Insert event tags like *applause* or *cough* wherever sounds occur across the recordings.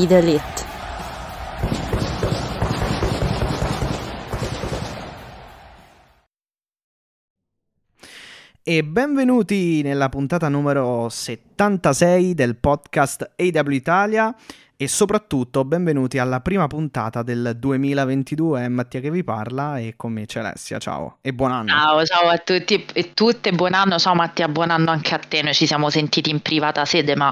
Be the elite. E benvenuti nella puntata numero 76 del podcast AW Italia e soprattutto benvenuti alla prima puntata del 2022. È Mattia che vi parla e con me c'è Alessia. Ciao e buon anno. Ciao, ciao a tutti e tutte, buon anno. Ciao Mattia, buon anno anche a te. Noi ci siamo sentiti in privata sede, ma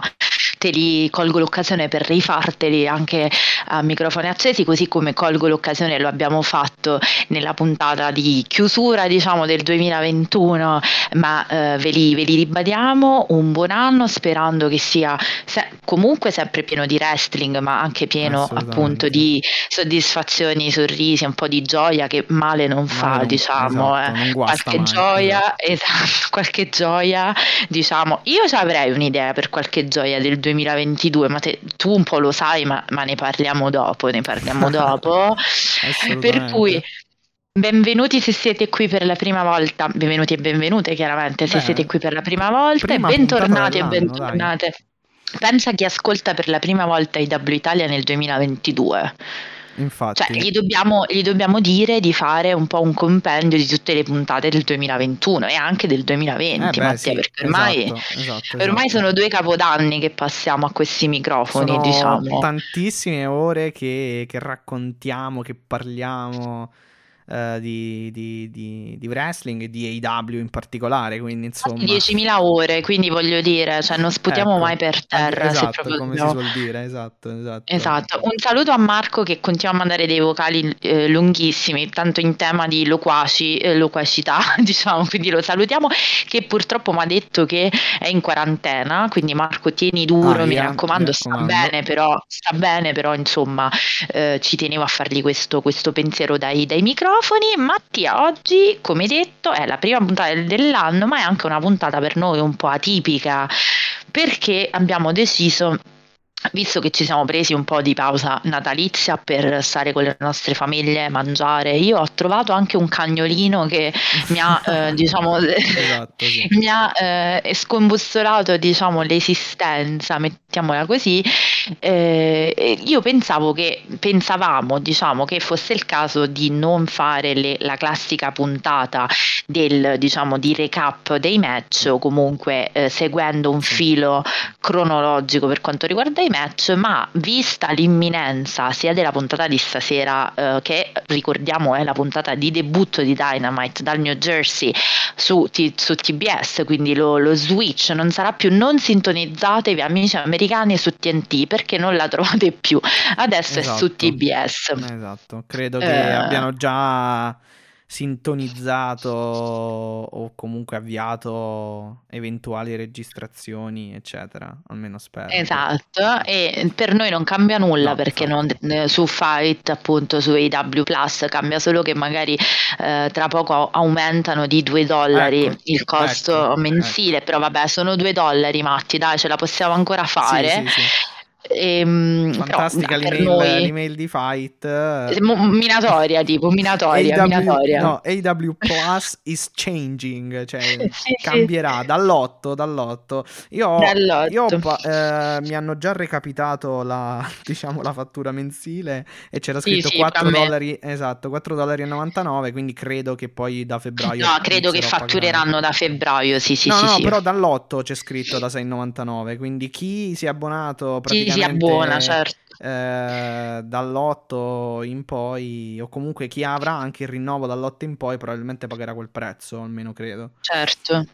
te li colgo l'occasione per rifarteli anche a microfoni accesi, così come colgo l'occasione, lo abbiamo fatto nella puntata di chiusura diciamo del 2021, ma eh, ve, li, ve, li, ribadiamo, un buon anno sperando che sia se- comunque sempre pieno di wrestling, ma anche pieno appunto di soddisfazioni, sorrisi, un po' di gioia che male non fa, diciamo, esatto, eh. qualche mai, gioia, esatto. *laughs* esatto, qualche gioia, diciamo, io avrei un'idea per qualche gioia del 2022, ma te, tu un po' lo sai, ma, ma ne parliamo dopo, ne parliamo *laughs* dopo. per cui benvenuti se siete qui per la prima volta, benvenuti e benvenute chiaramente se Beh, siete qui per la prima volta e bentornati e bentornate. Dai. Pensa chi ascolta per la prima volta IW Italia nel 2022. Infatti. Cioè, gli dobbiamo, gli dobbiamo, dire di fare un po' un compendio di tutte le puntate del 2021 e anche del 2020, eh beh, Mattia, sì, perché ormai, esatto, esatto, ormai esatto. sono due capodanni che passiamo a questi microfoni, sono diciamo. Tantissime ore che, che raccontiamo, che parliamo uh, di, di, di, di, wrestling e di AW in particolare, quindi insomma... 10.000 ore, quindi voglio dire, cioè non sputiamo ecco, mai per terra. Esatto, come si suol dire, esatto, esatto. Esatto, un saluto a Marco che continua a mandare dei vocali eh, lunghissimi, tanto in tema di loquaci, eh, loquacità, *laughs* diciamo, quindi lo salutiamo, che purtroppo mi ha detto che è in quarantena, quindi Marco tieni duro, ah, mi, raccomando, mi, raccomando, sta bene però, sta bene però, insomma, eh, ci tenevo a fargli questo, questo pensiero dai, dai microfoni microfoni. Mattia oggi, come detto, è la prima puntata dell'anno, ma è anche una puntata per noi un po' atipica perché abbiamo deciso visto che ci siamo presi un po' di pausa natalizia per stare con le nostre famiglie, mangiare, io ho trovato anche un cagnolino che mi ha, *laughs* eh, diciamo, esatto, *laughs* sì. mi ha eh, scombussolato, diciamo, l'esistenza, mettiamola così. Eh, io pensavo che, pensavamo, diciamo, che fosse il caso di non fare le, la classica puntata del, diciamo, di recap dei match o comunque eh, seguendo un filo cronologico per quanto riguarda i match, ma vista l'imminenza sia della puntata di stasera, eh, che ricordiamo è la puntata di debutto di Dynamite dal New Jersey su, t- su TBS, quindi lo, lo, switch non sarà più non sintonizzatevi amici americani su TNT perché non la trovate più, adesso esatto. è su esatto. TBS. Esatto, credo che eh... abbiano già sintonizzato o comunque avviato eventuali registrazioni, eccetera. Almeno spero. Esatto, e per noi non cambia nulla no, perché non, eh, su Fight, appunto su AW Plus, cambia solo che magari eh, tra poco aumentano di 2 dollari ecco, il costo ecco, mensile, ecco. però vabbè, sono 2 dollari, Matti, dai, ce la possiamo ancora fare. Sì, sì, sì. Ehm, Fantastica però, l'email, noi... l'email, di Fight. Minatoria, tipo, minatoria, AW, minatoria. No, AW Plus is changing, cioè *laughs* sì, cambierà sì. dall'8, dall'8. Io, dall'8. io eh, mi hanno già recapitato la, *laughs* diciamo, la fattura mensile e c'era scritto sì, 4 dollari, esatto, 4 dollari e 99, quindi credo che poi da febbraio... No, credo che fattureranno da febbraio, sì, sì, no, sì. No, però dall'8 c'è scritto da 6,99, quindi chi si è abbonato praticamente sia buona, certo. Eh, dall'8 in poi, o comunque chi avrà anche il rinnovo dall'8 in poi, probabilmente pagherà quel prezzo, almeno credo. Certo.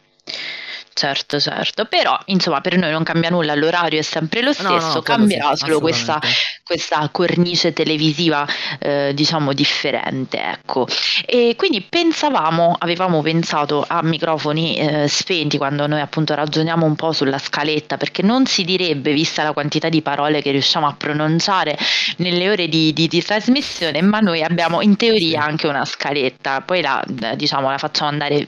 Certo, certo. Però, insomma, per noi non cambia nulla, l'orario è sempre lo stesso, no, no, cambierà sì, solo questa, questa, cornice televisiva, eh, diciamo, differente, ecco. E quindi pensavamo, avevamo pensato a microfoni eh, spenti quando noi appunto ragioniamo un po' sulla scaletta, perché non si direbbe, vista la quantità di parole che riusciamo a pronunciare nelle ore di, di, di trasmissione, ma noi abbiamo in teoria anche una scaletta, poi la, diciamo, la facciamo andare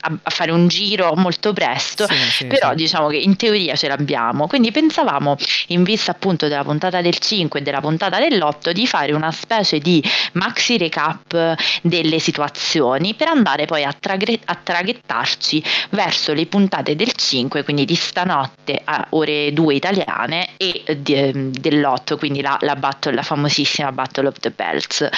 a, a fare un giro molto presto, sì, sì, però sì. diciamo che in teoria ce l'abbiamo. Quindi pensavamo, in vista appunto della puntata del 5 e della puntata dell'8, di fare una specie di maxi recap delle situazioni per andare poi a, tragre- a traghettarci verso le puntate del 5, quindi di stanotte a ore 2 italiane e di, ehm, dell'8, quindi la, la, battle, la famosissima Battle of the Bells.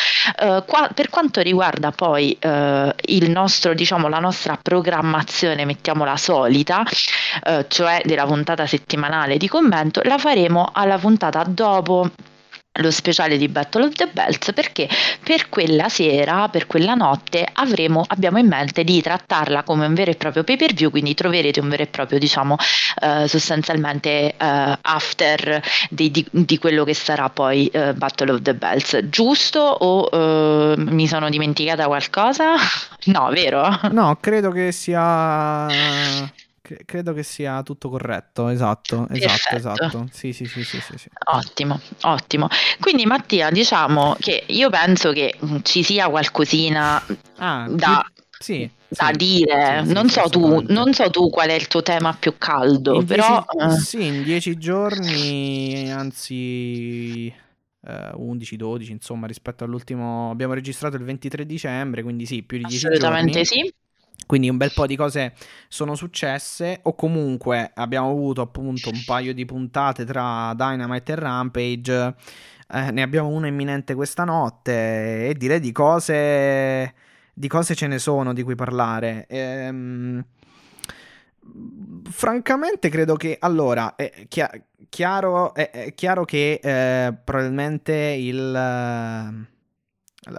Uh, qua, per quanto riguarda poi uh, il nostro, diciamo, la nostra programmazione, mettiamola solita, uh, cioè della puntata settimanale di commento, la faremo alla puntata dopo lo speciale di Battle of the Belts perché per quella sera, per quella notte avremo, abbiamo in mente di trattarla come un vero e proprio pay per view, quindi troverete un vero e proprio diciamo eh, sostanzialmente eh, after di, di, di, quello che sarà poi eh, Battle of the Belts, giusto o eh, mi sono dimenticata qualcosa? *laughs* No, vero? No, credo che sia credo che sia tutto corretto, esatto, esatto, esatto. Sì, sì, sì, sì, sì, sì. Ottimo, ottimo. Quindi Mattia, diciamo che io penso che ci sia qualcosina ah, da, sì, da sì, dire. Sì, non, so tu, non, so tu, qual è il tuo tema più caldo, in però... Dieci, eh. Sì, in dieci giorni, anzi... 11-12 insomma rispetto all'ultimo abbiamo registrato il 23 dicembre quindi sì più di 10 giorni assolutamente sì quindi un bel po' di cose sono successe o comunque abbiamo avuto appunto un paio di puntate tra Dynamite e Rampage. Eh, ne abbiamo una imminente questa notte e direi di cose di cose ce ne sono di cui parlare. Ehm, francamente credo che allora è chia- chiaro, è, è chiaro che eh, probabilmente il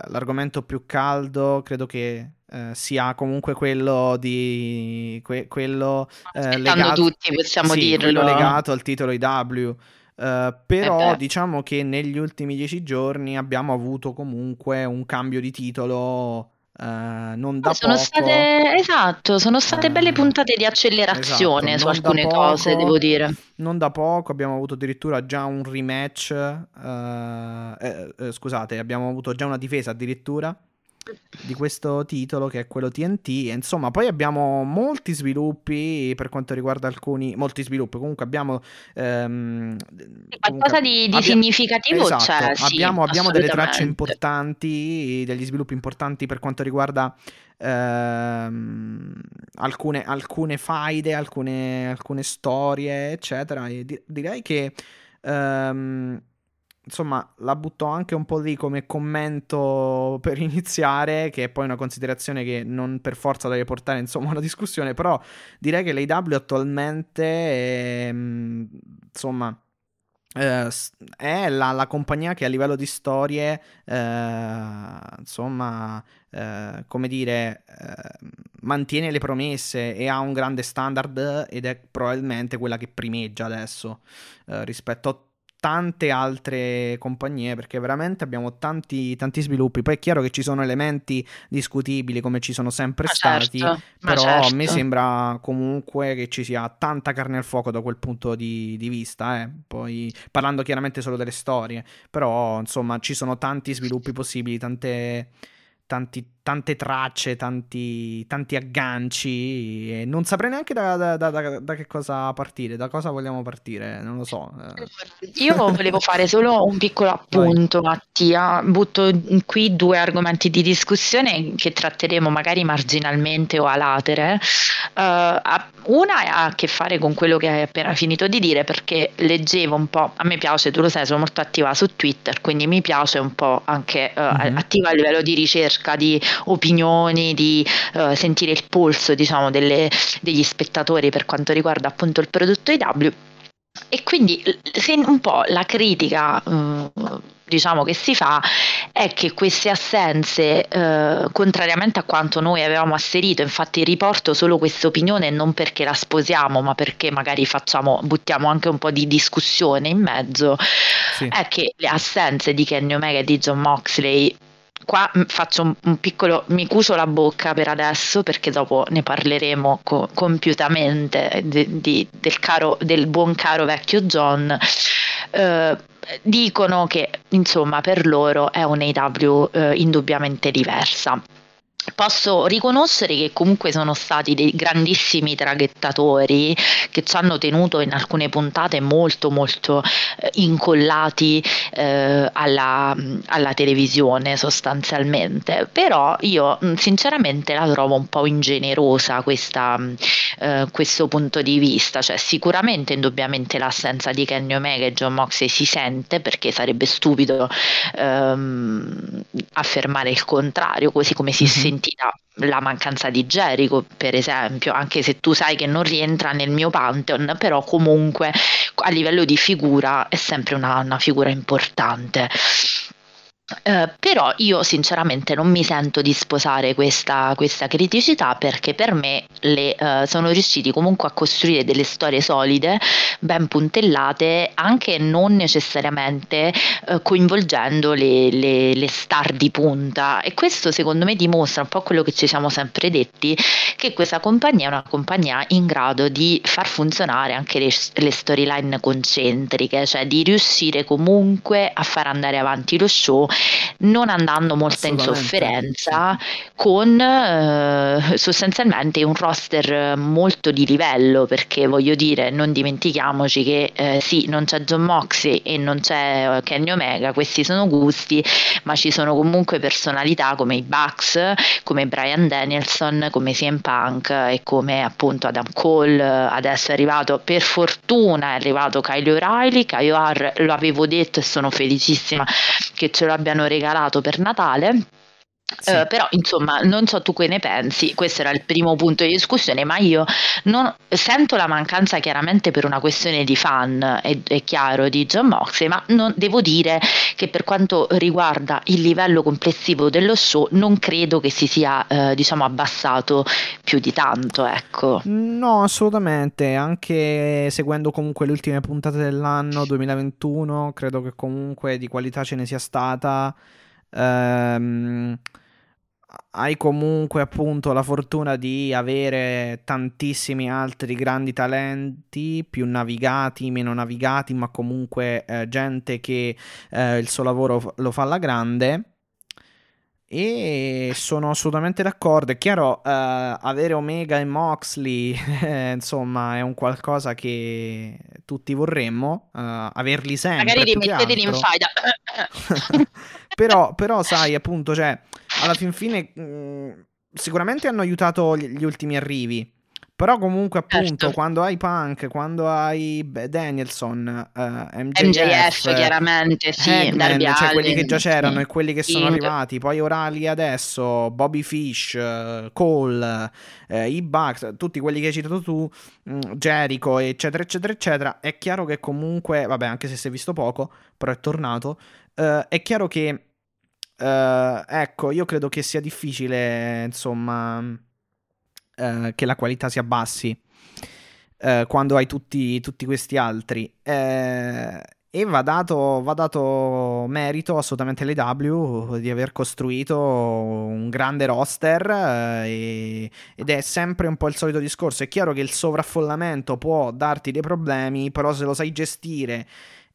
l'argomento più caldo credo che eh, sia comunque quello di que- quello eh, legato, tutti possiamo sì, dirlo. legato al titolo IW Uh, però eh diciamo che negli ultimi dieci giorni abbiamo avuto comunque un cambio di titolo Uh, non da sono poco. State, esatto, sono state belle puntate di accelerazione esatto, su alcune poco, cose, devo dire. Non da poco, abbiamo avuto addirittura già un rematch. Uh, eh, eh, scusate, abbiamo avuto già una difesa addirittura di questo titolo che è quello TNT. E insomma, poi abbiamo molti sviluppi per quanto riguarda alcuni. Molti sviluppi. Comunque abbiamo. Ehm, qualcosa di, di abbia... significativo esatto. Abbiamo, sì, abbiamo delle tracce importanti, degli sviluppi importanti per quanto riguarda. Ehm, alcune, alcune faide, alcune, alcune storie, eccetera. E di- direi che. Ehm, insomma, la butto anche un po' lì come commento *laughs* per iniziare, che è poi una considerazione che non per forza deve portare, insomma, una discussione, però direi che l'AW attualmente, è, ehm, insomma, eh, è la, la, compagnia che a livello di storie, eh, insomma, eh, come dire, eh, mantiene le promesse e ha un grande standard ed è probabilmente quella che primeggia adesso eh, rispetto a tante altre compagnie perché veramente abbiamo tanti, tanti sviluppi. Poi è chiaro che ci sono elementi discutibili come ci sono sempre ma stati, certo, però certo. a me sembra comunque che ci sia tanta carne al fuoco da quel punto di, di vista. Eh. Poi parlando chiaramente solo delle storie, però insomma ci sono tanti sviluppi possibili, tante tanti, tante tracce, tanti, tanti, agganci e non saprei neanche da, da, da, da, che cosa partire, da cosa vogliamo partire, non lo so. Eh. Io volevo fare solo un piccolo appunto, Vai. Mattia, butto qui due argomenti di discussione che tratteremo magari marginalmente o a latere. Uh, una ha a che fare con quello che hai appena finito di dire perché leggevo un po', a me piace, tu lo sai, sono molto attiva su Twitter, quindi mi piace un po' anche uh, mm-hmm. attiva a livello di ricerca di opinioni, di uh, sentire il polso diciamo, delle, degli spettatori per quanto riguarda appunto il prodotto IW e quindi se un po' la critica uh, diciamo che si fa è che queste assenze, eh, contrariamente a quanto noi avevamo asserito, infatti riporto solo questa opinione non perché la sposiamo, ma perché magari facciamo, buttiamo anche un po' di discussione in mezzo, sì. è che le assenze di Kenny Omega e di John Moxley qua faccio un, un, piccolo, mi cuso la bocca per adesso perché dopo ne parleremo co- compiutamente di, di, del, caro, del buon caro vecchio John. Eh, dicono che insomma per loro è un AW eh, indubbiamente diversa. Posso riconoscere che comunque sono stati dei grandissimi traghettatori che ci hanno tenuto in alcune puntate molto molto eh, incollati eh, alla, alla, televisione sostanzialmente, però io mm, sinceramente la trovo un po' ingenerosa questa, eh, questo punto di vista, cioè sicuramente indubbiamente l'assenza di Kenny Omega e John Moxley si sente perché sarebbe stupido ehm, affermare il contrario, così come si mm-hmm. Sentita la mancanza di Jericho, per esempio, anche se tu sai che non rientra nel mio pantheon, però comunque a livello di figura è sempre una, una figura importante. Uh, però io sinceramente non mi sento di sposare questa, questa criticità perché per me le, uh, sono riusciti comunque a costruire delle storie solide, ben puntellate, anche non necessariamente uh, coinvolgendo le, le, le, star di punta. E questo secondo me dimostra un po' quello che ci siamo sempre detti, che questa compagnia è una compagnia in grado di far funzionare anche le, le storyline concentriche, cioè di riuscire comunque a far andare avanti lo show non andando molto in sofferenza, con eh, sostanzialmente un roster molto di livello, perché voglio dire, non dimentichiamoci che eh, sì, non c'è John Moxley e non c'è Kenny Omega, questi sono gusti, ma ci sono comunque personalità come i Bucks, come Brian Danielson, come CM Punk e come appunto Adam Cole, adesso è arrivato per fortuna è arrivato Kyle O'Reilly, Kyle R lo avevo detto e sono felicissima che ce l'abbiano regalato per Natale. Sì. Uh, però insomma non so tu che ne pensi questo era il primo punto di discussione ma io non, sento la mancanza chiaramente per una questione di fan è, è chiaro di John Moxley ma non, devo dire che per quanto riguarda il livello complessivo dello show non credo che si sia uh, diciamo abbassato più di tanto ecco no assolutamente anche seguendo comunque le ultime puntate dell'anno 2021 credo che comunque di qualità ce ne sia stata ehm, hai comunque appunto la fortuna di avere tantissimi altri grandi talenti, più navigati, meno navigati, ma comunque eh, gente che eh, il suo lavoro lo fa alla grande. E sono assolutamente d'accordo. È chiaro, eh, avere Omega e Moxley, *laughs* insomma, è un qualcosa che tutti vorremmo. Uh, averli sempre. Magari rimetteteli in faida. *laughs* *laughs* però, però, sai, appunto, cioè, alla fin fine, mh, mm, sicuramente hanno aiutato gli, gli ultimi arrivi. Però comunque appunto certo. quando hai Punk, quando hai Danielson, uh, eh, MJF, MJF chiaramente, sì, Hackman, cioè quelli che già c'erano sì. e quelli che sono arrivati, poi Orali adesso, Bobby Fish, uh, Cole, uh, i Bucks, tutti quelli che hai citato tu, um, Jericho, eccetera, eccetera, eccetera, è chiaro che comunque, vabbè, anche se si è visto poco, però è tornato, è chiaro che, ecco, io credo che sia difficile, insomma eh, che la qualità si abbassi eh, quando hai tutti, tutti questi altri. Eh, e va dato, va dato, merito assolutamente all'AW di aver costruito un grande roster eh, ed è sempre un po' il solito discorso. È chiaro che il sovraffollamento può darti dei problemi, però se lo sai gestire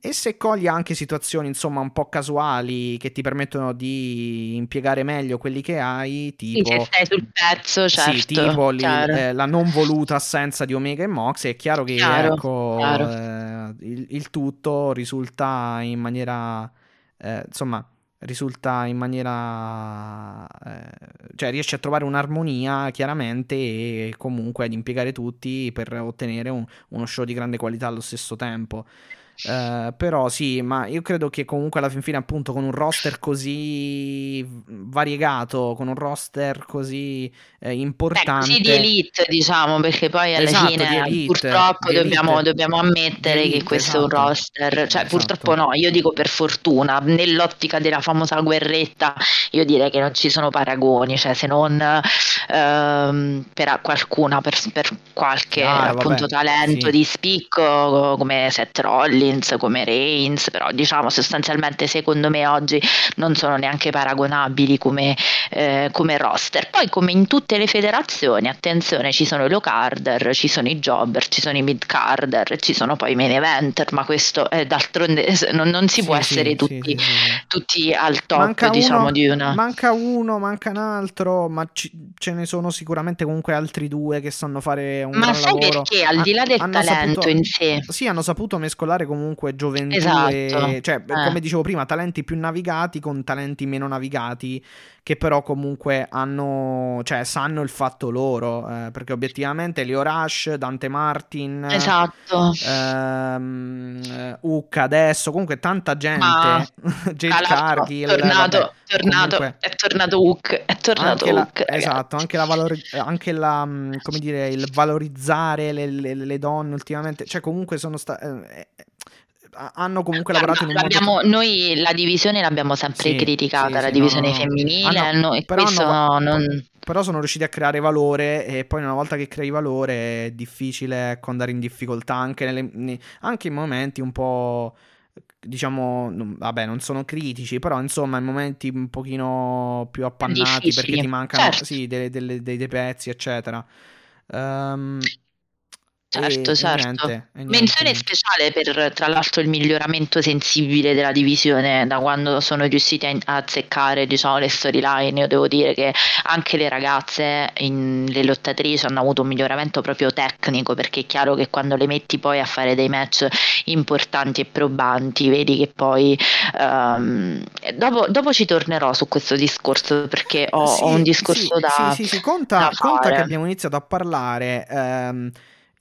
e se cogli anche situazioni, insomma, un po' casuali che ti permettono di impiegare meglio quelli che hai, tipo... Sì, stai sul pezzo, certo. Sì, tipo li, eh, la non voluta assenza di Omega e Mox, è chiaro che chiaro, ecco, chiaro. Eh, il, il, tutto risulta in maniera... Eh, insomma, risulta in maniera... Eh, cioè riesci a trovare un'armonia chiaramente e comunque ad impiegare tutti per ottenere un, uno show di grande qualità allo stesso tempo. Uh, però sì, ma io credo che comunque alla fin fine, appunto, con un roster così variegato, con un roster così eh, importante. Beh, così di elite, diciamo, perché poi alla esatto, fine elite, purtroppo dobbiamo, dobbiamo, ammettere elite, che questo esatto. è un esatto. roster. Cioè, esatto. purtroppo no, io dico per fortuna, nell'ottica della famosa guerretta, io direi che non ci sono paragoni, cioè se non ehm, per qualcuna, per, per qualche ah, appunto vabbè, talento sì. di spicco come Seth Rollins, come Reigns, però diciamo sostanzialmente secondo me oggi non sono neanche paragonabili come, eh, come roster. Poi come in tutte le federazioni, attenzione, ci sono i low carder, ci sono i jobber, ci sono i mid carder, ci sono poi i main eventer, ma questo è d'altronde non, non si sì, può essere sì, tutti, tutti, al top manca diciamo uno, di una... Manca uno, manca un altro, ma ci, ce ne sono sicuramente comunque altri due che sanno fare un ma. Ma sai perché al di là del talento saputo, in sé... Sì, hanno saputo mescolare comunque gioventù esatto. e... Cioè, eh. come dicevo prima, talenti più navigati con talenti meno navigati che però comunque hanno, cioè sanno il fatto loro, eh, perché obiettivamente Leo Rush, Dante Martin, esatto. ehm, Hook adesso, comunque tanta gente, *laughs* Jade Cargill, tornato, vabbè, tornato, comunque, è tornato Hook, è tornato anche Hook. La, esatto, anche, la valori- anche la, mm, come dire, il valorizzare le, le, le donne ultimamente, cioè comunque sono state... Eh, hanno comunque lavorato in un modo... Noi la divisione l'abbiamo sempre sì, criticata, sì, la divisione no, femminile, hanno, noi, però, hanno, non... però sono riusciti a creare valore e poi una volta che crei valore è difficile ecco, andare in difficoltà anche, nelle, anche in momenti un po' diciamo, vabbè, non sono critici, però insomma, in momenti un pochino più appannati Difficili. perché ti mancano certo. sì, dei, dei, dei, dei, pezzi, eccetera. Um, Certo, e, certo. E niente, e Menzione speciale per tra l'altro il miglioramento sensibile della divisione da quando sono riusciti a, azzeccare diciamo, le storyline. Io devo dire che anche le ragazze, in, le lottatrici, hanno avuto un miglioramento proprio tecnico perché è chiaro che quando le metti poi a fare dei match importanti e probanti, vedi che poi um, dopo, dopo, ci tornerò su questo discorso perché ho, sì, ho un discorso sì, da. Sì, sì, sì, conta, conta che abbiamo iniziato a parlare. Um,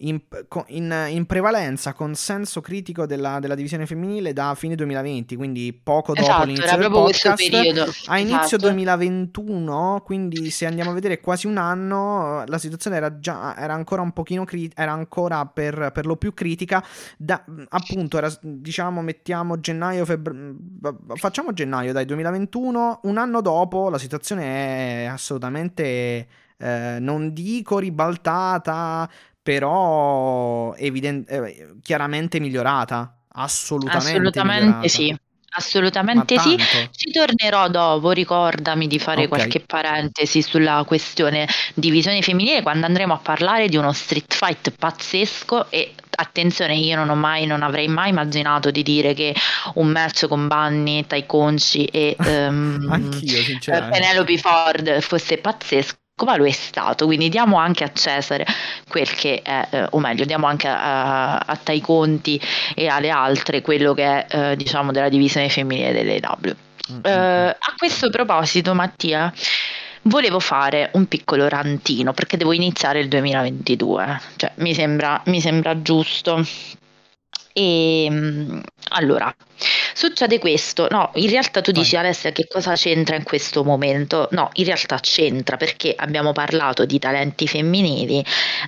in, in, in, prevalenza consenso critico della, della, divisione femminile da fine 2020, quindi poco dopo esatto, l'inizio del podcast. A inizio esatto. 2021, quindi se andiamo a vedere quasi un anno, la situazione era già era ancora un pochino cri- era ancora per, per, lo più critica. Da, appunto, era, diciamo, mettiamo gennaio, febbraio, facciamo gennaio dai 2021, un anno dopo la situazione è assolutamente... Eh, non dico ribaltata, però evident- eh, chiaramente migliorata. Assolutamente, Assolutamente migliorata. sì. Assolutamente sì, ci tornerò dopo, ricordami di fare okay. qualche parentesi sulla questione divisione femminile quando andremo a parlare di uno street fight pazzesco e attenzione io non ho mai, non avrei mai immaginato di dire che un match con Bunny, Tai Conci e *laughs* um, Penelope Ford fosse pazzesco ma lo è stato, quindi diamo anche a Cesare quel che è, eh, o meglio, diamo anche a, a Tai Conti e alle altre quello che è, eh, diciamo, della divisione femminile delle W. Mm-hmm. Eh, a questo proposito, Mattia, volevo fare un piccolo rantino perché devo iniziare il 2022, cioè mi sembra, mi sembra giusto e ehm, allora succede questo. No, in realtà tu dici Alessia che cosa c'entra in questo momento? No, in realtà c'entra perché abbiamo parlato di talenti femminili,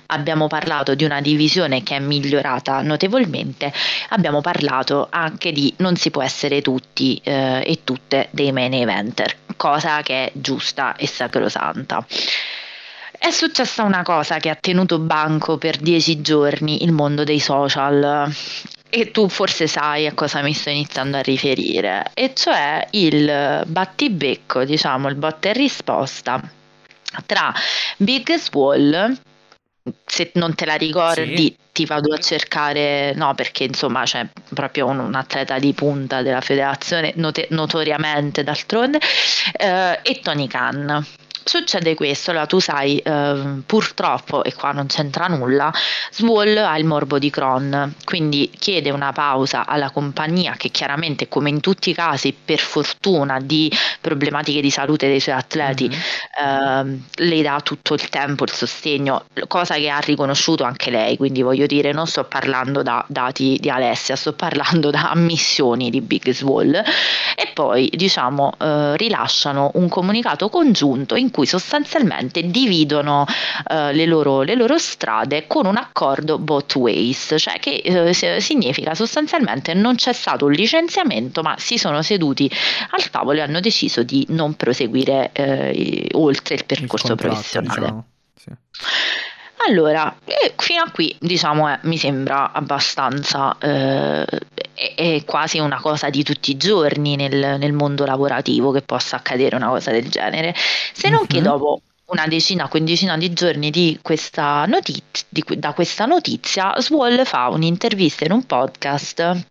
abbiamo parlato di una divisione che è migliorata notevolmente, abbiamo parlato anche di non si può essere tutti eh, e tutte dei main eventer, cosa che è giusta e sacrosanta. È successa una cosa che ha tenuto banco per dieci giorni il mondo dei social e tu forse sai a cosa mi sto iniziando a riferire, e cioè il battibecco, diciamo, il botta e risposta tra Big Swall se non te la ricordi sì. ti vado a cercare no perché insomma c'è proprio un, un atleta di punta della federazione note, notoriamente d'altronde eh, e Tony Khan succede questo, allora tu sai, eh, purtroppo, e qua non c'entra nulla, Swall ha il morbo di Crohn, quindi chiede una pausa alla compagnia che chiaramente, come in tutti i casi, per fortuna di problematiche di salute dei suoi atleti, mm-hmm. eh, le dà tutto il tempo, il sostegno, cosa che ha riconosciuto anche lei, quindi voglio dire, non sto parlando da dati di Alessia, sto parlando da ammissioni di Big Swall e poi diciamo eh, rilasciano un comunicato congiunto in cui sostanzialmente dividono eh, le, loro, le, loro, strade con un accordo both ways, cioè che eh, significa sostanzialmente non c'è stato un licenziamento ma si sono seduti al tavolo e hanno deciso di non proseguire eh, oltre il percorso il professionale. Diciamo. Sì. Allora, fino a qui diciamo eh, mi sembra abbastanza, eh, è, è, quasi una cosa di tutti i giorni nel, nel, mondo lavorativo che possa accadere una cosa del genere, se non uh-huh. che mhm. dopo una decina, quindicina di giorni di questa notizia, di, da questa notizia, Swall fa un'intervista in un podcast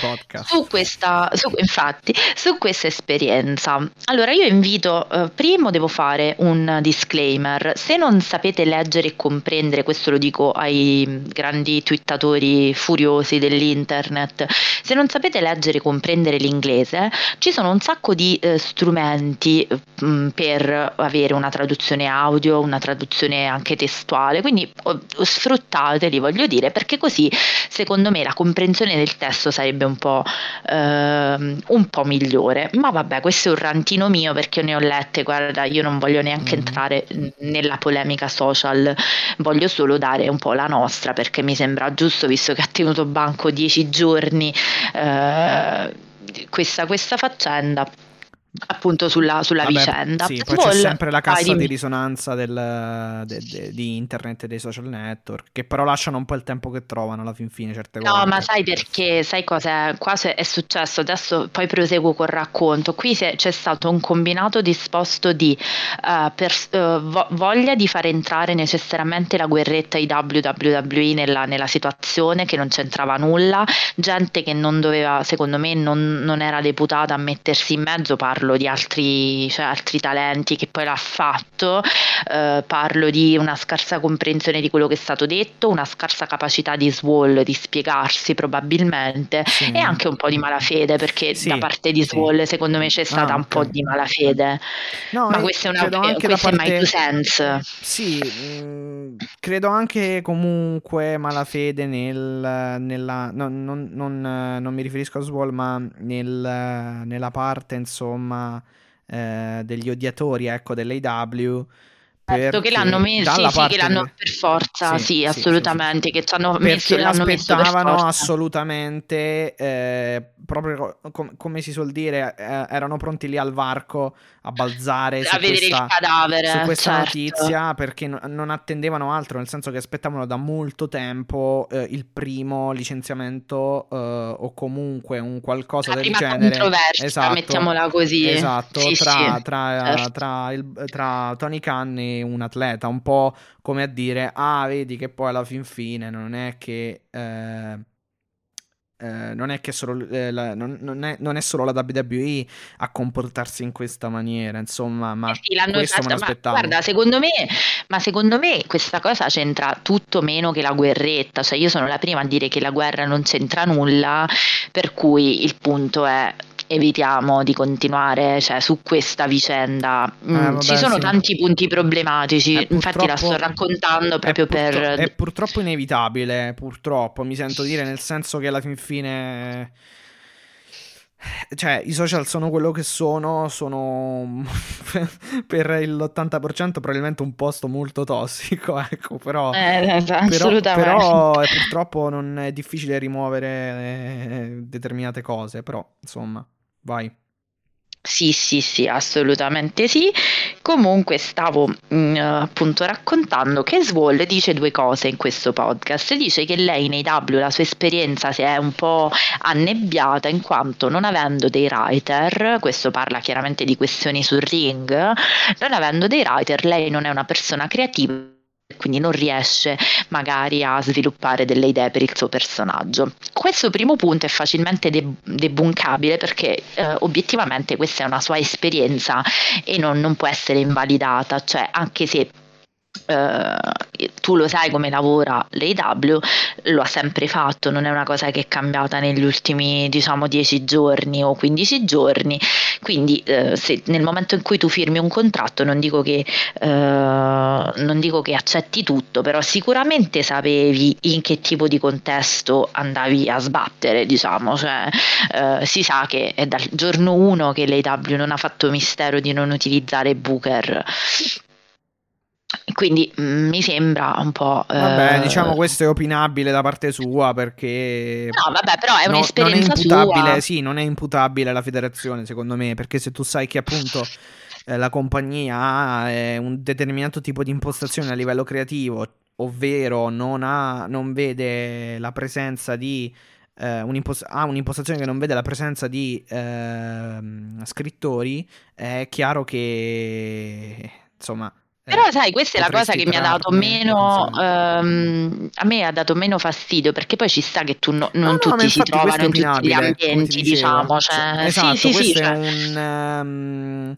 Podcast. Su questa, su, infatti, su questa esperienza. Allora, io invito, uh, primo devo fare un disclaimer. Se non sapete leggere e comprendere, questo lo dico ai grandi twittatori furiosi dell'internet, se non sapete leggere e comprendere l'inglese, ci sono un sacco di uh, strumenti mh, mm, per avere una traduzione audio, una traduzione anche testuale, quindi oh, sfruttateli, voglio dire, perché così, secondo me, la comprensione del testo sarebbe un po', ehm, un po' migliore. Ma vabbè, questo è un rantino mio perché ne ho lette, guarda, io non voglio neanche mm. entrare nella polemica social, voglio solo dare un po' la nostra perché mi sembra giusto, visto che ha tenuto banco dieci giorni eh, questa, questa faccenda appunto sulla, sulla Vabbè, vicenda. Sì, poi Wall, c'è sempre la cassa di risonanza del, de, de, di internet e dei social network, che però lasciano un po' il tempo che trovano alla fin fine certe no, cose. No, ma sai perché? Sai cosa qua è successo? Adesso poi proseguo col racconto. Qui c'è stato un combinato disposto di uh, per, uh, voglia di far entrare necessariamente la guerretta i WWE nella, nella, situazione che non c'entrava nulla, gente che non doveva, secondo me, non, non era deputata a mettersi in mezzo, parlo parlo di altri, cioè, altri talenti che poi l'ha fatto, eh, parlo di una scarsa comprensione di quello che è stato detto, una scarsa capacità di Swall di spiegarsi probabilmente sì. e anche un po' di malafede perché sì, da parte di Swall sì. secondo me c'è stata ah, un po' di malafede. No, ma questa è una questa parte... è my two sense. Sì, mh, mm, credo anche comunque malafede nel, nella... No, non, non, non, mi riferisco a Swall ma nel, nella parte insomma insomma, eh, degli odiatori ecco, dell'AW Certo che l'hanno messo, sì, sì, che l'hanno per forza, sì, sì, sì assolutamente, che ci hanno messo, l'hanno aspettavano assolutamente, eh, proprio com- come si suol dire, eh, erano pronti lì al varco a balzare a vedere questa, il cadavere, su questa certo. notizia perché no- non attendevano altro, nel senso che aspettavano da molto tempo eh, il primo licenziamento eh, o comunque un qualcosa La del genere. Esatto, mettiamola così. Esatto, tra, tra, certo. tra, il, tra Tony Khan e un atleta, un po' come a dire, ah, vedi che poi alla fin fine non è che... Eh, eh, non, è che solo, eh, la, non, non, è, non, è solo la WWE a comportarsi in questa maniera, insomma, ma eh sì, questo me l'aspettavo. Guarda, secondo me, ma secondo me questa cosa c'entra tutto meno che la guerretta, cioè io sono la prima a dire che la guerra non c'entra nulla, per cui il punto è evitiamo di continuare cioè, su questa vicenda. Mm, eh, vabbè, ci sono sì. tanti punti problematici, eh, infatti la sto raccontando proprio è per... È purtroppo inevitabile, purtroppo, mi sento dire, nel senso che alla fin fine cioè, i social sono quello che sono, sono *laughs* per l'80% probabilmente un posto molto tossico, *laughs* ecco, però, eh, però, però è, purtroppo non è difficile rimuovere eh, determinate cose, però insomma. Vai. Sì, sì, sì, assolutamente sì. Comunque stavo mh, mm, appunto raccontando che Swall dice due cose in questo podcast. Dice che lei nei W la sua esperienza si è un po' annebbiata in quanto non avendo dei writer, questo parla chiaramente di questioni sul ring, non avendo dei writer lei non è una persona creativa quindi non riesce magari a sviluppare delle idee per il suo personaggio. Questo primo punto è facilmente de- debunkabile perché eh, obiettivamente questa è una sua esperienza e non, non può essere invalidata, cioè anche se Uh, tu lo sai come lavora l'AW, lo ha sempre fatto, non è una cosa che è cambiata negli ultimi diciamo 10 giorni o 15 giorni, quindi uh, se nel momento in cui tu firmi un contratto non dico, che, uh, non dico che accetti tutto, però sicuramente sapevi in che tipo di contesto andavi a sbattere, diciamo, cioè, si sa che è dal giorno 1 che l'AW non ha fatto mistero di non utilizzare Booker quindi mh, mm, mi sembra un po'. Vabbè, eh... diciamo questo è opinabile da parte sua perché. No, vabbè, però è un'esperienza no, non è imputabile, sua. Sì, non è imputabile alla federazione, secondo me, perché se tu sai che appunto. Eh, la compagnia ha eh, un determinato tipo di impostazione a livello creativo, ovvero non, ha, non vede la presenza di eh, un'impost- ha un'impostazione che non vede la presenza di eh, scrittori, è chiaro che insomma però sai, questa è la cosa che mi ha dato meno, ehm, a me ha dato meno fastidio perché poi ci sta che tu no, non no, tutti no, si trovano in tutti gli ambienti, diciamo. Cioè, esatto, sì, sì, sì, cioè. è, un, um,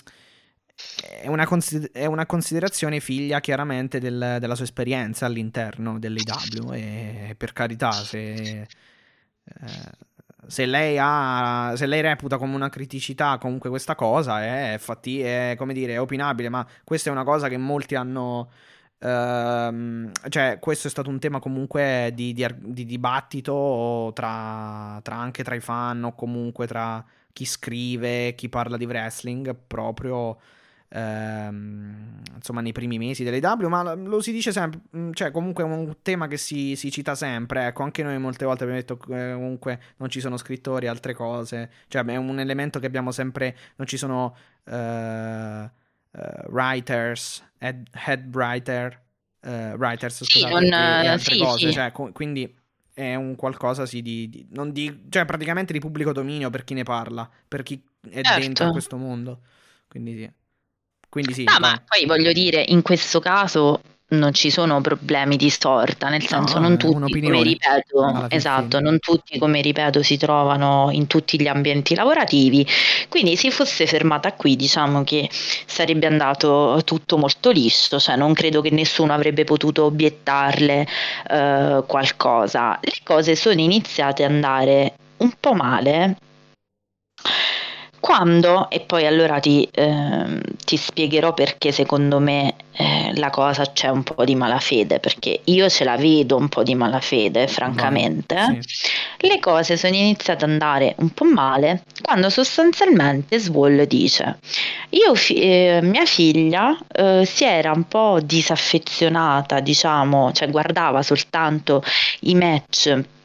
è, una consider- è, una considerazione figlia chiaramente del, della sua esperienza all'interno dell'IW e per carità se... Eh, se lei, ha, se lei reputa come una criticità comunque questa cosa è, fatti, è, come dire, è opinabile, ma questa è una cosa che molti hanno... Uh, cioè, questo è stato un tema comunque di, di, di dibattito tra, tra, anche tra i fan o comunque tra chi scrive, chi parla di wrestling, proprio ehm, insomma nei primi mesi dell'AW, ma lo si dice sempre, mm, cioè comunque è un tema che si, si cita sempre, ecco, anche noi molte volte abbiamo detto che comunque non ci sono scrittori, altre cose, cioè è un elemento che abbiamo sempre, non ci sono uh, uh, writers, head, head writer, uh, writers, scusate, sì, non, e, e altre sì, cose, sì. Cioè, co- quindi è un qualcosa sì, di, di, non di, cioè praticamente di pubblico dominio per chi ne parla, per chi è certo. dentro questo mondo. Quindi sì. Quindi sì. No, ma poi voglio dire, in questo caso non ci sono problemi di sorta, nel senso no, non tutti, come ripeto, esatto, non tutti, come ripeto, si trovano in tutti gli ambienti lavorativi, quindi se fosse fermata qui diciamo che sarebbe andato tutto molto liscio, cioè non credo che nessuno avrebbe potuto obiettarle eh, qualcosa. Le cose sono iniziate ad andare un po' male quando, e poi allora ti, eh, ti spiegherò perché secondo me eh, la cosa c'è un po' di malafede, perché io ce la vedo un po' di malafede, francamente, no, sì. le cose sono iniziate ad andare un po' male quando sostanzialmente Swall dice, io, eh, mia figlia eh, si era un po' disaffezionata, diciamo, cioè guardava soltanto i match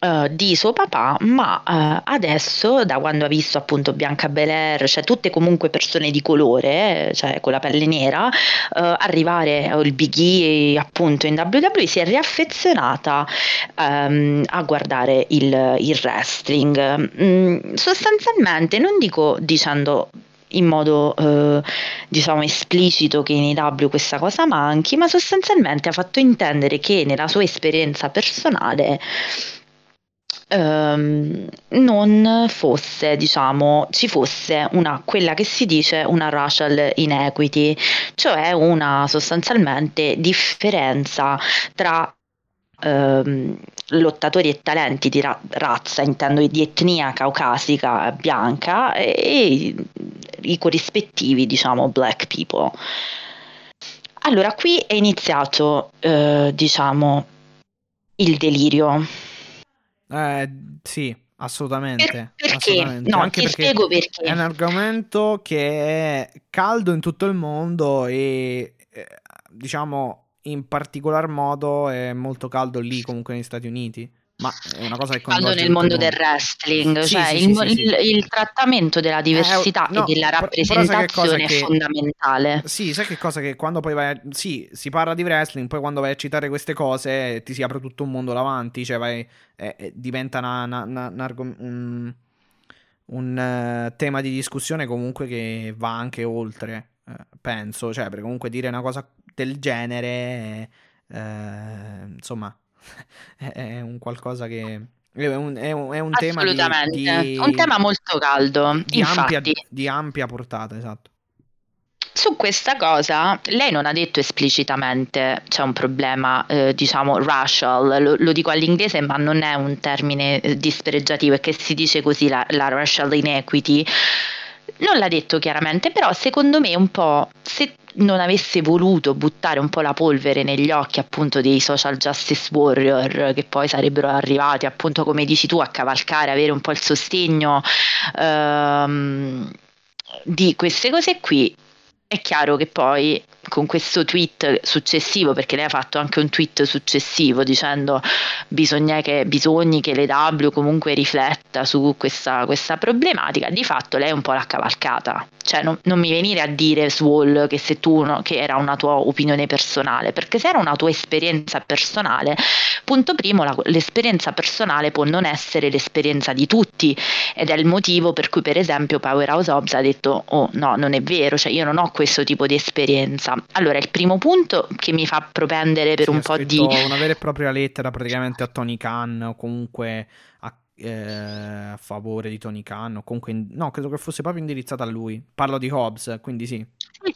Uh, di suo papà, ma uh, adesso, da quando ha visto appunto Bianca Belair, cioè tutte comunque persone di colore, cioè con la pelle nera, uh, arrivare il Big E appunto in WWE si è riaffezionata um, a guardare il, il wrestling. Mm, sostanzialmente, non dico dicendo in modo eh, diciamo esplicito che in IW questa cosa manchi, ma sostanzialmente ha fatto intendere che nella sua esperienza personale ehm, non fosse, diciamo, ci fosse una, quella che si dice una racial inequity, cioè una sostanzialmente differenza tra ehm, lottatori e talenti di ra- razza, intendo di etnia caucasica bianca e, e i corrispettivi, diciamo, black people. Allora, qui è iniziato, eh, diciamo, il delirio eh, sì, assolutamente. Per, perché? assolutamente. No, Anche ti perché spiego perché. È un argomento che è caldo in tutto il mondo e eh, diciamo in particolar modo è molto caldo lì comunque negli Stati Uniti. Ma è una cosa che Quando nel mondo del wrestling, sì, cioè sì, il, sì, il, il, trattamento della diversità eh, no, e della rappresentazione è fondamentale. Sì, sai che cosa che quando poi vai a, sì, si parla di wrestling, poi quando vai a citare queste cose ti si apre tutto un mondo davanti, cioè vai, eh, eh, diventa una, una, una, un, un uh, tema di discussione comunque che va anche oltre, uh, penso, cioè perché comunque dire una cosa del genere eh, insomma, *laughs* è un qualcosa che è un, è un, è un tema di, di, un tema molto caldo, di ampia, di ampia portata, esatto. Su questa cosa lei non ha detto esplicitamente c'è un problema, eh, diciamo, racial, lo, lo, dico all'inglese ma non è un termine eh, dispregiativo, è che si dice così la, la racial inequity. Non l'ha detto chiaramente, però secondo me un po' se non avesse voluto buttare un po' la polvere negli occhi appunto dei social justice warrior che poi sarebbero arrivati appunto come dici tu a cavalcare, avere un po' il sostegno ehm, di queste cose qui, è chiaro che poi con questo tweet successivo, perché lei ha fatto anche un tweet successivo dicendo bisogna che, bisogni che l'EW comunque rifletta su questa, questa problematica, di fatto lei è un po' l'ha cavalcata. Cioè non, non mi venire a dire Swall che se tu no, che era una tua opinione personale, perché se era una tua esperienza personale, punto primo la, l'esperienza personale può non essere l'esperienza di tutti ed è il motivo per cui per esempio Powerhouse Hobbs ha detto oh no non è vero, cioè io non ho questo tipo di esperienza. Allora, il primo punto che mi fa propendere per sì, un po' di... una vera e propria lettera praticamente a Tony Khan o comunque a, eh, a favore di Tony Khan comunque... No, credo che fosse proprio indirizzata a lui. Parlo di Hobbs, quindi sì.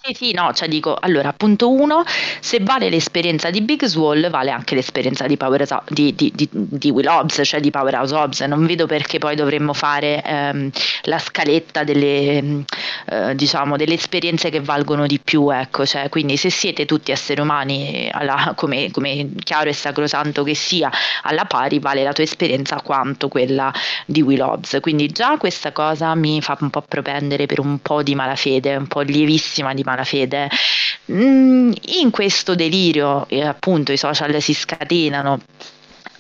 Sì, sì, no, cioè dico, allora, punto uno, se vale l'esperienza di Big Swall, vale anche l'esperienza di, Power, di, di, di, di Will Hobbs, cioè di Powerhouse Hobbs, non vedo perché poi dovremmo fare ehm, la scaletta delle, eh, diciamo, delle esperienze che valgono di più, ecco, cioè, quindi se siete tutti esseri umani, alla, come, come chiaro e sacrosanto che sia, alla pari, vale la tua esperienza quanto quella di Will Hobbs, quindi già questa cosa mi fa un po' propendere per un po' di malafede, un po' lievissima di malafede. Mm, in questo delirio, eh, appunto, i social si scatenano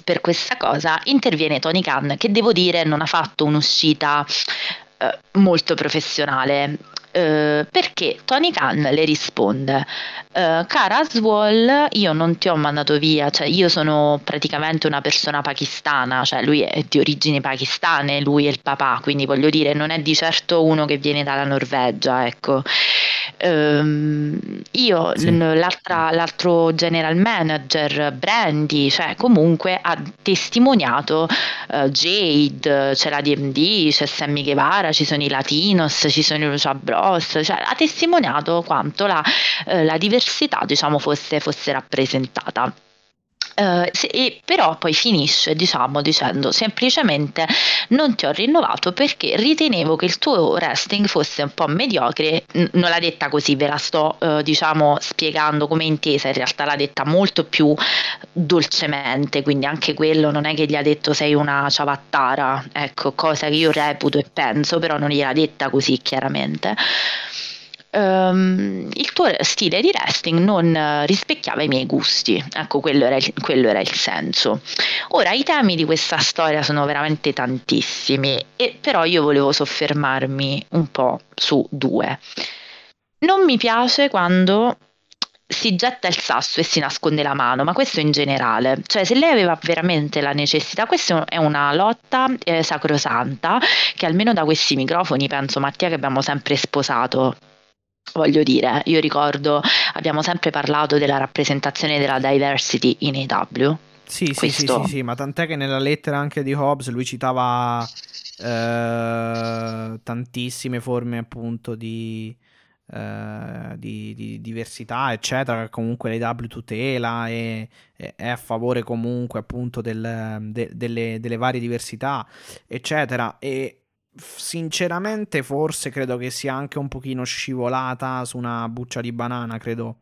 per questa cosa, interviene Tony Khan, che devo dire non ha fatto un'uscita eh, molto professionale. Uh, perché Tony Khan le risponde uh, cara Aswall io non ti ho mandato via cioè io sono praticamente una persona pakistana cioè lui è di origini pakistane lui è il papà quindi voglio dire non è di certo uno che viene dalla Norvegia ecco Um, io, sì. l'altro general manager, Brandy, cioè comunque ha testimoniato uh, Jade, c'è la DMD, c'è Sammy Guevara, ci sono i Latinos, ci sono i Lucia Bros, cioè ha testimoniato quanto la, uh, la diversità diciamo fosse, fosse rappresentata. Uh, e però poi finisce diciamo dicendo semplicemente non ti ho rinnovato perché ritenevo che il tuo wrestling fosse un po' mediocre N- non l'ha detta così ve la sto uh, diciamo spiegando come intesa in realtà l'ha detta molto più dolcemente quindi anche quello non è che gli ha detto sei una ciabattara ecco cosa che io reputo e penso però non gliel'ha detta così chiaramente um, il tuo stile di wrestling non rispecchiava i miei gusti. Ecco, quello era, il, quello era, il, senso. Ora, i temi di questa storia sono veramente tantissimi, e però io volevo soffermarmi un po' su due. Non mi piace quando si getta il sasso e si nasconde la mano, ma questo in generale, cioè se lei aveva veramente la necessità, questa è una lotta eh, sacrosanta che almeno da questi microfoni penso Mattia che abbiamo sempre sposato Voglio dire, io ricordo, abbiamo sempre parlato della rappresentazione della diversity in AW. Sì, sì, sì, sì, sì, ma tant'è che nella lettera anche di Hobbes lui citava eh, tantissime forme appunto di, eh, di, di, diversità, eccetera, che comunque l'AW tutela e, e, è a favore comunque appunto del, de, delle, delle varie diversità, eccetera. E sinceramente forse credo che sia anche un pochino scivolata su una buccia di banana, credo.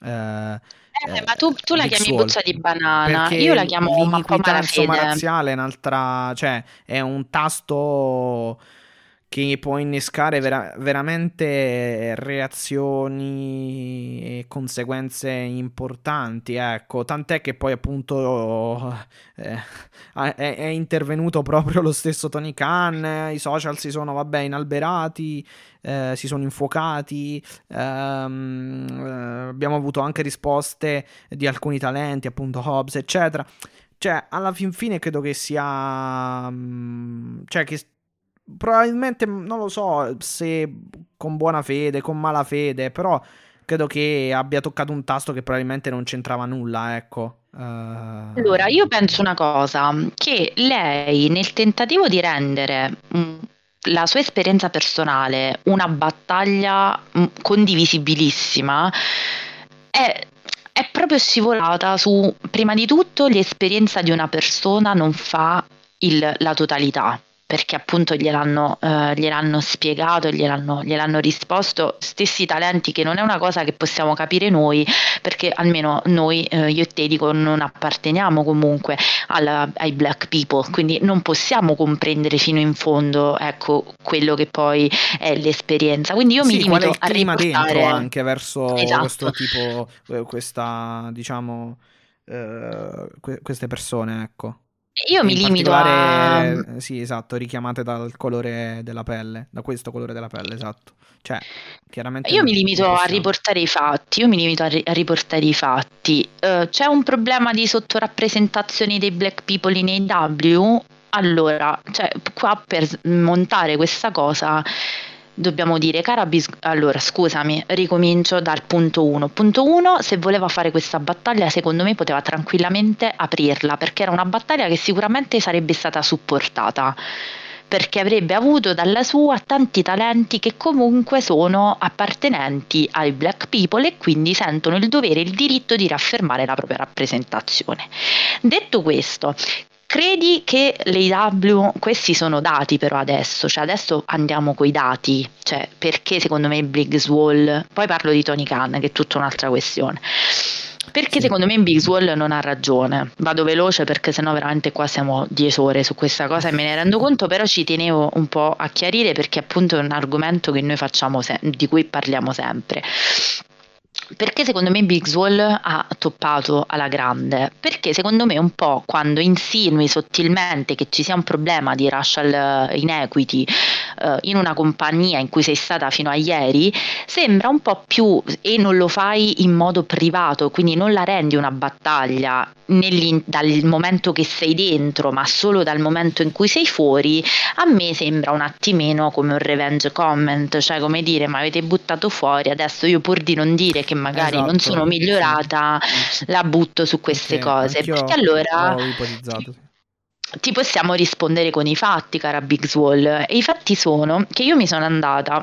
Eh, eh, ma tu, tu la chiami Soul. buccia di banana, io la chiamo po' razziale è un'altra, cioè è un tasto che può innescare vera- veramente reazioni e conseguenze importanti, ecco, tant'è che poi appunto eh, è, è, intervenuto proprio lo stesso Tony Khan, i social si sono, vabbè, inalberati, eh, si sono infuocati, ehm, eh, abbiamo avuto anche risposte di alcuni talenti, appunto Hobbs, eccetera. Cioè, alla fin fine credo che sia... Mm, cioè, che probabilmente non lo so se con buona fede, con mala fede, però credo che abbia toccato un tasto che probabilmente non c'entrava nulla, ecco. Uh... Allora, io penso una cosa, che lei nel tentativo di rendere mh, la sua esperienza personale una battaglia mh, condivisibilissima è è proprio scivolata su, prima di tutto, l'esperienza di una persona non fa il, la totalità perché appunto gliel'hanno, eh, gliel'hanno spiegato, gliel'hanno, gliel'hanno, risposto, stessi talenti che non è una cosa che possiamo capire noi, perché almeno noi, eh, io e te dico, non apparteniamo comunque alla, ai black people, quindi non possiamo comprendere fino in fondo ecco, quello che poi è l'esperienza. Quindi io sì, mi limito a riportare... anche verso esatto. questo tipo, eh, questa, diciamo, eh, queste persone, ecco. Io mi limito a... Sì, esatto, richiamate dal colore della pelle, da questo colore della pelle, esatto. Cioè, chiaramente... Io mi limito a riportare i fatti, io mi limito a, ri- a riportare i fatti. Uh, c'è un problema di sottorappresentazione dei black people in AW? Allora, cioè, qua per montare questa cosa dobbiamo dire, cara Bis- allora scusami, ricomincio dal punto 1. Punto 1, se voleva fare questa battaglia, secondo me poteva tranquillamente aprirla, perché era una battaglia che sicuramente sarebbe stata supportata perché avrebbe avuto dalla sua tanti talenti che comunque sono appartenenti ai black people e quindi sentono il dovere e il diritto di riaffermare la propria rappresentazione. Detto questo, Credi che l'AW, questi sono dati però adesso, cioè adesso andiamo coi dati, cioè perché secondo me Big Swall, poi parlo di Tony Khan che è tutta un'altra questione. Perché sì. secondo me Big Swall non ha ragione. Vado veloce perché sennò veramente qua siamo 10 ore su questa cosa e me ne rendo conto, però ci tenevo un po' a chiarire perché appunto è un argomento che noi facciamo se- di cui parliamo sempre. Perché secondo me Big Swall ha toppato alla grande? Perché secondo me un po' quando insinui sottilmente che ci sia un problema di racial inequity uh, in una compagnia in cui sei stata fino a ieri, sembra un po' più e non lo fai in modo privato, quindi non la rendi una battaglia dal momento che sei dentro, ma solo dal momento in cui sei fuori, a me sembra un attimino come un revenge comment, cioè come dire ma avete buttato fuori, adesso io pur di non dire che magari esatto, non sono migliorata, sì. la butto su queste okay, cose. Perché allora ti possiamo rispondere con i fatti, cara Big Swall. E i fatti sono che io mi sono andata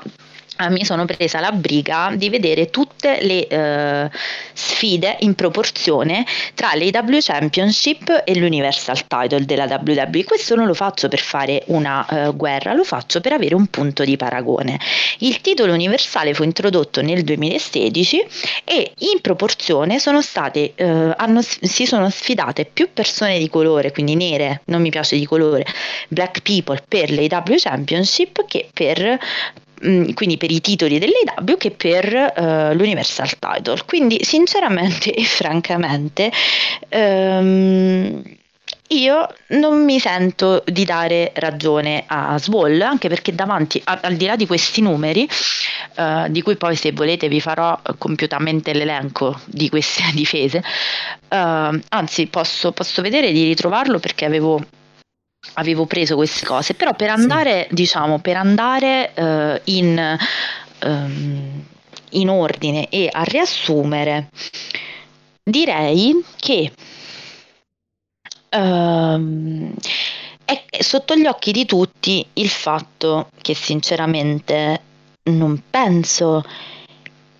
mi sono presa la briga di vedere tutte le uh, sfide in proporzione tra l'AW Championship e l'Universal Title della WWE. Questo non lo faccio per fare una uh, guerra, lo faccio per avere un punto di paragone. Il titolo universale fu introdotto nel 2016 e in proporzione sono state, uh, hanno, si sono sfidate più persone di colore, quindi nere, non mi piace di colore, black people per l'AW Championship che per Mm, quindi per i titoli dell'AW che per uh, l'Universal Title. Quindi sinceramente *laughs* e francamente um, io non mi sento di dare ragione a Swall, anche perché davanti, a, al di là di questi numeri, uh, di cui poi se volete vi farò compiutamente l'elenco di queste *laughs* difese, uh, anzi posso, posso vedere di ritrovarlo perché avevo avevo preso queste cose, però per andare, sì. diciamo, per andare uh, in, um, in ordine e a riassumere, direi che um, è sotto gli occhi di tutti il fatto che sinceramente non penso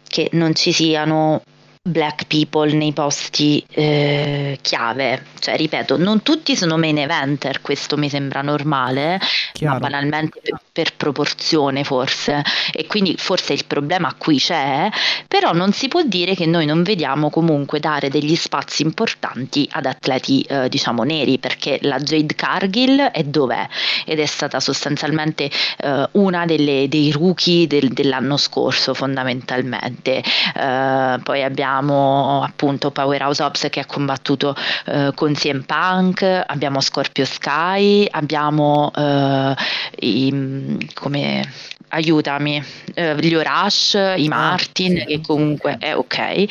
che non ci siano black people nei posti eh, chiave. Cioè, ripeto, non tutti sono main eventer, questo mi sembra normale, Chiaro. ma banalmente per, per, proporzione forse. E quindi forse il problema qui c'è, però non si può dire che noi non vediamo comunque dare degli spazi importanti ad atleti, eh, diciamo, neri, perché la Jade Cargill è dov'è? Ed è stata sostanzialmente eh, una delle, dei rookie del, dell'anno scorso, fondamentalmente. Eh, poi abbiamo abbiamo appunto Powerhouse Ops che ha combattuto eh, con CM Punk, abbiamo Scorpio Sky, abbiamo eh, i, come aiutami, eh, gli Orash, i ah, Martin, che comunque è ok.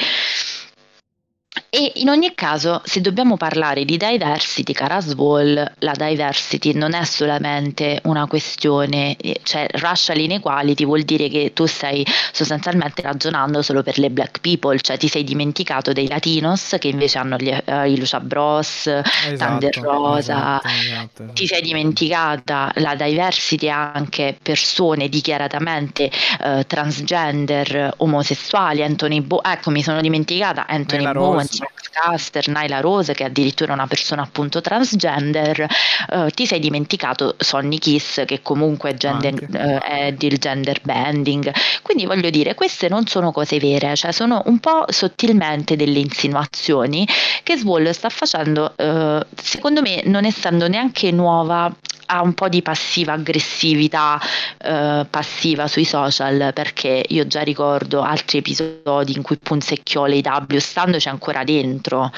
E in ogni caso, se dobbiamo parlare di diversity, cara Swall, la diversity non è solamente una questione, eh, cioè racial inequality vuol dire che tu stai sostanzialmente ragionando solo per le black people, cioè ti sei dimenticato dei latinos che invece hanno gli, uh, i Lucia Bros, esatto, Thunder Rosa, esatto, esatto, ti sei dimenticata la diversity anche persone dichiaratamente uh, transgender, omosessuali, Anthony Bo- ecco mi sono dimenticata Anthony Bowen Max Caster, Naila Rose, che è addirittura una persona appunto transgender, uh, ti sei dimenticato Sonny Kiss, che comunque è, gender, uh, è del gender bending. Quindi voglio dire, queste non sono cose vere, cioè sono un po' sottilmente delle insinuazioni che Swall sta facendo, uh, secondo me, non essendo neanche nuova ha un po' di passiva aggressività eh, passiva sui social perché io già ricordo altri episodi in cui punzecchiò l'AW standoci ancora dentro.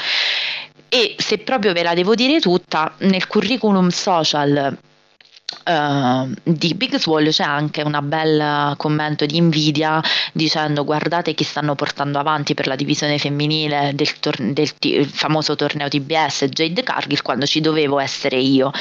E se proprio ve la devo dire tutta nel curriculum social Uh, di Big Swall c'è anche un bel commento di invidia dicendo guardate chi stanno portando avanti per la divisione femminile del, tor- del t- famoso torneo TBS Jade Cargill quando ci dovevo essere io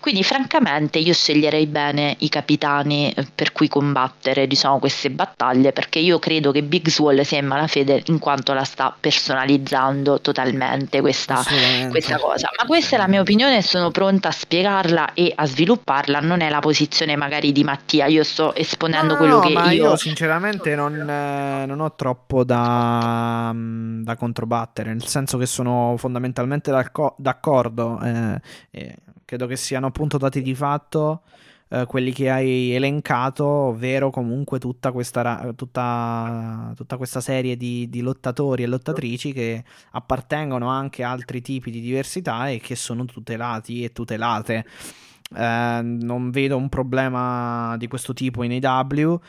quindi francamente io sceglierei bene i capitani per cui combattere diciamo queste battaglie perché io credo che Big Swall sia in malafede in quanto la sta personalizzando totalmente questa, questa cosa. Ma questa è la mia opinione e sono pronta a spiegarla e a svilupparla non è la posizione magari di Mattia, io sto esponendo no, quello che ma io... io sinceramente non, eh, non ho troppo da, mm, da, controbattere, nel senso che sono fondamentalmente d'accordo, eh, eh, credo che siano appunto dati di fatto eh, quelli che hai elencato, ovvero comunque tutta questa, tutta, tutta questa serie di, di, lottatori e lottatrici che appartengono anche a altri tipi di diversità e che sono tutelati e tutelate. Eh, non vedo un problema di questo tipo in AW.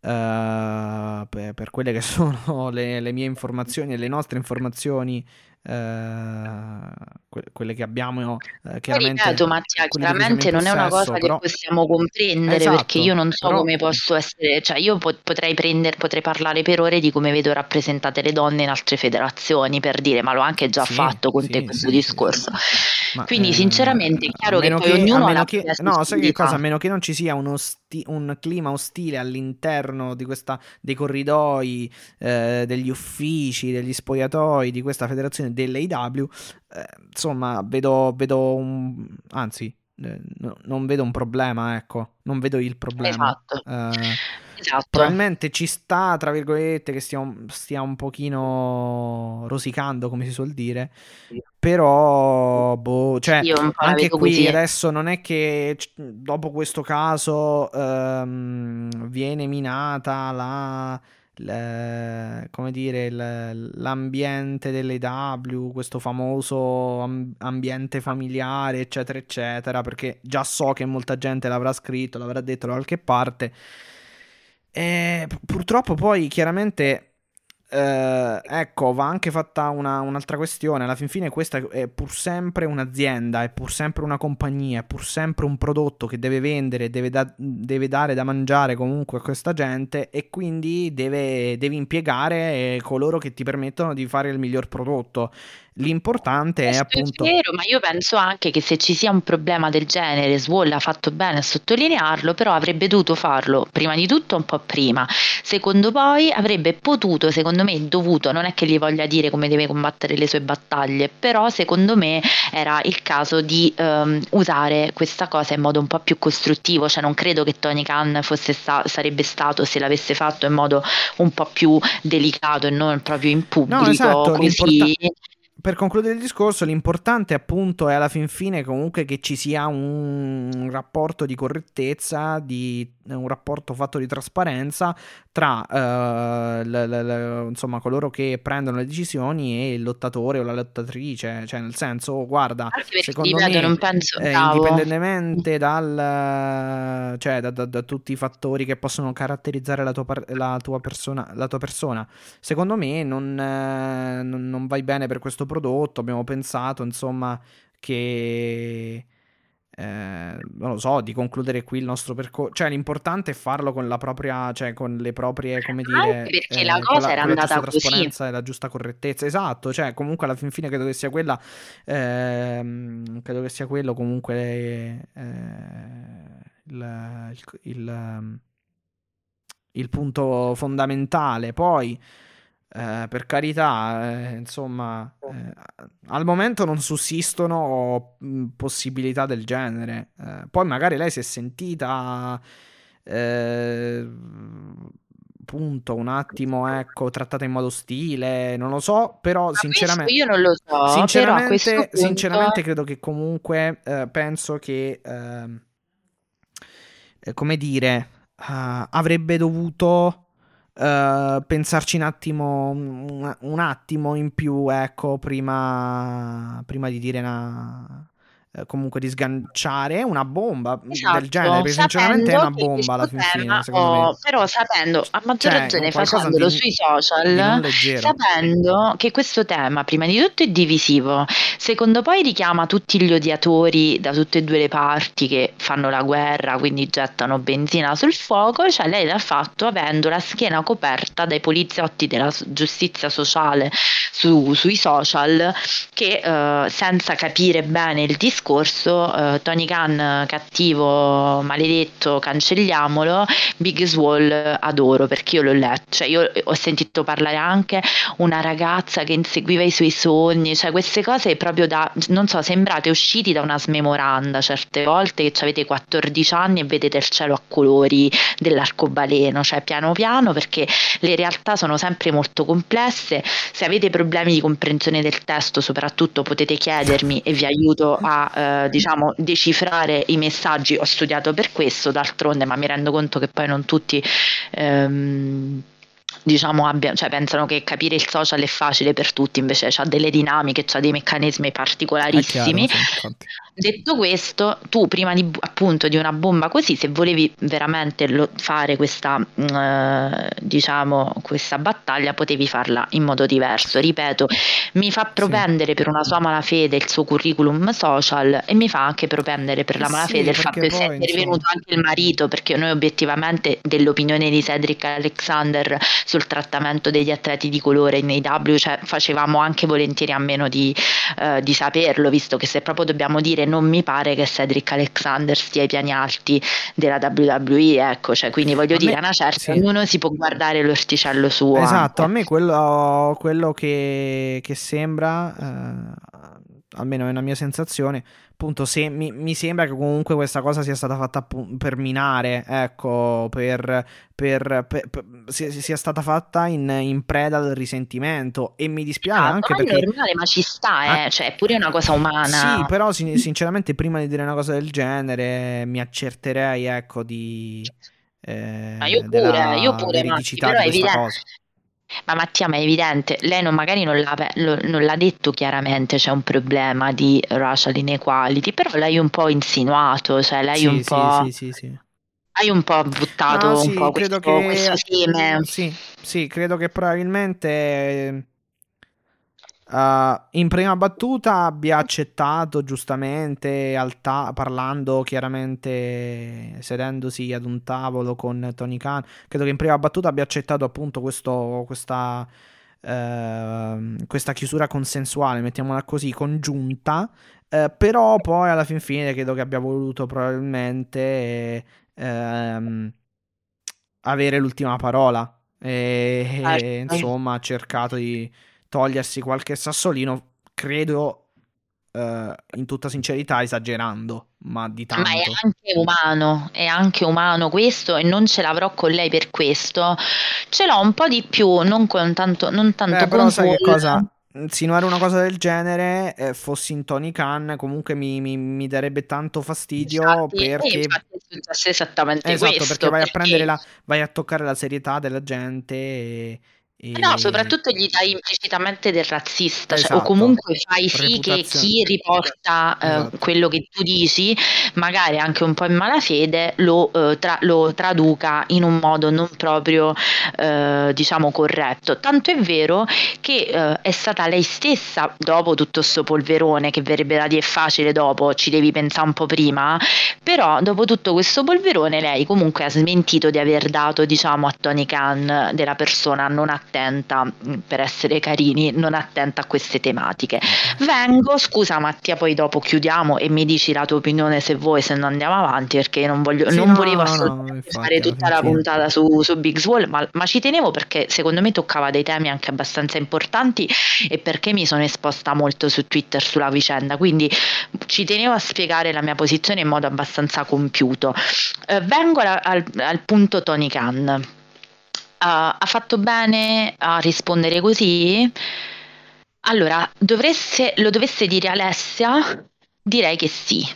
Eh, per, per, quelle che *laughs* sono le, le, mie informazioni e le nostre informazioni eh, quelle che abbiamo eh, chiaramente ripeto Mattia chiaramente non è una cosa però... che possiamo comprendere esatto, perché io non so però... come posso essere cioè io potrei prendere potrei parlare per ore di come vedo rappresentate le donne in altre federazioni per dire ma l'ho anche già sì, fatto con sì, te questo sì, discorso. Ma, quindi eh, sinceramente è chiaro che poi che, ognuno ha che, no sai che cosa? a meno che non ci sia uno sti- un clima ostile all'interno di questa, dei corridoi eh, degli uffici degli spogliatoi di questa federazione dell'AW, eh, insomma, vedo, vedo un... anzi, eh, no, non vedo un problema, ecco, non vedo il problema. Esatto. Eh, esatto. Probabilmente ci sta, tra virgolette, che stia un, stia un pochino rosicando, come si suol dire, però, boh, cioè, anche qui così. adesso non è che dopo questo caso ehm, viene minata la come dire, l'ambiente delle W, questo famoso ambiente familiare, eccetera, eccetera, perché già so che molta gente l'avrà scritto, l'avrà detto da qualche parte. E purtroppo poi chiaramente eh, ecco, va anche fatta una, un'altra questione. Alla fin fine, questa è pur sempre un'azienda, è pur sempre una compagnia, è pur sempre un prodotto che deve vendere, deve, da, deve dare da mangiare comunque a questa gente e quindi deve, devi impiegare coloro che ti permettono di fare il miglior prodotto. L'importante è, è appunto. È vero, ma io penso anche che se ci sia un problema del genere, Swall ha fatto bene a sottolinearlo, però avrebbe dovuto farlo prima di tutto un po' prima. Secondo poi avrebbe potuto, secondo me, dovuto, non è che gli voglia dire come deve combattere le sue battaglie, però secondo me era il caso di um, usare questa cosa in modo un po' più costruttivo, cioè non credo che Tony Khan fosse sta- sarebbe stato se l'avesse fatto in modo un po' più delicato e non proprio in pubblico. No, esatto, così per concludere il discorso, l'importante appunto è alla fin fine comunque che ci sia un rapporto di correttezza, di, un rapporto fatto di trasparenza tra uh, l, l, l, insomma, coloro che prendono le decisioni e il lottatore o la lottatrice. Cioè, nel senso, guarda, secondo me, non penso, eh, indipendentemente dal, cioè, da, da, da, tutti i fattori che possono caratterizzare la tua, la tua, persona, la tua persona, secondo me non, eh, non, non vai bene per questo prodotto. Abbiamo pensato, insomma, che eh, non lo so, di concludere qui il nostro percorso. Cioè, l'importante è farlo con la propria, cioè con le proprie, come dire, Anche perché eh, la cosa la, era andata la trasparenza e la giusta correttezza. Esatto, cioè, comunque alla fin fine credo che sia quella, ehm, credo che sia quello comunque eh, il, il, il, il punto fondamentale. Poi eh, per carità, eh, insomma, eh, al momento non sussistono mh, possibilità del genere. Eh, poi magari lei si è sentita, eh, appunto, un attimo, ecco, trattata in modo ostile, non lo so, però Ma sinceramente... Io non lo so, sinceramente, punto... sinceramente credo che comunque, eh, penso che, ehm, come dire, avrebbe dovuto Uh, pensarci un attimo, un, attimo in più, ecco, prima, prima di dire una, eh, comunque di sganciare una bomba esatto, del genere, perché sinceramente è una bomba alla fin fine, oh, Però sapendo, a maggior cioè, ragione facendolo di, sui social, sapendo che questo tema prima di tutto è divisivo, secondo poi richiama tutti gli odiatori da tutte e due le parti che fanno la guerra, quindi gettano benzina sul fuoco, cioè lei l'ha fatto avendo la schiena coperta dai poliziotti della giustizia sociale su, sui social che eh, senza capire bene il discorso discorso, eh, Tony Khan cattivo, maledetto, cancelliamolo, Big Swall adoro perché io l'ho letto, cioè io ho sentito parlare anche una ragazza che inseguiva i suoi sogni, cioè queste cose proprio da, non so, sembrate usciti da una smemoranda certe volte che avete 14 anni e vedete il cielo a colori dell'arcobaleno, cioè piano piano perché le realtà sono sempre molto complesse, se avete problemi di comprensione del testo soprattutto potete chiedermi e vi aiuto a eh, diciamo, decifrare i messaggi, ho studiato per questo d'altronde, ma mi rendo conto che poi non tutti ehm, diciamo abbia, cioè pensano che capire il social è facile per tutti, invece ha delle dinamiche, ha dei meccanismi particolarissimi. Chiaro, sì, Detto questo, tu prima di, appunto di una bomba così, se volevi veramente lo, fare questa, eh, diciamo, questa battaglia, potevi farla in modo diverso. Ripeto, mi fa propendere sì. per una sua malafede il suo curriculum social e mi fa anche propendere per la malafede sì, il fatto che sia intervenuto insomma... anche il marito, perché noi obiettivamente dell'opinione di Cedric Alexander sul trattamento degli atleti di colore nei W, cioè facevamo anche volentieri a meno di, eh, di saperlo, visto che se proprio dobbiamo dire non mi pare che Cedric Alexander stia ai piani alti della WWE, ecco, cioè, quindi voglio a dire, me, una certa, sì. ognuno si può guardare l'orticello suo. Esatto, anche. a me quello, quello che, che sembra, eh, almeno è una mia sensazione, appunto, se, mi, mi, sembra che comunque questa cosa sia stata fatta per minare, ecco, per, per, per, per sia, sia, stata fatta in, in, preda del risentimento e mi dispiace ah, anche perché... è normale, ma ci sta, eh, ah, cioè è pure una cosa umana. Sì, però sin- sinceramente prima di dire una cosa del genere mi accerterei, ecco, di... Eh, ma io pure, io pure, Matti, però è evidente, cosa. Ma Mattia, ma è evidente, lei non, magari non l'ha, non l'ha, detto chiaramente, c'è un problema di racial inequality, però l'hai un po' insinuato, cioè l'hai sì, un sì, po'... Sì, sì, sì. Hai un po' buttato no, un po' questo, che, questo seme. Sì, sì, credo che probabilmente Uh, in prima battuta abbia accettato giustamente, alta- parlando chiaramente, sedendosi ad un tavolo con Tony Khan. Credo che in prima battuta abbia accettato appunto questo, questa, uh, questa chiusura consensuale, mettiamola così, congiunta. Uh, però poi alla fin fine credo che abbia voluto probabilmente ehm, avere l'ultima parola. E, e insomma ha cercato di togliersi qualche sassolino, credo uh, in tutta sincerità esagerando, ma di tanto. Ma è anche umano, è anche umano questo e non ce l'avrò con lei per questo. Ce l'ho un po' di più, non con tanto, non tanto Beh, però sai che cosa? Insinuare una cosa del genere, eh, fossi in Tony Khan, comunque mi, mi, mi darebbe tanto fastidio infatti, perché... Infatti esattamente esatto, questo. perché vai a prendere la... vai a toccare la serietà della gente e E... No, soprattutto gli dai implicitamente del razzista, esatto. cioè, o esatto. comunque fai sì che chi riporta eh, esatto. quello che tu dici, magari anche un po' in malafede, lo, eh, tra- lo traduca in un modo non proprio, eh, diciamo, corretto. Tanto è vero che eh, è stata lei stessa, dopo tutto questo polverone, che verrebbe da dire facile dopo, ci devi pensare un po' prima, però dopo tutto questo polverone lei comunque ha smentito di aver dato, diciamo, a Tony Khan della persona non attenta attenta, mm, per essere carini, non attenta a queste tematiche. Vengo, scusa Mattia, poi dopo chiudiamo e mi dici la tua opinione se vuoi, se non andiamo avanti, perché non, voglio, sì, non no, volevo assolutamente no, infatti, fare tutta la puntata su, su Big Swall, ma, ma, ci tenevo perché secondo me toccava dei temi anche abbastanza importanti e perché mi sono esposta molto su Twitter sulla vicenda, quindi ci tenevo a spiegare la mia posizione in modo abbastanza compiuto. Eh, vengo al, al, al punto Tony Khan. Ha fatto bene a rispondere così? Allora, dovresse, lo dovesse dire Alessia? Direi che sì.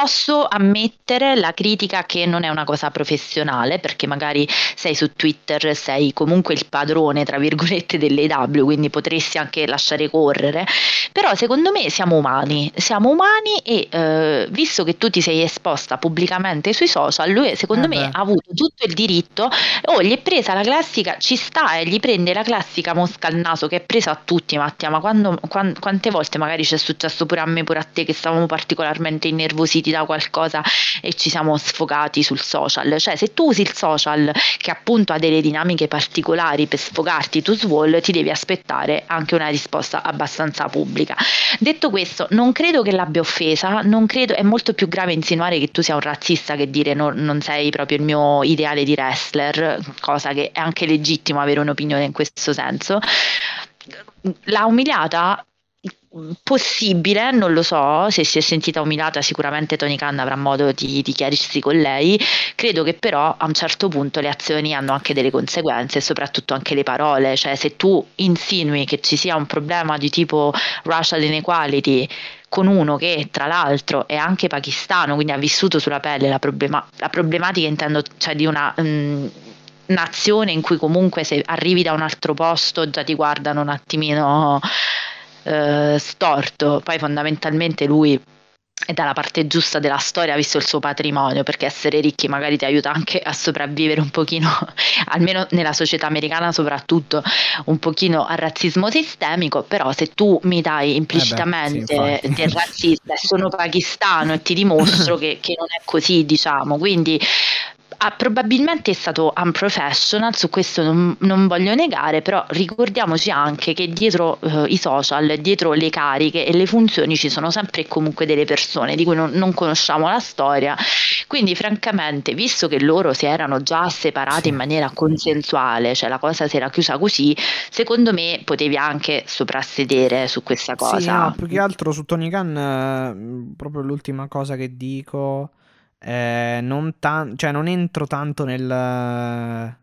Posso ammettere la critica che non è una cosa professionale, perché magari sei su Twitter, sei comunque il padrone, tra virgolette, dell'EW, quindi potresti anche lasciare correre, però secondo me siamo umani, siamo umani e eh, visto che tu ti sei esposta pubblicamente sui social, lui secondo eh me ha avuto tutto il diritto, oh gli è presa la classica, ci sta e gli prende la classica mosca al naso che è presa a tutti Mattia, ma quando, quando, quante volte magari c'è successo pure a me, pure a te che stavamo particolarmente innervositi da qualcosa e ci siamo sfogati sul social. Cioè, se tu usi il social che appunto ha delle dinamiche particolari per sfogarti tu swall, ti devi aspettare anche una risposta abbastanza pubblica. Detto questo, non credo che l'abbia offesa, non credo, è molto più grave insinuare che tu sia un razzista che dire no, non sei proprio il mio ideale di wrestler, cosa che è anche legittimo avere un'opinione in questo senso. L'ha umiliata possibile, non lo so, se si è sentita umiliata sicuramente Tony Khan avrà modo di, di, chiarirsi con lei, credo che però a un certo punto le azioni hanno anche delle conseguenze e soprattutto anche le parole, cioè se tu insinui che ci sia un problema di tipo racial inequality con uno che tra l'altro è anche pakistano, quindi ha vissuto sulla pelle la, problema- la problematica intendo cioè di una... Um, nazione in cui comunque se arrivi da un altro posto già ti guardano un attimino eh, storto, poi fondamentalmente lui è dalla parte giusta della storia visto il suo patrimonio perché essere ricchi magari ti aiuta anche a sopravvivere un pochino *laughs* almeno nella società americana soprattutto un pochino al razzismo sistemico però se tu mi dai implicitamente eh beh, sì, del razzismo sono *laughs* pakistano e ti dimostro che, che non è così diciamo. Quindi ah, probabilmente è stato unprofessional, su questo non, non, voglio negare, però ricordiamoci anche che dietro uh, i social, dietro le cariche e le funzioni ci sono sempre e comunque delle persone di cui non, non conosciamo la storia. Quindi francamente, visto che loro si erano già separati sì. in maniera consensuale, cioè la cosa si era chiusa così, secondo me potevi anche soprassedere su questa cosa. Sì, no, più che altro su Tony Khan, eh, proprio l'ultima cosa che dico eh, non, tan- cioè non entro tanto nel,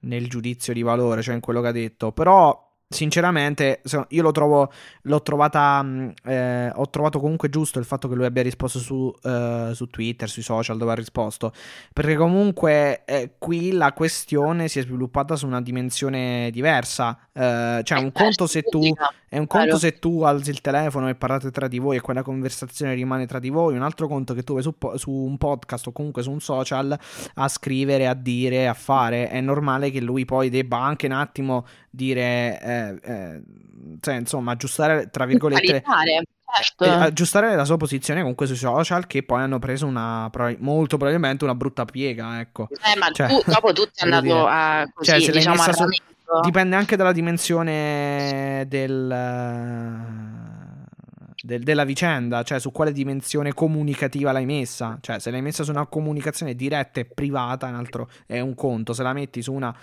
nel giudizio di valore, cioè in quello che ha detto, però sinceramente io lo trovo l'ho trovata mm, eh, ho trovato comunque giusto il fatto che lui abbia risposto su, uh, su Twitter sui social dove ha risposto. Perché comunque eh, qui la questione si è sviluppata su una dimensione diversa. Uh, cioè un conto se tu è un conto se tu alzi il telefono e parlate tra di voi e quella conversazione rimane tra di voi, un altro conto che tu vai su, su, un podcast o comunque su un social a scrivere, a dire, a fare. È normale che lui poi debba anche un attimo dire, eh, eh, cioè, insomma, aggiustare, tra virgolette... Certo. aggiustare la sua posizione comunque sui social che poi hanno preso una molto probabilmente una brutta piega ecco eh, ma cioè, tu, dopo tutto è andato a così cioè, se diciamo su, Dipende anche dalla dimensione del, del, della vicenda, cioè su quale dimensione comunicativa l'hai messa. Cioè, se l'hai messa su una comunicazione diretta e privata, un altro è un conto. Se la metti su una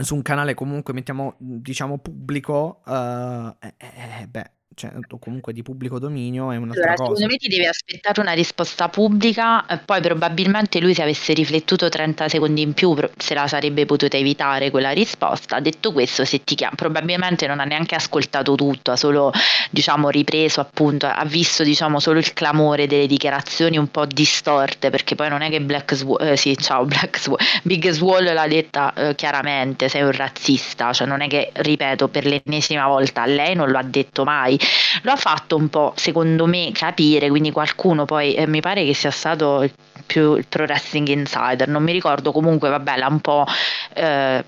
su un canale comunque mettiamo diciamo pubblico uh, eh, eh, beh cioè, o comunque di pubblico dominio è un'altra allora, cosa. Secondo me ti devi aspettare una risposta pubblica, poi probabilmente lui se avesse riflettuto 30 secondi in più se la sarebbe potuta evitare quella risposta. Detto questo, se ti chiama, probabilmente non ha neanche ascoltato tutto, ha solo diciamo ripreso appunto, ha visto diciamo solo il clamore delle dichiarazioni un po' distorte, perché poi non è che Black Sw- eh, sì, ciao Black Sw- Big Swall l'ha detta eh, chiaramente, sei un razzista, cioè non è che ripeto per l'ennesima volta, lei non lo ha detto mai lo ha fatto un po', secondo me, capire, quindi qualcuno poi eh, mi pare che sia stato più il Pro Wrestling Insider, non mi ricordo, comunque vabbè, l'ha un po' eh,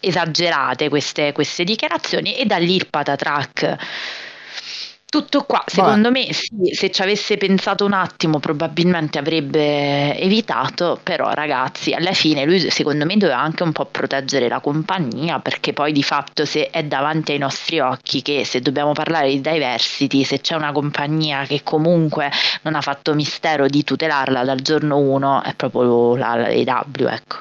esagerate queste, queste dichiarazioni e da lì il patatrack tutto qua, secondo Beh. me sì, se ci avesse pensato un attimo probabilmente avrebbe evitato, però ragazzi, alla fine lui secondo me doveva anche un po' proteggere la compagnia perché poi di fatto se è davanti ai nostri occhi che se dobbiamo parlare di diversity, se c'è una compagnia che comunque non ha fatto mistero di tutelarla dal giorno 1 è proprio la, AW, ecco.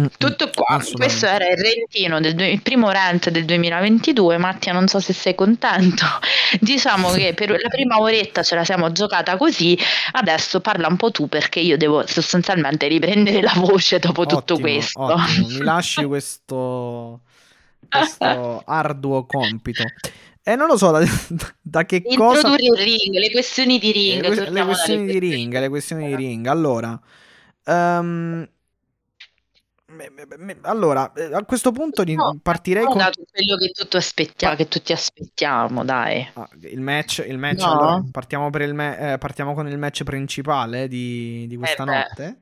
Mm, Tutto qua, questo era il rentino del il primo rent del 2022. Mattia, non so se sei contento. *laughs* Diciamo che per la prima oretta ce la siamo giocata così. Adesso parla un po' tu perché io devo sostanzialmente riprendere la voce dopo ottimo, tutto questo. Ottimo. Mi *laughs* lasci questo, questo arduo compito. E non lo so da, da che Introdurre cosa. il ring, le questioni di ring. Le, le questioni di ring, le questioni di ring. Allora. Um, allora, eh, a questo punto no, partirei con quello che, tutto aspettia, che tutti aspettiamo, dai. Ah, il match, il match no. allora, partiamo, me- eh, partiamo, con il match principale di, di questa eh notte.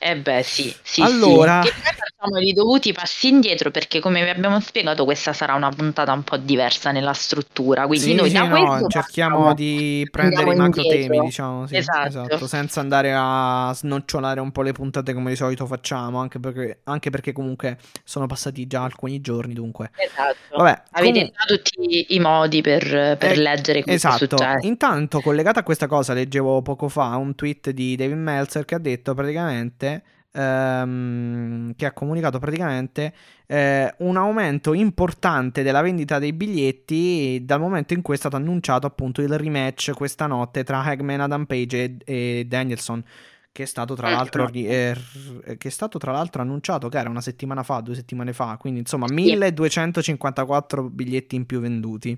Eh beh, sì, sì, allora... sì. Che facciamo i dovuti passi indietro perché come vi abbiamo spiegato questa sarà una puntata un po' diversa nella struttura, quindi sì, noi sì, no, cerchiamo di prendere i macro temi, diciamo, sì, esatto. esatto. senza andare a snocciolare un po' le puntate come di solito facciamo, anche perché, anche perché comunque sono passati già alcuni giorni, dunque. Esatto. Vabbè, Avete com... tutti i modi per, per eh, leggere questo esatto. Intanto, collegato a questa cosa, leggevo poco fa un tweet di David Meltzer che ha detto praticamente ehm, che ha comunicato praticamente eh, un aumento importante della vendita dei biglietti dal momento in cui è stato annunciato appunto il rematch questa notte tra Hagman, Adam Page e, e Danielson che è stato tra l'altro eh, che è stato tra l'altro annunciato che era una settimana fa, due settimane fa, quindi insomma 1254 biglietti in più venduti.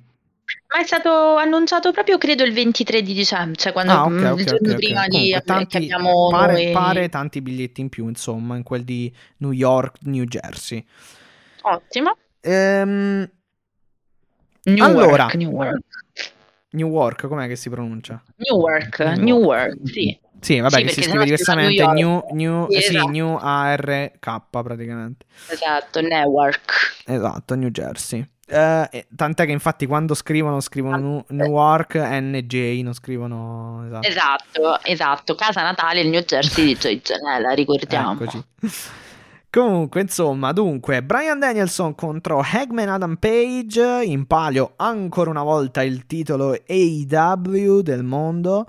Ma è stato annunciato proprio credo il 23 di dicembre, cioè quando ah, okay, okay, il giorno okay, prima di Comunque, tanti, abbiamo pare, noi... pare tanti biglietti in più, insomma, in quel di New York, New Jersey. Ottimo. Ehm... New allora, York, New York. New York, com'è che si pronuncia? Newark, New, New York, sì. Sì, vabbè, sì, che si scrive diversamente. New, new, sì, esatto. sì, New ARK praticamente. Esatto, Newark. Esatto, New Jersey. Uh, tant'è che infatti quando scrivono scrivono Newark NJ, non scrivono esatto. esatto, esatto. Casa natale il New Jersey di Joy Janella, ricordiamo. Eccoci. *laughs* Comunque, insomma, dunque, Brian Danielson contro Hagman Adam Page, in palio ancora una volta il titolo AEW del mondo.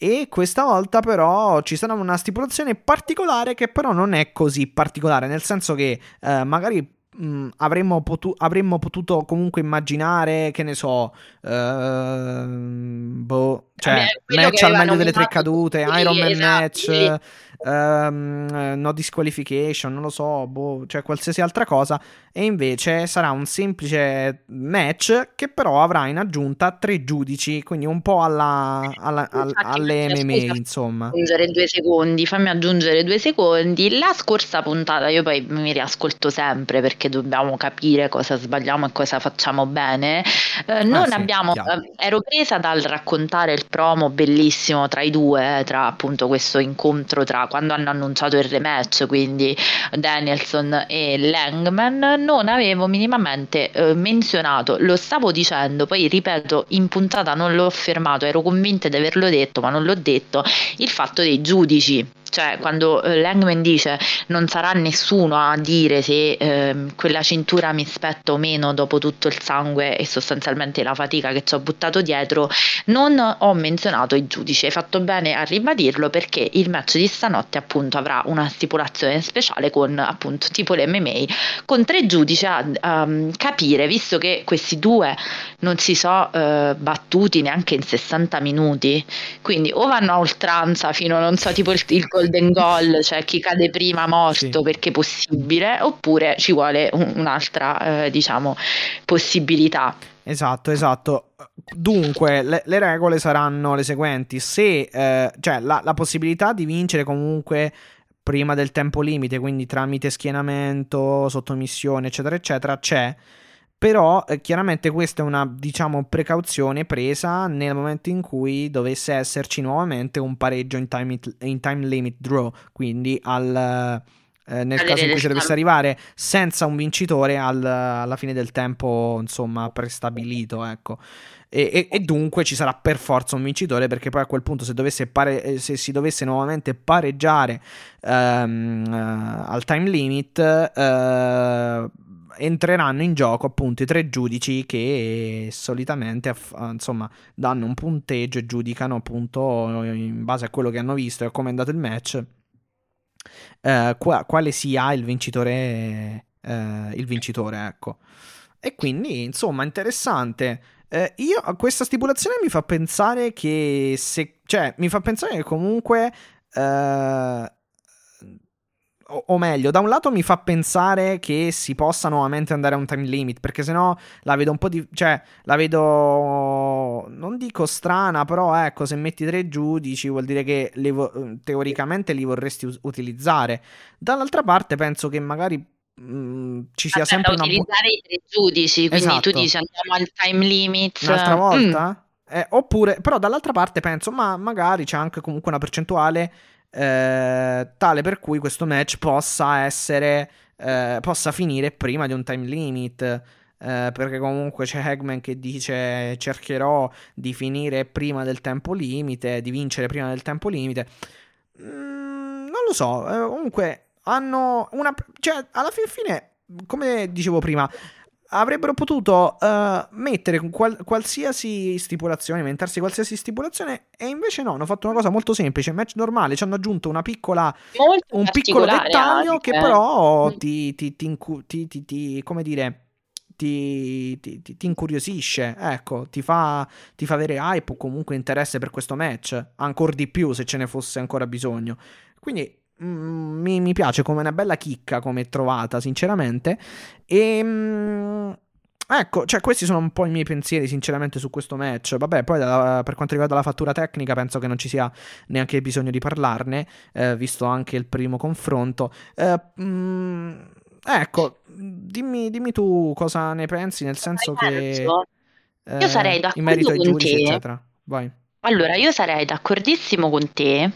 E questa volta però ci sarà una stipulazione particolare che però non è così particolare, nel senso che eh, magari mh, mm, avremmo, potu- avremmo, potuto comunque immaginare, che ne so, uh, boh, cioè, match al meglio delle tre cadute, Iron Man esatto, match. Sì um, no disqualification, non lo so, boh, cioè qualsiasi altra cosa. E invece sarà un semplice match che però avrà in aggiunta tre giudici, quindi un po' alla, alla, alla alle MMA, insomma. Aggiungere due secondi, fammi aggiungere due secondi. La scorsa puntata, io poi mi riascolto sempre perché dobbiamo capire cosa sbagliamo e cosa facciamo bene. Eh, ah, non ah, sì, abbiamo, eh, ero presa dal raccontare il promo bellissimo tra i due, tra appunto questo incontro tra quando hanno annunciato il rematch, quindi Danielson e Langman, non avevo minimamente eh, menzionato, lo stavo dicendo, poi ripeto, in puntata non l'ho fermato, ero convinta di averlo detto, ma non l'ho detto, il fatto dei giudici cioè quando eh, Langman dice non sarà nessuno a dire se eh, quella cintura mi spetta o meno dopo tutto il sangue e sostanzialmente la fatica che ci ho buttato dietro, non ho menzionato i giudici, hai fatto bene a ribadirlo perché il match di stanotte appunto avrà una stipulazione speciale con appunto tipo l'MMA con tre giudici a um, capire, visto che questi due non si so uh, battuti neanche in 60 minuti, quindi o vanno a oltranza fino a non so tipo il, il golden goal, cioè chi cade prima morto sì. perché possibile, oppure ci vuole un, un'altra eh, diciamo possibilità. Esatto, esatto. Dunque, le, le, regole saranno le seguenti: se eh, cioè la, la possibilità di vincere comunque prima del tempo limite, quindi tramite schienamento, sottomissione, eccetera, eccetera, c'è. Però eh, chiaramente questa è una, diciamo, precauzione presa nel momento in cui dovesse esserci nuovamente un pareggio in time, it, in time limit draw, quindi al, eh, nel caso in cui ci dovesse arrivare senza un vincitore al, alla fine del tempo, insomma, prestabilito, ecco. E, e, e, dunque ci sarà per forza un vincitore perché poi a quel punto se, pare, eh, se si dovesse nuovamente pareggiare um, uh, al time limit uh, entreranno in gioco appunto i tre giudici che solitamente insomma danno un punteggio e giudicano appunto in base a quello che hanno visto e a come è andato il match uh, qua, quale sia il vincitore il vincitore ecco e quindi insomma interessante eh, io questa stipulazione mi fa pensare che se. Cioè, mi fa pensare che comunque. Eh, o, o, meglio, da un lato mi fa pensare che si possa nuovamente andare a un time limit, perché sennò la vedo un po' di... cioè, la vedo... non dico strana, però ecco, se metti tre giudici vuol dire che vo- teoricamente li vorresti us- utilizzare. Dall'altra parte penso che magari Mm, ci sia sempre una utilizzare i tre giudici, quindi esatto. tu dici andiamo al time limit. Un'altra mm. volta? Mm. Eh, oppure, però dall'altra parte penso, ma magari c'è anche comunque una percentuale eh, tale per cui questo match possa essere, eh, possa finire prima di un time limit. Eh, perché comunque c'è Hagman che dice cercherò di finire prima del tempo limite, di vincere prima del tempo limite. Mm, non lo so, eh, comunque hanno una... cioè, alla fin fine, come dicevo prima, avrebbero potuto uh, mettere qual- qualsiasi stipulazione, inventarsi qualsiasi stipulazione e invece no, hanno fatto una cosa molto semplice, match normale, ci hanno aggiunto una piccola, un piccolo dettaglio anche. che però mm. ti, ti, ti, ti, come dire... Ti, ti, ti, incuriosisce, ecco, ti fa, ti fa avere hype o comunque interesse per questo match, ancora di più se ce ne fosse ancora bisogno. Quindi Mm, mi, mi, piace come una bella chicca come trovata, sinceramente. E. Mm, ecco, cioè, questi sono un po' i miei pensieri, sinceramente, su questo match. Vabbè, poi da, per quanto riguarda la fattura tecnica, penso che non ci sia neanche bisogno di parlarne, eh, visto anche il primo confronto. Eh, mm, ecco, dimmi, dimmi, tu cosa ne pensi, nel senso che. Eh, Io sarei d'accordo in merito ai giudici, te. eccetera. Vai. Allora, io sarei d'accordissimo con te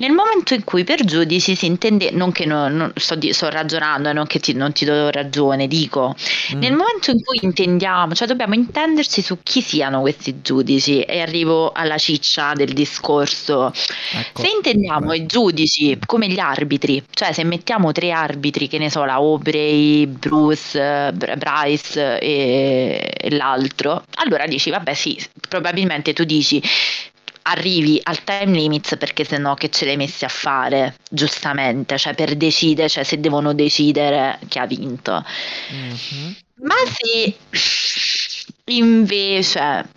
nel momento in cui per giudici si intende, non che non, non sto, di, sto, ragionando, non che ti, non ti do ragione, dico, mm. nel momento in cui intendiamo, cioè dobbiamo intenderci su chi siano questi giudici e arrivo alla ciccia del discorso. Ecco. Se intendiamo Beh. i giudici come gli arbitri, cioè se mettiamo tre arbitri, che ne so, la Aubrey, Bruce, Bryce e, e l'altro, allora dici, vabbè sì, probabilmente tu dici arrivi al time limit perché se no che ce l'hai messi a fare giustamente. Cioè per decidere cioè se devono decidere chi ha vinto. Mm-hmm. ma se invece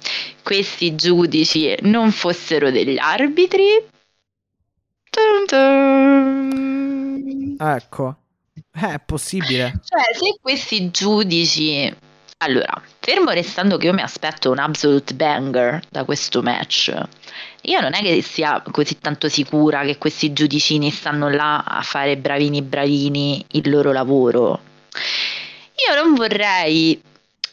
questi giudici non fossero degli arbitri dun dun, ecco. È possibile. Cioè se questi giudici allora, fermo restando che io mi aspetto un absolute banger da questo match, io non è che sia così tanto sicura che questi giudicini stanno là a fare bravini bravini il loro lavoro. Io non vorrei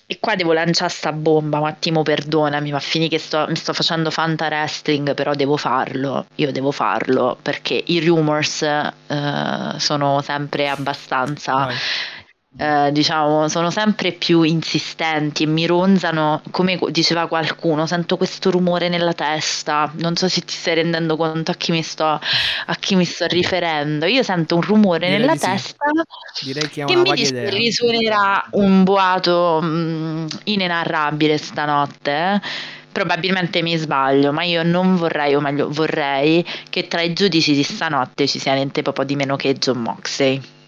e qua devo lanciare sta bomba, un attimo perdonami, ma finì che sto, mi sto facendo fanta wrestling, però devo farlo, io devo farlo, perché i rumors uh, sono sempre abbastanza... Vai eh, diciamo, sono sempre più insistenti e mi ronzano, come diceva qualcuno, sento questo rumore nella testa, non so se ti stai rendendo conto a chi mi sto, a chi mi sto riferendo, io sento un rumore Direi nella testa sì. che, che mi dice che risuonerà un boato mh, mm, inenarrabile stanotte. Eh? Probabilmente mi sbaglio, ma io non vorrei, o meglio vorrei, che tra i giudici di stanotte ci sia niente proprio di meno che John Moxley.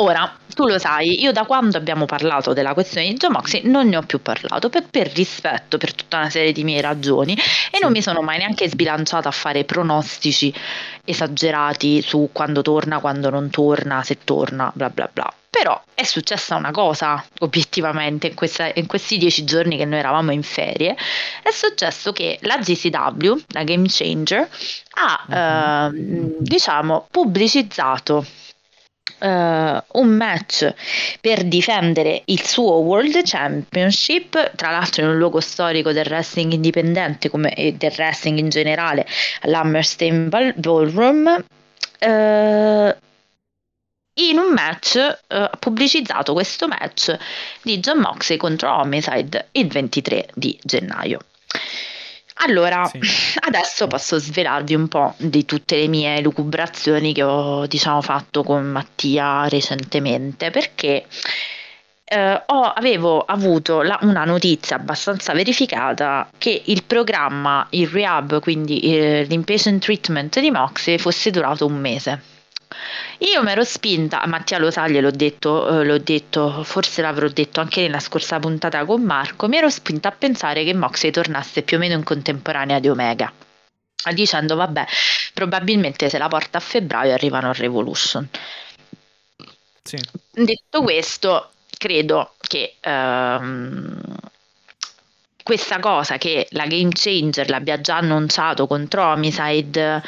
Ora, tu lo sai, io da quando abbiamo parlato della questione di John Moxley non ne ho più parlato per, per rispetto per tutta una serie di miei ragioni e non mi sono mai neanche sbilanciata a fare pronostici esagerati su quando torna, quando non torna, se torna, bla bla bla. Però è successa una cosa, obiettivamente, in, questa, in, questi dieci giorni che noi eravamo in ferie, è successo che la GCW, la Game Changer, ha, eh, diciamo, pubblicizzato Uh, un match per difendere il suo World Championship, tra l'altro in un luogo storico del wrestling indipendente come, e del wrestling in generale, l'Hammerstein Ballroom. Uh, in un match uh, ha pubblicizzato questo match di John Moxley contro Homicide il 23 di gennaio. Allora, sì. *laughs* adesso posso svelarvi un po' di tutte le mie lucubrazioni che ho, diciamo, fatto con Mattia recentemente, perché eh, ho, avevo avuto la, una notizia abbastanza verificata che il programma, il rehab, quindi eh, l'inpatient treatment di Moxie fosse durato un mese. Io mi ero spinta, Mattia lo sa, gliel'ho detto, eh, l'ho detto, forse l'avrò detto anche nella scorsa puntata con Marco, mi ero spinta a pensare che Moxley tornasse più o meno in contemporanea di Omega, dicendo vabbè, probabilmente se la porta a febbraio arrivano a Revolution. Sì. Detto questo, credo che ehm, questa cosa che la Game Changer l'abbia già annunciato contro Homicide,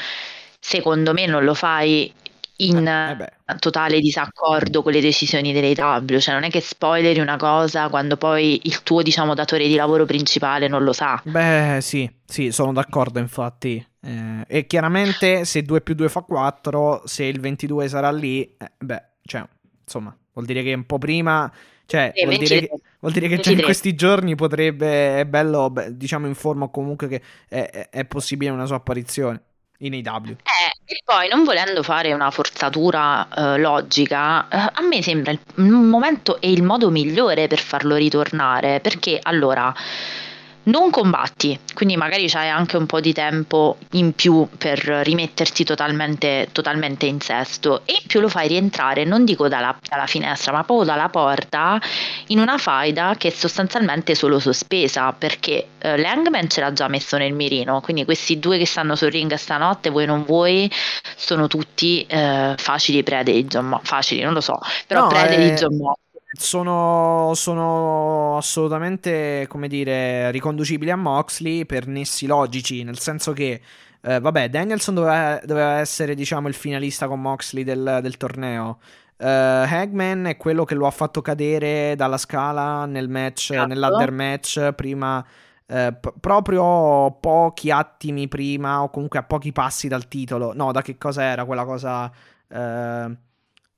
secondo me non lo fai in eh totale disaccordo con le decisioni dell'AW, cioè non è che spoileri una cosa quando poi il tuo diciamo datore di lavoro principale non lo sa. Beh sì, sì, sono d'accordo infatti. Eh, e chiaramente se 2 più 2 fa 4, se il 22 sarà lì, eh, beh, cioè, insomma, vuol dire che un po' prima... Cioè, eh, vuol, dire che, vuol, dire che, già in questi giorni potrebbe, è bello, diciamo in forma comunque che è, è, è possibile una sua apparizione in AW. Eh, e poi non volendo fare una forzatura eh, logica, eh, a me sembra il, momento e il modo migliore per farlo ritornare, perché allora non combatti, quindi magari c'hai anche un po' di tempo in più per rimetterti totalmente, totalmente in sesto. E in più lo fai rientrare, non dico dalla, dalla, finestra, ma proprio dalla porta in una faida che è sostanzialmente solo sospesa perché eh, Langman ce l'ha già messo nel mirino, quindi questi due che stanno sul ring stanotte, voi non vuoi, sono tutti eh, facili prede di John Mo- facili, non lo so, però no, prede eh... di John Mo- sono, sono, assolutamente, come dire, riconducibili a Moxley per nessi logici, nel senso che, eh, vabbè, Danielson doveva, doveva, essere, diciamo, il finalista con Moxley del, del torneo. Uh, Hagman è quello che lo ha fatto cadere dalla scala nel match, esatto. nell'ladder match prima, uh, p- proprio pochi attimi prima o comunque a pochi passi dal titolo. No, da che cosa era quella cosa... Uh,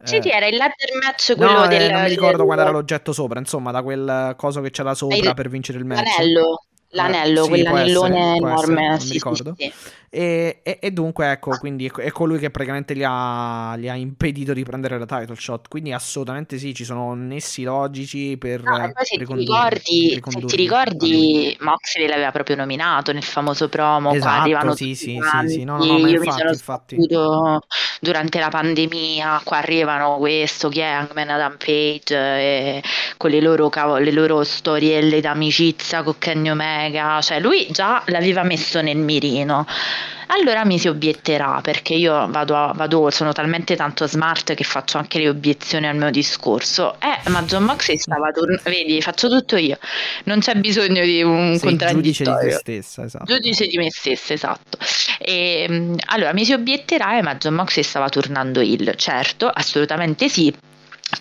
sì, sì, era il ladder match quello no, del... Eh, non mi ricordo del... qual era l'oggetto sopra, insomma, da quel coso che c'era sopra il... per vincere il match. L'anello, l'anello, eh, sì, quell'anellone essere, enorme. Essere, sì, mi ricordo. Sì, e, e, e, dunque, ecco, quindi è colui che praticamente gli ha, gli ha, impedito di prendere la title shot. Quindi, assolutamente sì, ci sono nessi logici per. No, se, ti ricordi, se ti ricordi, Moxley l'aveva proprio nominato nel famoso promo. Esatto, qua sì, sì, sì, sì, no, no, no, Io infatti, mi sono infatti. durante la pandemia. Qua arrivano questo, chi è Hangman Adam Page, con le loro, le loro storielle d'amicizia con Kenny Omega. Cioè, lui già l'aveva messo nel mirino allora mi si obietterà perché io vado, vado, sono talmente tanto smart che faccio anche le obiezioni al mio discorso. Eh, ma John Moxley stava tornando, vedi, faccio tutto io, non c'è bisogno di un Sei giudice di te stessa, esatto. Giudice di me stessa, esatto. E, ehm, allora mi si obietterà, eh, ma John Moxley stava tornando il, certo, assolutamente sì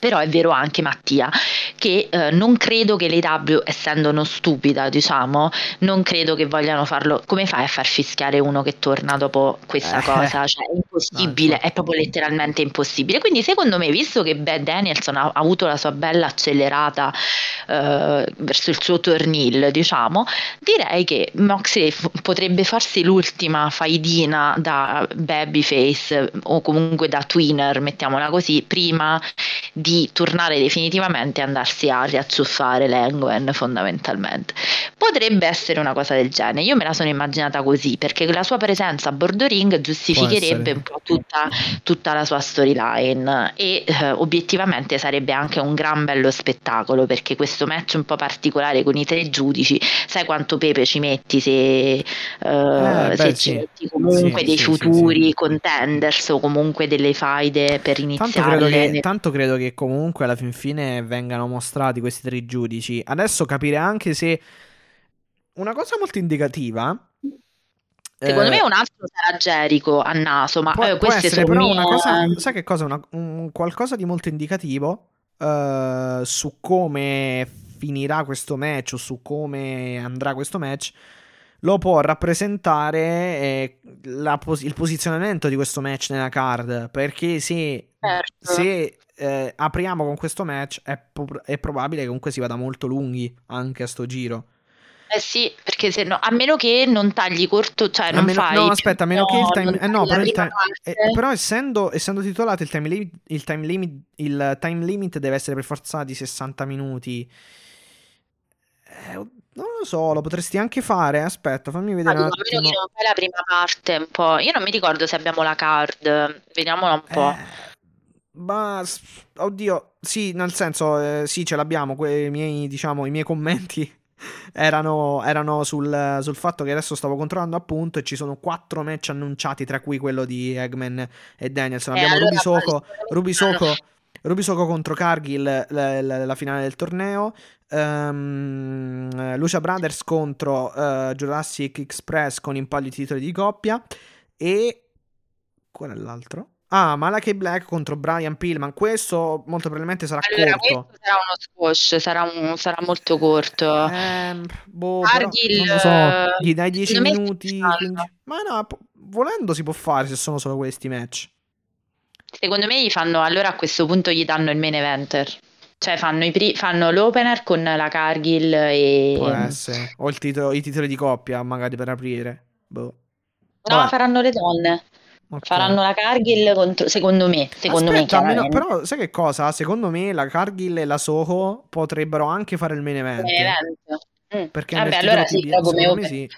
Però è vero anche Mattia che eh, non credo che l'AW, essendo non stupida, diciamo, non credo che vogliano farlo. Come fai a far fischiare uno che torna dopo questa eh. cosa? Cioè, è impossibile, no, è proprio letteralmente impossibile. Quindi, secondo me, visto che Beth Danielson ha, ha avuto la sua bella accelerata eh, verso il suo tornil, diciamo, direi che Moxley f- potrebbe farsi l'ultima faidina da babyface o comunque da twinner, mettiamola così, prima di tornare definitivamente e andarsi a riazzuffare Langwen fondamentalmente. Potrebbe essere una cosa del genere, io me la sono immaginata così perché la sua presenza a bordo ring giustificherebbe un po' tutta, tutta la sua storyline e eh, obiettivamente sarebbe anche un gran bello spettacolo perché questo match un po' particolare con i tre giudici, sai quanto pepe ci metti se, eh, eh, se ci metti comunque sì, dei sì, futuri sì, contenders o comunque delle faide per iniziare. Tanto credo, che, tanto credo che comunque alla fin fine vengano mostrati questi tre giudici. Adesso capire anche se una cosa molto indicativa Secondo eh, me un altro sarà Gerico a naso, ma può, eh, può essere però mie... una cosa, sai che cosa? Una, un, qualcosa di molto indicativo uh, su come finirà questo match o su come andrà questo match lo può rappresentare eh, pos- il posizionamento di questo match nella card perché se, certo. se eh, apriamo con questo match è, po- è probabile che comunque si vada molto lunghi anche a sto giro eh sì, perché se no, a meno che non tagli corto, cioè non meno, fai... No, aspetta, a meno che il time... Eh no, però, il time, eh, però essendo, essendo, titolato il time, limit, il, time limit, il time limit deve essere per forza di 60 minuti. Eh, non lo so, lo potresti anche fare. Aspetta, fammi vedere. Un attimo. che non fai la prima parte un po'. Io non mi ricordo se abbiamo la card. Vediamola un po'. Eh, ma oddio, sì, nel senso, eh, sì, ce l'abbiamo. Quei miei, diciamo, i miei commenti *laughs* erano, erano sul, sul, fatto che adesso stavo controllando appunto e ci sono quattro match annunciati, tra cui quello di Eggman e Danielson. Abbiamo allora Rubisoko, Rubisoko, Rubisoko contro Cargill, la, la, la finale del torneo. Um, Lucia Brothers contro uh, Jurassic Express con impalli titoli di coppia. E qual è l'altro? Ah, Malachi Black contro Brian Pillman. Questo molto probabilmente sarà allora, corto. sarà uno squash, sarà, un, sarà molto corto. Eh, boh, Argil, però, non so, gli dai 10 minuti. Ma no, volendo si può fare se sono solo questi match. Secondo me gli fanno, allora a questo punto gli danno il main eventer. Cioè fanno, pri- fanno l'opener con la Cargill e... Può essere. O titolo, i titoli di coppia magari per aprire. Boh. No, Vabbè. faranno le donne. Okay. Faranno la Cargill contro, secondo me. Secondo Aspetta, me meno, però sai che cosa? Secondo me la Cargill e la Soho potrebbero anche fare il main event. Mm. Perché Vabbè, allora sì, però come, open, sì.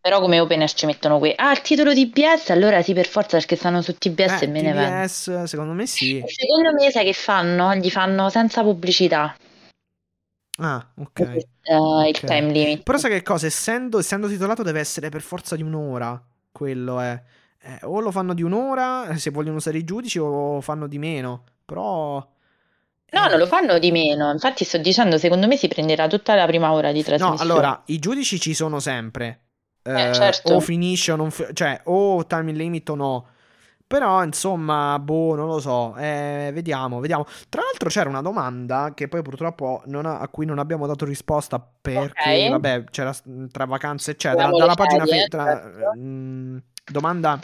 però come opener ci mettono qui. Ah, il titolo di BS, allora sì, per forza perché stanno su TBS eh, e main event. TBS, secondo me sì. Secondo me sai che fanno? Gli fanno senza pubblicità. Ah, ok. Uh, okay. Il time limit. Però sai che cosa? Essendo, essendo titolato deve essere per forza di un'ora. Quello è. Eh, o lo fanno di un'ora eh, se vogliono usare i giudici o fanno di meno. Però... No, non lo fanno di meno. Infatti sto dicendo, secondo me si prenderà tutta la prima ora di trasmissione. No, allora, i giudici ci sono sempre. Eh, eh, certo. O finisce o non... Fi- cioè, o time limit o no. Però, insomma, boh, non lo so. Eh, vediamo, vediamo. Tra l'altro c'era una domanda che poi purtroppo ha, a cui non abbiamo dato risposta perché, okay. vabbè, c'era tra vacanze, eccetera. Dalla pagina... Fe- tra, mh, domanda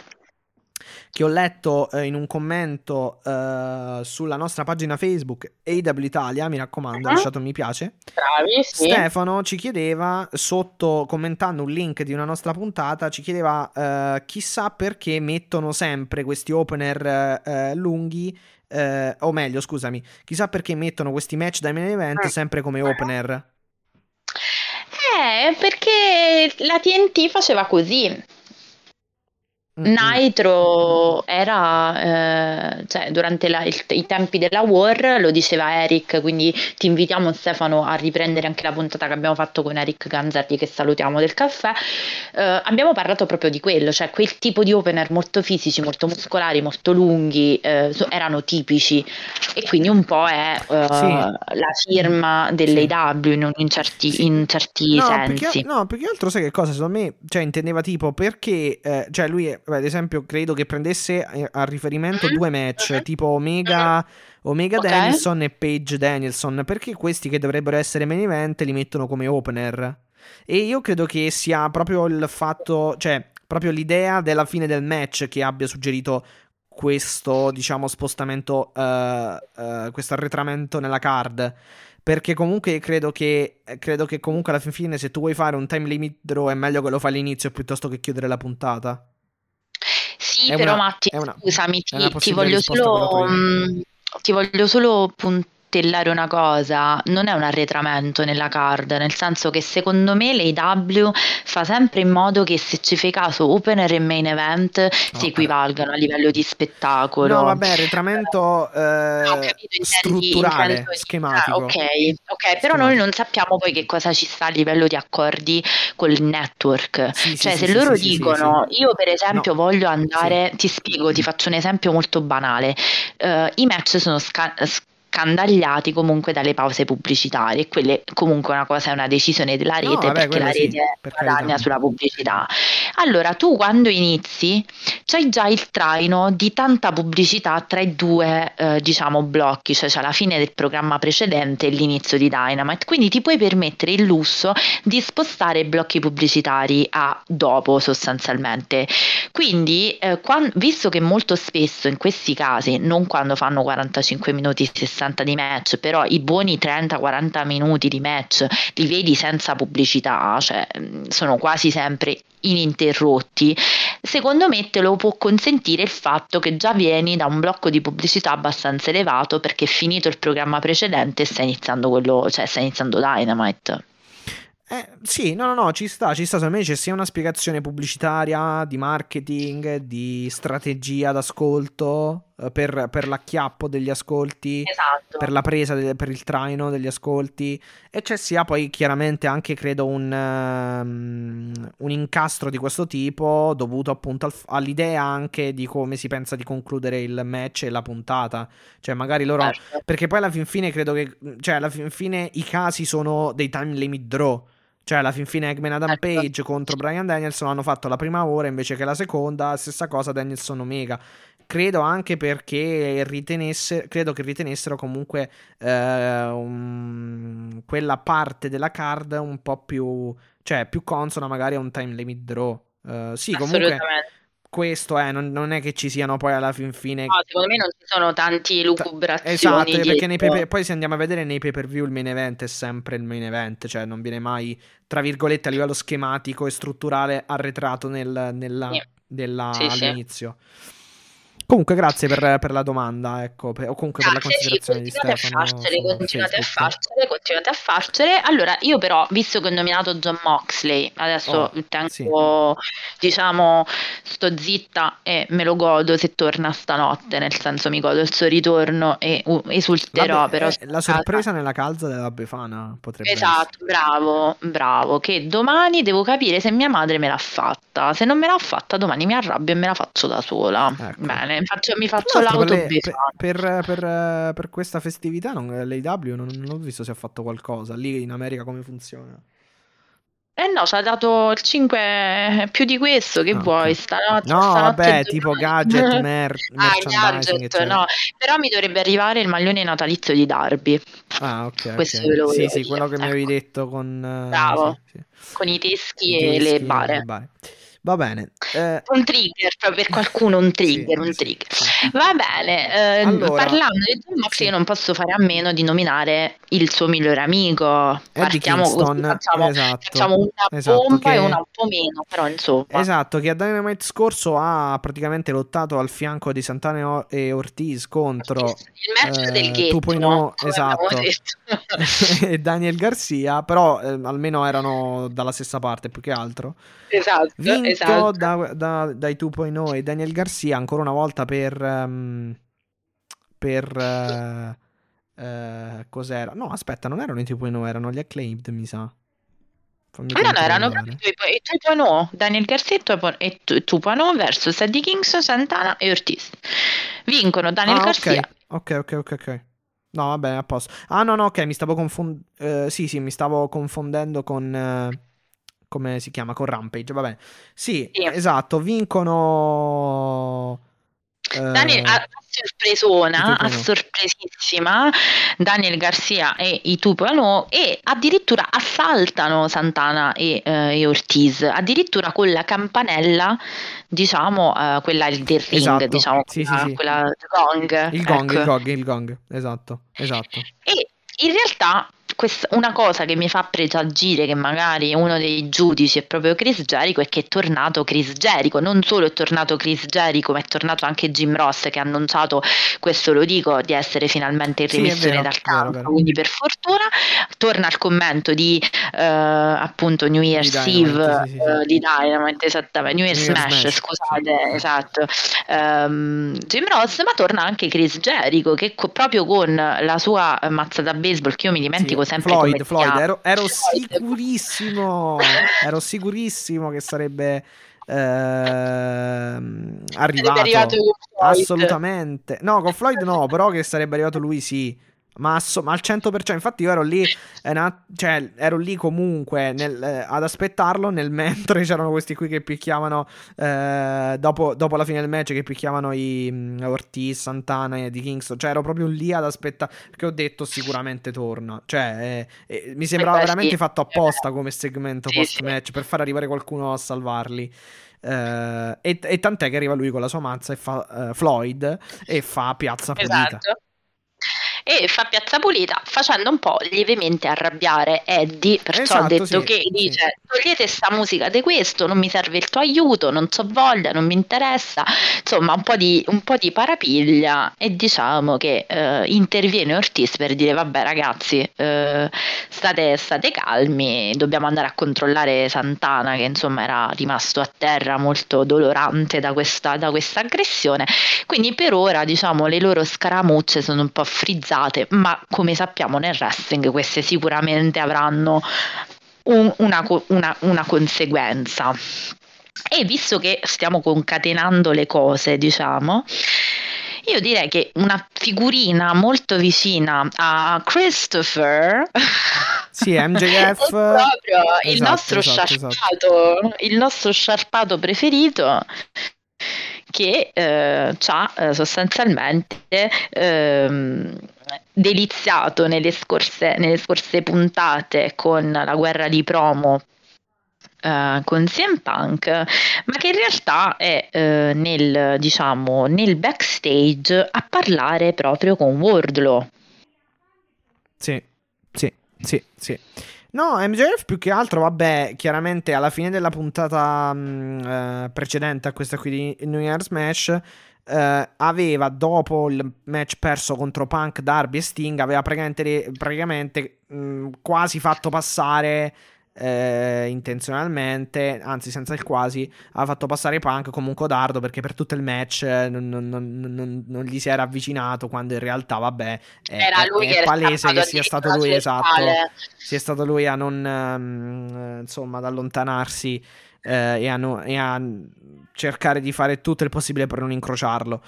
che ho letto eh, in un commento eh, sulla nostra pagina Facebook AW Italia, mi raccomando, uh-huh. lasciate un mi piace. Bravi, sì. Stefano ci chiedeva, sotto commentando un link di una nostra puntata, ci chiedeva eh, chissà perché mettono sempre questi opener eh, lunghi, eh, o meglio, scusami, chissà perché mettono questi match dai main event mm. sempre come opener. Eh, perché la TNT faceva così. Nitro era, eh, cioè, durante la, il, i tempi della War, lo diceva Eric, quindi ti invitiamo Stefano a riprendere anche la puntata che abbiamo fatto con Eric Ganzardi che salutiamo del caffè. Eh, abbiamo parlato proprio di quello, cioè quel tipo di opener molto fisici, molto muscolari, molto lunghi, eh, erano tipici e quindi un po' è eh, sì. la firma dell'AW sì. in, in, certi, sì. in certi no, sensi. Perché, no, più che altro sai che cosa secondo me, cioè intendeva tipo perché, eh, cioè lui è beh, ad esempio, credo che prendesse eh, a riferimento mm-hmm. due match, mm-hmm. tipo Omega, mm-hmm. Omega okay. Danielson e Paige Danielson, perché questi che dovrebbero essere main event li mettono come opener. E io credo che sia proprio il fatto, cioè, proprio l'idea della fine del match che abbia suggerito questo, diciamo, spostamento, uh, uh, questo arretramento nella card. Perché comunque credo che, credo che comunque alla fine se tu vuoi fare un time limit draw è meglio che lo fai all'inizio piuttosto che chiudere la puntata. Sì, è però una, Matti, una, scusami, ti, ti, voglio solo, mh, ti voglio solo puntare martellare una cosa, non è un arretramento nella card, nel senso che secondo me l'AW fa sempre in modo che se ci fai caso opener e main event okay. si equivalgano a livello di spettacolo. No, vabbè, arretramento eh, no, strutturale, intendi, schematico. Ah, ok, ok, però noi non sappiamo poi che cosa ci sta a livello di accordi col network. Sì, cioè, sì, se sì, loro dicono, io per esempio no. voglio andare, ti spiego, ti faccio un esempio molto banale. Uh, I match sono sca- scandagliati comunque dalle pause pubblicitarie quelle comunque una cosa è una decisione della rete no, vabbè, perché la rete sì, per guadagna sulla pubblicità. Allora tu quando inizi c'hai già il traino di tanta pubblicità tra i due eh, diciamo blocchi, cioè c'è la fine del programma precedente e l'inizio di Dynamite, quindi ti puoi permettere il lusso di spostare i blocchi pubblicitari a dopo sostanzialmente. Quindi eh, quando, visto che molto spesso in questi casi, non quando fanno 45 minuti 60 60 di match, però i buoni 30-40 minuti di match li vedi senza pubblicità, cioè mm, sono quasi sempre ininterrotti, secondo me te lo può consentire il fatto che già vieni da un blocco di pubblicità abbastanza elevato perché è finito il programma precedente e sta iniziando quello, cioè sta iniziando Dynamite. Eh, sì, no, no, no, ci sta, ci sta. Secondo me c'è sia una spiegazione pubblicitaria, di marketing, di strategia d'ascolto per, per, l'acchiappo degli ascolti, esatto. per la presa, de, per il traino degli ascolti. E c'è sia poi chiaramente anche, credo, un, um, un incastro di questo tipo dovuto appunto al, all'idea anche di come si pensa di concludere il match e la puntata. Cioè, magari loro. Certo. Perché poi alla fin fine credo che. Cioè, alla fin fine i casi sono dei time limit draw. Cioè, alla fin fine Eggman Adam ecco. Page contro Brian Danielson hanno fatto la prima ora invece che la seconda, stessa cosa Danielson Omega. Credo anche perché ritenesse, credo che ritenessero comunque eh, um, quella parte della card un po' più, cioè più consona magari a un time limit draw. Uh, sì, comunque questo è, non, non, è che ci siano poi alla fin fine. No, secondo me non ci sono tanti lucubrazioni. Esatto, perché nei pay, poi se andiamo a vedere nei pay per view il main event è sempre il main event, cioè non viene mai, tra virgolette, a livello schematico e strutturale arretrato nel, nella, sì. Della, sì, all'inizio. Sì. Comunque, grazie per, per, la domanda, ecco, per, o comunque grazie, per la considerazione sì, di Stefano. A farcele, continuate, a farcele, continuate a farcele. Allora, io però, visto che ho nominato John Moxley, adesso oh, tengo, sì. diciamo, sto zitta e me lo godo se torna stanotte, nel senso mi godo il suo ritorno e uh, esulterò. Vabbè, però, la sorpresa nella calza della Befana potrebbe Esatto, essere. bravo, bravo, che domani devo capire se mia madre me l'ha fatta. Se non me l'ha fatta, domani mi arrabbio e me la faccio da sola. Ecco. Bene faccio, mi faccio l'auto per, per, per, per, questa festività non, l'AW non, non ho visto se ha fatto qualcosa. Lì in America come funziona? Eh no, ci ha dato il 5 più di questo, che ah, vuoi? Okay. Stanotte, no, stanotte vabbè, tipo gadget, *laughs* mer- ah, gadget, no. Però mi dovrebbe arrivare il maglione natalizio di Darby. Ah, ok. Questo okay. ve lo Sì, sì, quello che ecco. mi avevi detto con... Uh, Bravo. Sì, sì. Con i teschi, I teschi e le bare. Le bare. Va bene. Eh... Un trigger, per *laughs* qualcuno un trigger, sì, un trigger. Sì. Va bene, eh, allora, parlando di John Mox sì. io non posso fare a meno di nominare il suo migliore amico. Eddie Partiamo Kingston, così, facciamo, esatto, facciamo una esatto, pompa che... e una un po' meno, però insomma. Esatto, che a Dynamite scorso ha praticamente lottato al fianco di Santana e Ortiz contro il match eh, del ghetto, no? esatto, *laughs* e Daniel Garcia, però eh, almeno erano dalla stessa parte più che altro. Esatto, Vinto esatto. Da, da, dai 2.0 e Daniel Garcia ancora una volta per... Um, per... Uh, uh, cos'era? No, aspetta, non erano i 2.0, erano gli acclaimed, mi sa. Fammi no, no, erano proprio i 2.0, Daniel Garcia e 2.0 versus Eddie Kings, Santana e Ortiz. Vincono Daniel ah, Garcia. Ok, ok, ok, ok. No, vabbè, a posto. Ah, no, no, ok, mi stavo confondendo. Uh, sì, sì, mi stavo confondendo con... Uh come si chiama? Con Rampage, vabbè. Sì, sì. esatto, vincono... Daniel, a, sorpresona, a sorpresissima, Daniel Garcia e i Tupano e addirittura assaltano Santana e, eh, e, Ortiz, addirittura con la campanella, diciamo, eh, quella del ring, esatto. diciamo, sì, quella, sì, sì. quella gong. Il gong, ecco. il gong, il gong, esatto, esatto. E in realtà questa, una cosa che mi fa presagire che magari uno dei giudici è proprio Chris Jericho è che è tornato Chris Jericho, non solo è tornato Chris Jericho ma è tornato anche Jim Ross che ha annunciato, questo lo dico, di essere finalmente in remissione sì, dal campo, quindi per fortuna. Torna al commento di uh, appunto New Year's di Eve sì, sì, uh, di Dynamite, esattamente, New Year's, New Year's Smash, Smash, scusate, esatto, um, Jim Ross ma torna anche Chris Jericho che co- proprio con la sua mazzata baseball che io mi dimentico sempre Floyd, Floyd. Ero, ero sicurissimo, *laughs* ero sicurissimo che sarebbe eh, arrivato. Assolutamente. No, con Floyd no, però che sarebbe arrivato lui sì. Ma, ma, al 100%, infatti io ero lì, eh, cioè, ero lì comunque nel, eh, ad aspettarlo nel *laughs* mentre c'erano questi qui che picchiavano eh, dopo, dopo, la fine del match che picchiavano i um, Ortiz, Santana e di Kingston, cioè ero proprio lì ad aspettare perché ho detto sicuramente torna, cioè eh, eh, mi sembrava veramente fatto apposta come segmento post match per far arrivare qualcuno a salvarli. Uh, e, e, tant'è che arriva lui con la sua mazza e fa uh, Floyd e fa piazza pulita. Esatto e fa piazza pulita facendo un po' lievemente arrabbiare Eddie, perciò esatto, ha detto sì, che dice sì. togliete sta musica di questo, non mi serve il tuo aiuto, non so voglia, non mi interessa, insomma un po' di, un po di parapiglia e diciamo che eh, interviene Ortiz per dire vabbè ragazzi eh, state, state calmi, dobbiamo andare a controllare Santana che insomma era rimasto a terra molto dolorante da questa, da questa aggressione, quindi per ora diciamo le loro scaramucce sono un po' frizzate utilizzate, ma come sappiamo nel wrestling queste sicuramente avranno un, una, una, una conseguenza. E visto che stiamo concatenando le cose, diciamo, io direi che una figurina molto vicina a Christopher. *laughs* Sì, MJF. *laughs* proprio esatto, il, nostro esatto, esatto. sciarpato, il nostro sciarpato preferito che eh, ha eh, sostanzialmente ehm, deliziato nelle scorse, nelle scorse puntate con la guerra di promo Uh, con CM Punk, ma che in realtà è uh, nel, diciamo, nel backstage a parlare proprio con Wardlow. Sì, sì, sì, sì. No, MJF più che altro, vabbè, chiaramente alla fine della puntata mh, mm, eh, precedente a questa qui di New Year's Match, eh, aveva dopo il match perso contro Punk, Darby e Sting, aveva praticamente, praticamente mh, mm, quasi fatto passare eh, intenzionalmente, anzi senza il quasi, ha fatto passare Punk come un codardo perché per tutto il match eh, non, non, non, non gli si era avvicinato quando in realtà, vabbè, è, era lui è, è palese che sia stato lui, esatto, sia stato lui a non, um, insomma, ad allontanarsi eh, e, a no, e a cercare di fare tutto il possibile per non incrociarlo.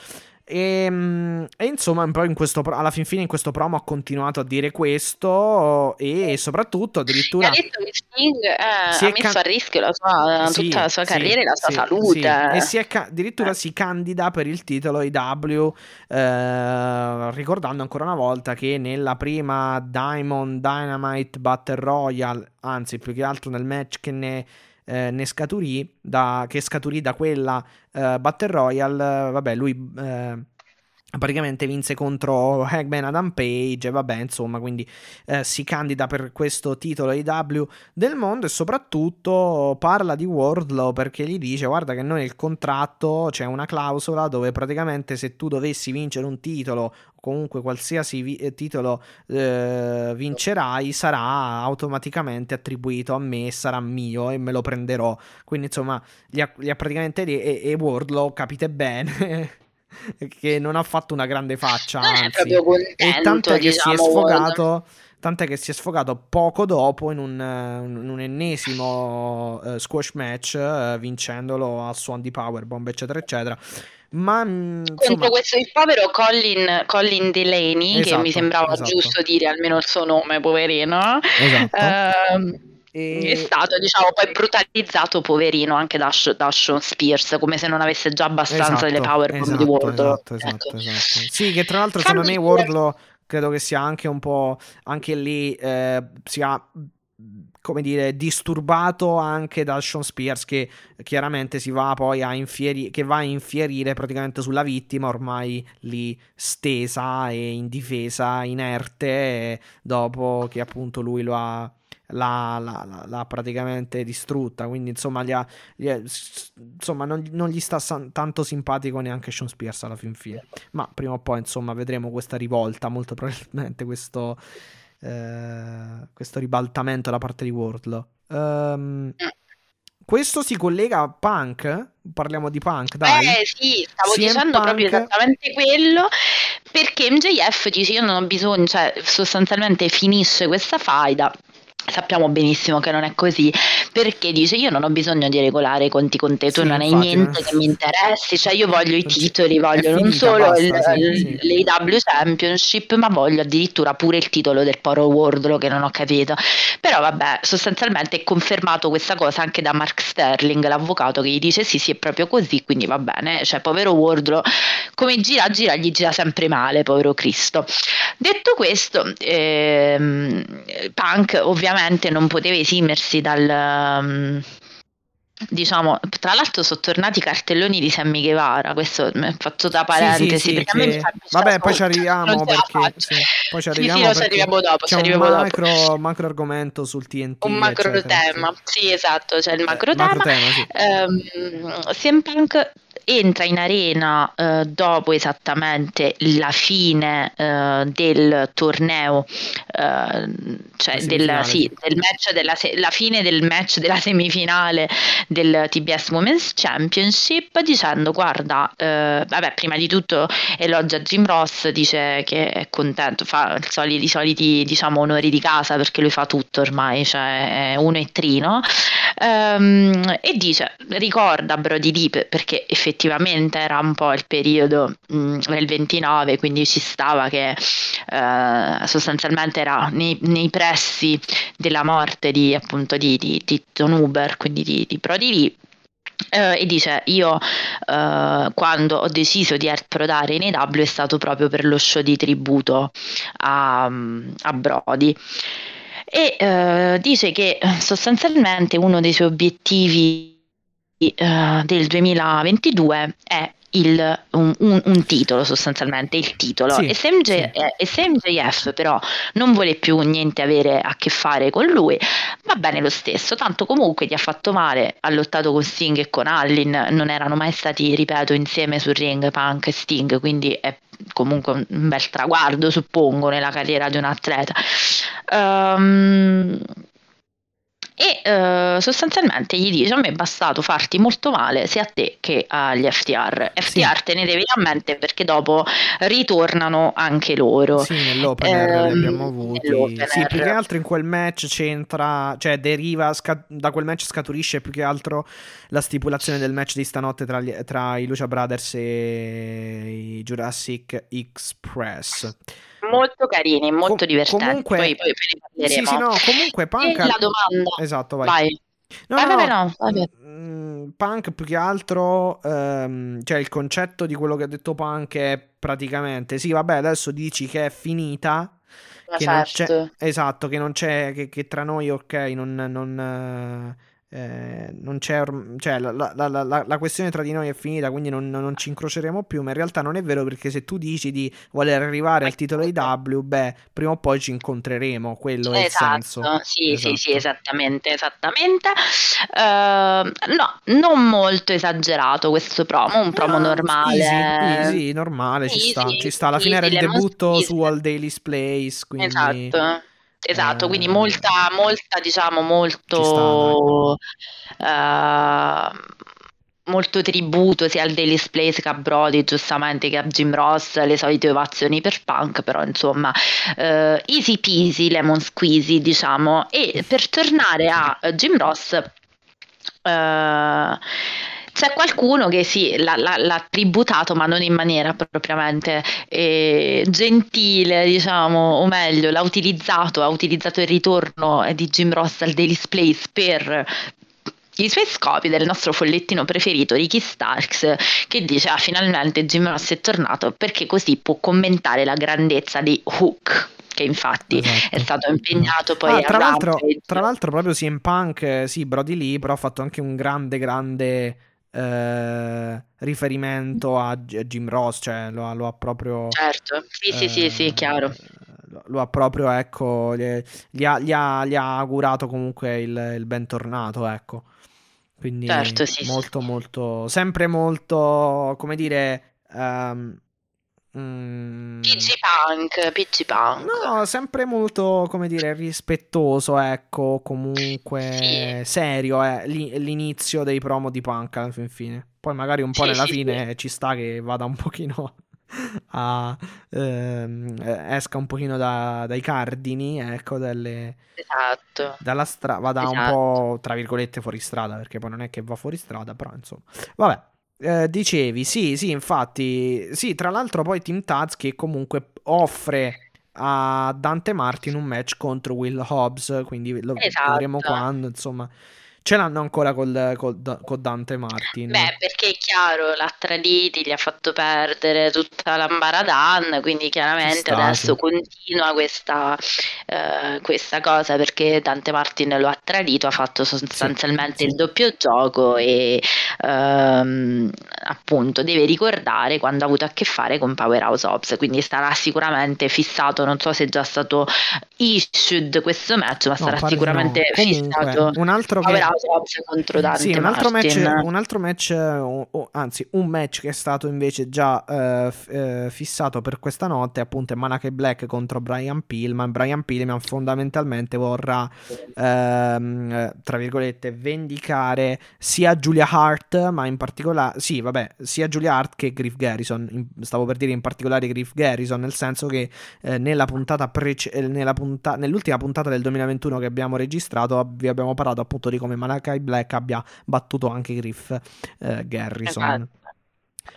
E, ehm, e, insomma, un po' in questo, alla fin fine in questo promo ha continuato a dire questo e soprattutto addirittura... Ha detto che Sting eh, ha messo can... a rischio la sua, sì, tutta la sua sì, carriera e la sua sì, salute. E si ca- addirittura eh. si candida per il titolo IW, eh, ricordando ancora una volta che nella prima Diamond Dynamite Battle Royale, anzi più che altro nel match che ne eh, ne scaturì da, che scaturì da quella eh, Battle Royale, vabbè, lui eh, praticamente vinse contro Hagman Adam Page e vabbè insomma quindi eh, si candida per questo titolo AW del mondo e soprattutto parla di Wardlow perché gli dice guarda che noi nel contratto c'è una clausola dove praticamente se tu dovessi vincere un titolo comunque qualsiasi vi- eh, titolo eh, vincerai sarà automaticamente attribuito a me sarà mio e me lo prenderò. Quindi insomma gli ha, gli ha praticamente e, e Wardlow capite bene *laughs* che non ha fatto una grande faccia, anzi, contento, e tant'è che si è diciamo, sfogato. Tant'è che si è sfogato poco dopo in un, in un ennesimo uh, squash match, uh, vincendolo al suon di Powerbomb, eccetera, eccetera. Ma mm, insomma... contro questo il povero Colin, Colin Delaney, esatto, che mi sembrava esatto. giusto dire almeno il suo nome, poverino. Esatto. Uh, E... È stato, diciamo, poi brutalizzato, poverino, anche da, da Sean Spears, come se non avesse già abbastanza esatto, delle power esatto, di Wardlow. Esatto, esatto, ecco. esatto. Sì, che tra l'altro secondo me Wardlow credo che sia anche un po', anche lì, eh, sia come dire, disturbato anche da Sean Spears che chiaramente si va poi a infierire, che va a infierire praticamente sulla vittima ormai lì stesa e indifesa, inerte, dopo che appunto lui lo ha l'ha, l'ha, l'ha, praticamente distrutta. Quindi, insomma, gli ha, gli ha, insomma non, non, gli sta san, tanto simpatico neanche Sean Spears alla fin fine. Ma prima o poi, insomma, vedremo questa rivolta. Molto probabilmente questo, eh, questo ribaltamento da parte di Wardlow. Um, questo si collega a Punk? Parliamo di Punk, dai. Eh sì, stavo CM dicendo Punk... proprio esattamente quello, perché MJF dice io non ho bisogno, cioè sostanzialmente finisce questa faida Sappiamo benissimo che non è così perché dice io non ho bisogno di regolare i conti con te, tu sì, non hai niente che mi interessi, cioè io voglio i titoli, voglio non solo basta, il, sì, sì. l'AW Championship ma voglio addirittura pure il titolo del Poro Wardlow che non ho capito, però vabbè sostanzialmente è confermato questa cosa anche da Mark Sterling, l'avvocato che gli dice sì sì è proprio così quindi va bene, cioè povero Wardlow come gira gira gli gira sempre male, povero Cristo. Detto questo, ehm, Punk ovviamente ovviamente non poteva esimersi dal... Um, diciamo, tra l'altro sono tornati i cartelloni di Sammy Guevara, questo faccio da parentesi, sì, sì, che... Vabbè, poi ci arriviamo perché sì, poi ci arriviamo, sì, arriviamo dopo, c'è un macro, dopo. macro argomento sul TNT, un macro eccetera, tema, sì. esatto, c'è il macro eh, tema, macro tema um, CM Punk entra in arena eh, dopo esattamente la fine eh, del torneo, eh, cioè del, sì, del match della se- la fine del match della semifinale del TBS Women's Championship dicendo guarda, eh, vabbè prima di tutto elogia Jim Ross, dice che è contento, fa i soliti, soliti diciamo onori di casa perché lui fa tutto ormai, cioè è uno e trino, um, e dice ricorda Brody Deep perché effettivamente effettivamente era un po' il periodo mh, mm, del 29, quindi ci stava che eh, sostanzialmente era nei, nei, pressi della morte di, appunto, di, di, di Uber, quindi di, di Prodi Uh, e dice io uh, quando ho deciso di approdare in AW è stato proprio per lo show di tributo a, a Brody. E uh, dice che sostanzialmente uno dei suoi obiettivi uh, del 2022 è il, un, un, un, titolo sostanzialmente, il titolo. Sì, e, se MJ, sì. eh, e, se MJF però non vuole più niente avere a che fare con lui, va bene lo stesso, tanto comunque gli ha fatto male, ha lottato con Sting e con Allin, non erano mai stati, ripeto, insieme sul ring Punk e Sting, quindi è comunque un bel traguardo, suppongo, nella carriera di un atleta. Um, e uh, sostanzialmente gli dice a me è bastato farti molto male sia a te che agli FTR FTR sì. tenete a mente perché dopo ritornano anche loro. Sì nell'opener ehm, li abbiamo avuti. sì più che altro in quel match c'entra cioè deriva sca- da quel match scaturisce più che altro la stipulazione del match di stanotte tra, gli, tra i Lucia Brothers e i Jurassic Express molto carini, molto Com- divertenti. Comunque, poi, poi ne Sì, sì, no, comunque Punk... E la domanda. Esatto, vai. vai. No, vai, no, no, vai. Mm, punk più che altro, ehm, cioè il concetto di quello che ha detto Punk è praticamente, sì, vabbè, adesso dici che è finita, che certo. esatto, che non c'è, che, che tra noi, ok, non, non eh, non c'è cioè, la, la, la, la, questione tra di noi è finita, quindi non, non, ci incroceremo più. Ma in realtà non è vero perché se tu dici di voler arrivare al titolo IW, beh, prima o poi ci incontreremo. Quello esatto, è il esatto, senso. Sì, esatto. sì, sì, esattamente, esattamente. Uh, no, non molto esagerato questo promo, un promo no, normale. Easy, easy normale, easy, ci sta, ci sta. Alla fine era il debutto su All Daily's Place, quindi... Esatto esatto, quindi molta, molta diciamo, molto, sta, uh, molto tributo sia al Daily Place che a Brody, giustamente che a Jim Ross, le solite ovazioni per Punk, però insomma, uh, easy peasy, lemon squeezy, diciamo. E per tornare a Jim Ross, uh, c'è qualcuno che sì, l'ha, l'ha, l'ha, tributato, ma non in maniera propriamente eh, gentile, diciamo, o meglio, l'ha utilizzato, ha utilizzato il ritorno di Jim Ross al Daily Place per i suoi scopi del nostro follettino preferito Ricky Starks che dice ah finalmente Jim Ross è tornato perché così può commentare la grandezza di Hook che infatti esatto. è stato impegnato poi ah, tra, l'altro, tra l'altro proprio CM Punk sì Brody Lee però ha fatto anche un grande grande eh, riferimento a, Jim Ross cioè lo, lo ha proprio certo. Sì sì eh, sì sì chiaro. lo ha proprio ecco gli, gli, ha, gli, ha, gli ha augurato comunque il, il bentornato ecco. Quindi certo, sì, molto, sì. molto, sempre molto, come dire... Um, mm, PG Punk, PG Punk. No, sempre molto, come dire, rispettoso, ecco, comunque sì. serio, eh, l'inizio dei promo di Punk alla fine. Poi magari un po' sì, nella fine ci sta che vada un pochino *laughs* a, ehm, esca un pochino da, dai cardini, ecco, delle, esatto. dalla strada, vada esatto. un po' tra virgolette fuori strada, perché poi non è che va fuori strada, però insomma, vabbè. Eh, dicevi, sì, sì, infatti, sì, tra l'altro poi Team Taz che comunque offre a Dante Martin un match contro Will Hobbs, quindi lo esatto. vedremo quando, insomma, ce l'hanno ancora col, col, con Dante Martin. Beh, perché è chiaro, l'ha traditi, gli ha fatto perdere tutta l'ambaradan, quindi chiaramente adesso continua questa, uh, questa, cosa perché Dante Martin lo ha tradito, ha fatto sostanzialmente sì, il doppio gioco e um, appunto deve ricordare quando ha avuto a che fare con Powerhouse Ops, quindi sarà sicuramente fissato, non so se è già stato issued questo match, ma no, sarà sicuramente no. Comunque, fissato. Un altro che contro Dante sì, un altro match, un altro match uh, uh, anzi un match che è stato invece già uh, f- fissato per questa notte appunto è Malachi Black contro Brian Pillman. Brian Pillman fondamentalmente vorrà ehm, tra virgolette vendicare sia Julia Hart ma in particolare sì vabbè sia Julia Hart che Griff Garrison. In, stavo per dire in particolare Griff Garrison nel senso che eh, nella puntata prece- nella punta- nell'ultima puntata del 2021 che abbiamo registrato vi abbiamo parlato appunto di come Malachi Black abbia battuto anche Griff eh, Garrison. Esatto.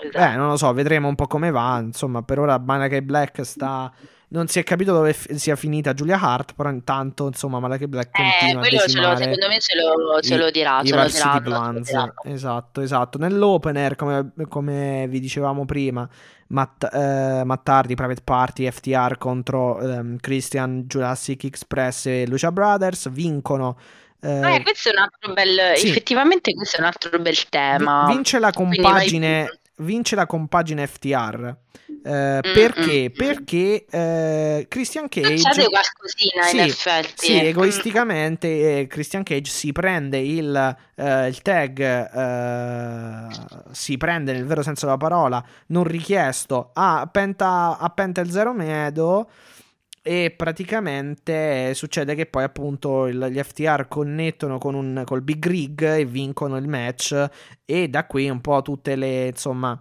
Esatto. Eh, non lo so, vedremo un po' come va. Insomma, per ora Malachi Black sta. Non si è capito dove f- sia finita Julia Hart, però intanto, insomma, Malachi Black eh, continua a decimare ce lo, secondo me ce lo, ce lo dirà. I, ce lo dirà. Esatto, esatto. Nell'opener, come, come vi dicevamo prima, Matt, eh, Mattardi, Private Party, FTR contro ehm, Christian, Jurassic Express e Lucia Brothers vincono eh, eh, questo è un altro bel, sì. effettivamente questo è un altro bel tema. Vince la compagine, vince la compagine FTR. Eh, mm, perché? Mm, perché eh, Christian Cage succede qualcosina sì, in effetti sì, egoisticamente eh, Christian Cage si prende il, eh, il tag eh, si prende nel vero senso della parola non richiesto a Penta, a Penta il Zero Medo e praticamente succede che poi appunto il, gli FTR connettono con un, col Big Rig e vincono il match. E da qui un po' tutte le insomma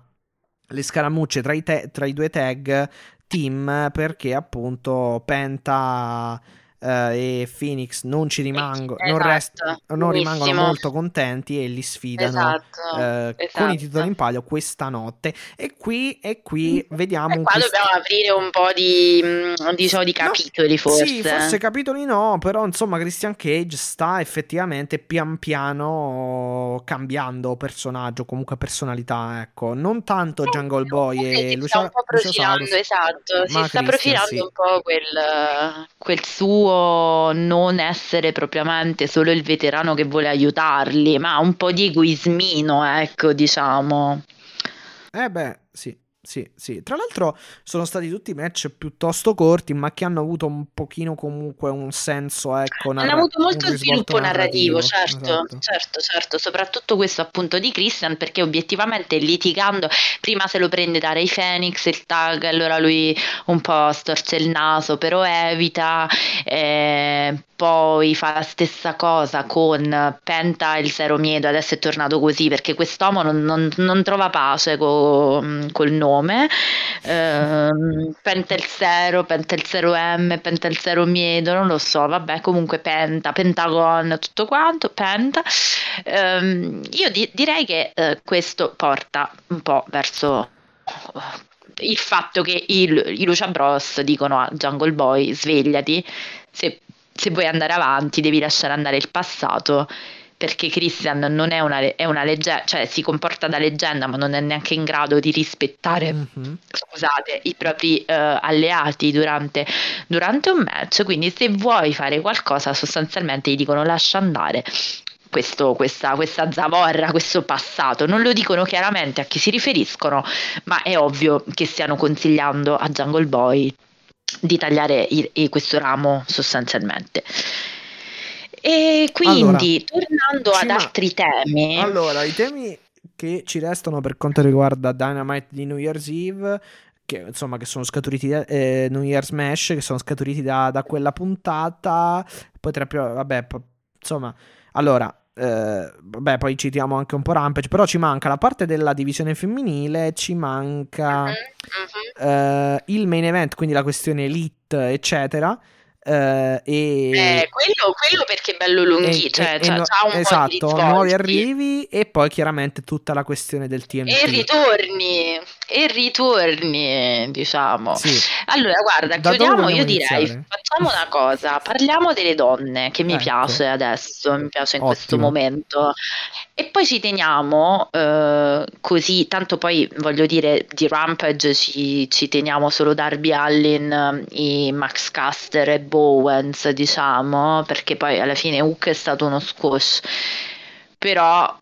le scaramucce tra i, te- tra i due tag team perché appunto Penta eh, e Phoenix non ci rimangono, esatto, non, rest- non rimangono molto contenti e li sfidano esatto, eh, esatto. con i titoli in palio questa notte. E qui, e qui vediamo. E qua quest- dobbiamo aprire un po' di, mm, diciamo, di capitoli, no, forse. Sì, forse capitoli no, però insomma, Christian Cage sta effettivamente pian piano cambiando personaggio, comunque personalità. Ecco, non tanto sì, Jungle Boy e Lucia, un po' profilando, esatto. Si sta profilando sì. un po' quel, quel suo non essere propriamente solo il veterano che vuole aiutarli, ma un po' di egoismino, ecco, diciamo. Eh beh, sì. Sì, sì. Tra l'altro sono stati tutti match piuttosto corti, ma che hanno avuto un pochino comunque un senso, ecco, narra- Hanno avuto molto sviluppo narrativo, narrativo certo, esatto. certo, certo, soprattutto questo appunto di Christian, perché obiettivamente litigando, prima se lo prende da Ray Phoenix il tag, allora lui un po' storce il naso, però evita, eh, poi fa la stessa cosa con Penta il Zero Miedo, adesso è tornato così perché quest'uomo non, non, non trova pace co- col nome nome, ehm, Pentel 0, Pentel 0M, Pentel 0 Miedo, non lo so, vabbè, comunque Penta, Pentagon, tutto quanto, Penta. Ehm, io di- direi che eh, questo porta un po' verso il fatto che i Lucia Bros dicono a Jungle Boy svegliati, se, se vuoi andare avanti devi lasciare andare il passato perché Christian non è una, è una leggenda, cioè si comporta da leggenda, ma non è neanche in grado di rispettare, mm-hmm. scusate, i propri uh, alleati durante, durante, un match. Quindi, se vuoi fare qualcosa, sostanzialmente gli dicono lascia andare. Questo, questa, questa zavorra, questo passato, non lo dicono chiaramente a chi si riferiscono, ma è ovvio che stiano consigliando a Jungle Boy di tagliare il, questo ramo sostanzialmente. E quindi, allora, tornando ad altri temi. Allora, i temi che ci restano per quanto riguarda Dynamite di New Year's Eve, che insomma che sono scaturiti da eh, New Year's Smash, che sono scaturiti da, da quella puntata. Potrebbe, vabbè, po- insomma, allora. Eh, vabbè, poi citiamo anche un po' Rampage, però ci manca la parte della divisione femminile, ci manca uh-huh, uh-huh. Eh, il main event, quindi la questione elite, eccetera. Uh, e... Eh, quello, quello, perché è bello lunghissimo, cioè, e, no, esatto, nuovi arrivi e poi chiaramente tutta la questione del TMT. E ritorni, e ritorni, diciamo. Sì. Allora, guarda, da chiudiamo, io direi, iniziare? facciamo una cosa, parliamo delle donne, che mi ecco. piace adesso, mi piace in Ottimo. questo momento. E poi ci teniamo eh, così, tanto poi voglio dire di Rampage ci, ci teniamo solo Darby Allin, i Max Caster e Bowens, diciamo, perché poi alla fine Hook è stato uno squash. Però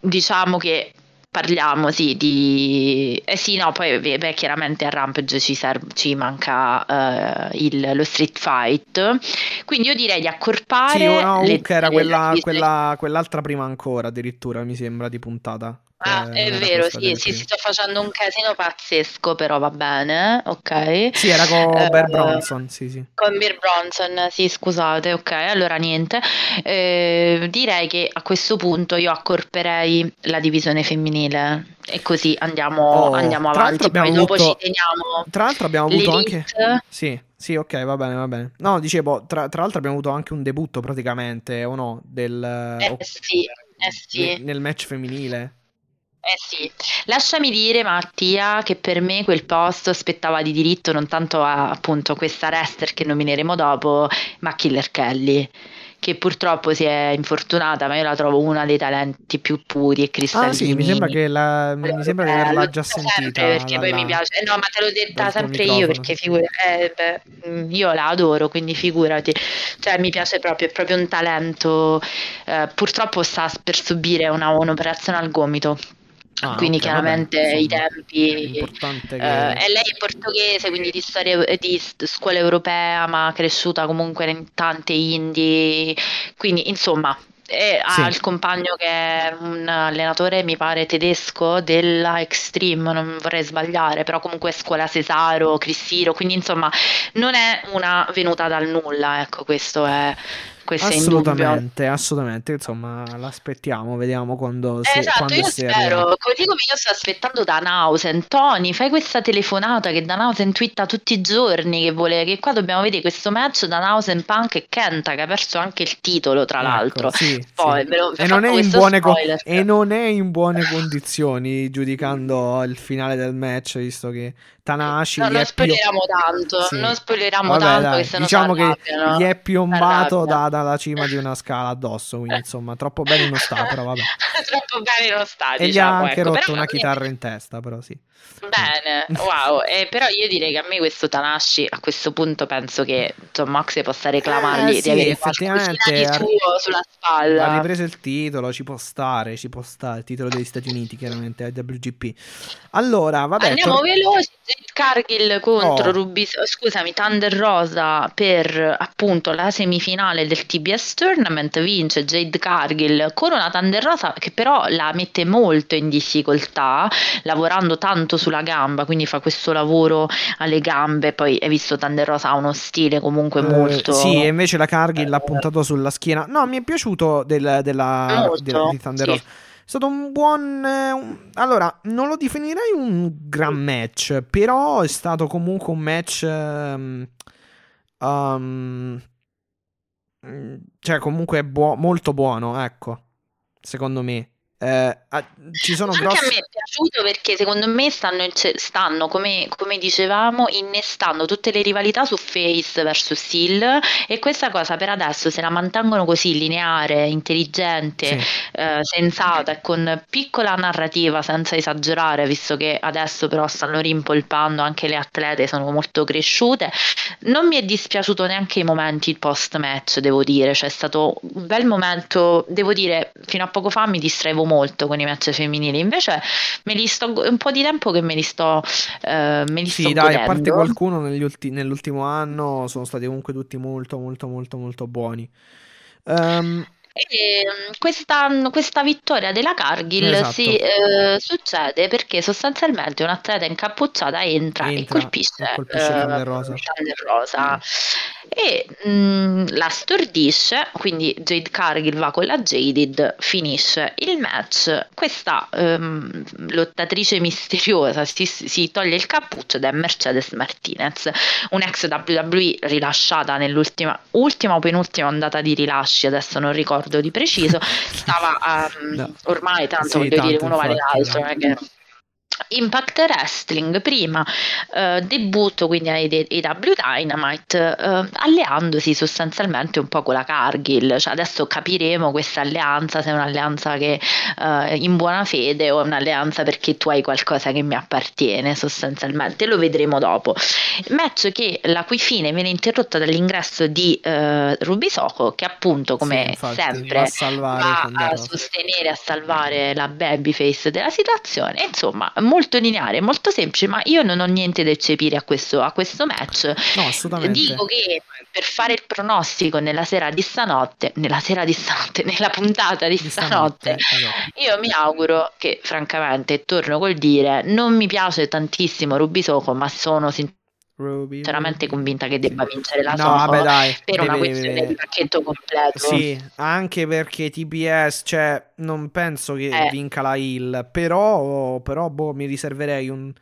diciamo che parliamo sì di eh sì no poi beh, chiaramente a Rampage ci, serve, ci manca uh, il, lo street fight. Quindi io direi di accorpare sì no, le, era quella, quella, quell'altra prima ancora addirittura mi sembra di puntata Ah, eh, è vero, sì, sì, si sta facendo un casino pazzesco, però va bene, ok. Sì, era con eh, Bear Bronson, sì, sì. Con Bear Bronson, sì, scusate, ok, allora niente. Eh, direi che a questo punto io accorperei la divisione femminile e così andiamo, oh, andiamo avanti, poi avuto, dopo ci teniamo. Tra l'altro abbiamo avuto anche... Sì, sì, ok, va bene, va bene. No, dicevo, tra, tra l'altro abbiamo avuto anche un debutto praticamente, o no? Del, eh, sì, eh sì. Nel match femminile. Eh sì, lasciami dire Mattia che per me quel posto aspettava di diritto non tanto a appunto questa wrestler che nomineremo dopo, ma Killer Kelly che purtroppo si è infortunata, ma io la trovo una dei talenti più puri e cristallini. Ah sì, mi sembra che la, mi sembra di averla già sentita. Perché poi mi piace, eh, no ma te l'ho detta sempre io perché figura, eh, beh, mm, io la adoro, quindi figurati, cioè mi piace proprio, è proprio un talento, eh, purtroppo sta per subire una, un'operazione al gomito Ah, quindi okay, chiaramente vabbè, i tempi eh, che... eh, e lei è portoghese quindi di, storia, di scuola europea ma cresciuta comunque in tante indie quindi insomma e ha sì. il compagno che è un allenatore, mi pare tedesco, della Extreme, non vorrei sbagliare, però comunque scuola Cesaro, Cristiro, quindi insomma non è una venuta dal nulla, ecco, questo è questo assolutamente, assolutamente. Insomma, l'aspettiamo, vediamo quando si Esatto, quando io spero, così come io sto aspettando Danhausen. Tony, fai questa telefonata che Danhausen twitta tutti i giorni che vuole che qua dobbiamo vedere questo match Danhausen Punk e Kenta che ha perso anche il titolo, tra ecco, l'altro. Sì, Poi, sì. Lo, e, non co- e non è in buone condizioni giudicando il finale del match, visto che Tanashi. No, non spoileriamo più... tanto, sì. non spoileriamo Vabbè, tanto. Dai, che diciamo che gli è piombato da, dalla cima di una scala addosso. Quindi, insomma, troppo bene non sta, però vabbè. *laughs* troppo bene non sta. E diciamo, gli ha diciamo, anche ecco. rotto una chitarra in testa, però sì. Bene, wow. Eh, però io direi che a me questo Tanashi a questo punto penso che John Moxley possa reclamargli eh, sì, di avere effettivamente di suo sulla spalla. Ha ripreso il titolo, ci può stare, ci può stare il titolo degli Stati Uniti, chiaramente, IWGP. Allora, vabbè. Andiamo tor- veloci. Cargill contro oh. Ruby, scusami, Thunder Rosa per appunto la semifinale del TBS Tournament vince Jade Cargill con una Thunder Rosa che però la mette molto in difficoltà, lavorando tanto sulla gamba, quindi fa questo lavoro alle gambe, poi hai visto Thunder Rosa ha uno stile comunque eh, molto... sì, e invece la Cargill l'ha puntato sulla schiena. No, mi è piaciuto del, della, molto, di Thunder Rosa. stato un buon... Eh, un... Allora, non lo definirei un gran match, però è stato comunque un match... Um, um, cioè, comunque buo- molto buono, ecco, secondo me. Eh, ci sono Anche grossi... a me è piaciuto perché secondo me stanno, stanno come, come, dicevamo, innestando tutte le rivalità su Face verso Steel e questa cosa per adesso se la mantengono così lineare, intelligente, sì. eh, sensata e con piccola narrativa senza esagerare, visto che adesso però stanno rimpolpando anche le atlete, sono molto cresciute. Non mi è dispiaciuto neanche i momenti post match, devo dire, cioè è stato un bel momento, devo dire, fino a poco fa mi distraevo molto con i match femminili. Invece me li sto un po' di tempo che me li sto, eh, me li sì, sto dai, godendo. a parte qualcuno ulti- nell'ultimo anno sono stati comunque tutti molto molto molto molto buoni. Um, e mm, questa, questa, vittoria della Cargill esatto. si eh, succede perché sostanzialmente un'atleta incappucciata entra, entra e colpisce, e colpisce eh, Rosa, Rosa e mh, mm, la stordisce, quindi Jade Cargill va con la Jaded, finisce il match, questa ehm, lottatrice misteriosa si, si, toglie il cappuccio ed è Mercedes Martinez, un'ex WWE rilasciata nell'ultima ultima o penultima ondata di rilasci, adesso non ricordo di preciso, *laughs* stava um, no. ormai tanto sì, voglio tanto dire uno vale l'altro, no. che Impact Wrestling prima eh, debutto quindi ai AW Dynamite eh, alleandosi sostanzialmente un po' con la Cargill. Cioè adesso capiremo questa alleanza se è un'alleanza che eh, in buona fede o è un'alleanza perché tu hai qualcosa che mi appartiene sostanzialmente. Lo vedremo dopo. Match che la cui fine viene interrotta dall'ingresso di eh, Ruby Soho che appunto come sì, infatti, sempre va a, salvare, va a sostenere a salvare la babyface della situazione. Insomma molto lineare, molto semplice, ma io non ho niente da eccepire a questo, a questo match. No, assolutamente. Dico che per fare il pronostico nella sera di stanotte, nella sera di stanotte, *laughs* nella puntata di, di stanotte, stanotte esatto. io mi auguro che francamente, torno col dire, non mi piace tantissimo Ruby Soco, ma sono sinceramente sinceramente convinta che debba vincere la no, Soho vabbè, dai, per deve, una questione deve... di pacchetto completo. Sì, anche perché TBS, cioè, non penso che eh. vinca la Hill, però, però boh, mi riserverei un...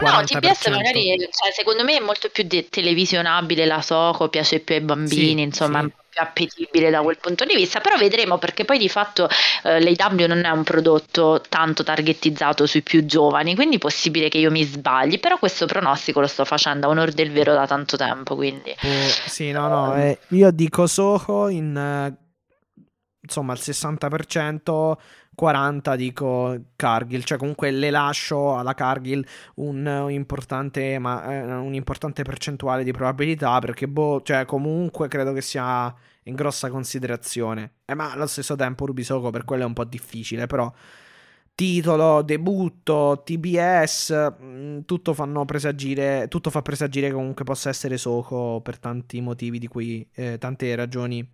40%. No, TBS magari, cioè, secondo me è molto più de- televisionabile la Soho, piace più ai bambini, sì, insomma, sì più appetibile da quel punto di vista, però vedremo perché poi di fatto eh, l'AW non è un prodotto tanto targetizzato sui più giovani, quindi è possibile che io mi sbagli, però questo pronostico lo sto facendo a onore del vero da tanto tempo, quindi... Oh, sì, no, no, eh, io dico Soho in... Eh, insomma, al 60%... 40 dico Cargill, cioè comunque le lascio alla Cargill un, un importante, ma, eh, un'importante percentuale di probabilità perché boh, cioè comunque credo che sia in grossa considerazione. Eh, ma allo stesso tempo Rubisoco per quello è un po' difficile, però titolo, debutto, TBS, mm, tutto, fanno presagire, tutto fa presagire che comunque possa essere Soco per tanti motivi di cui eh, tante ragioni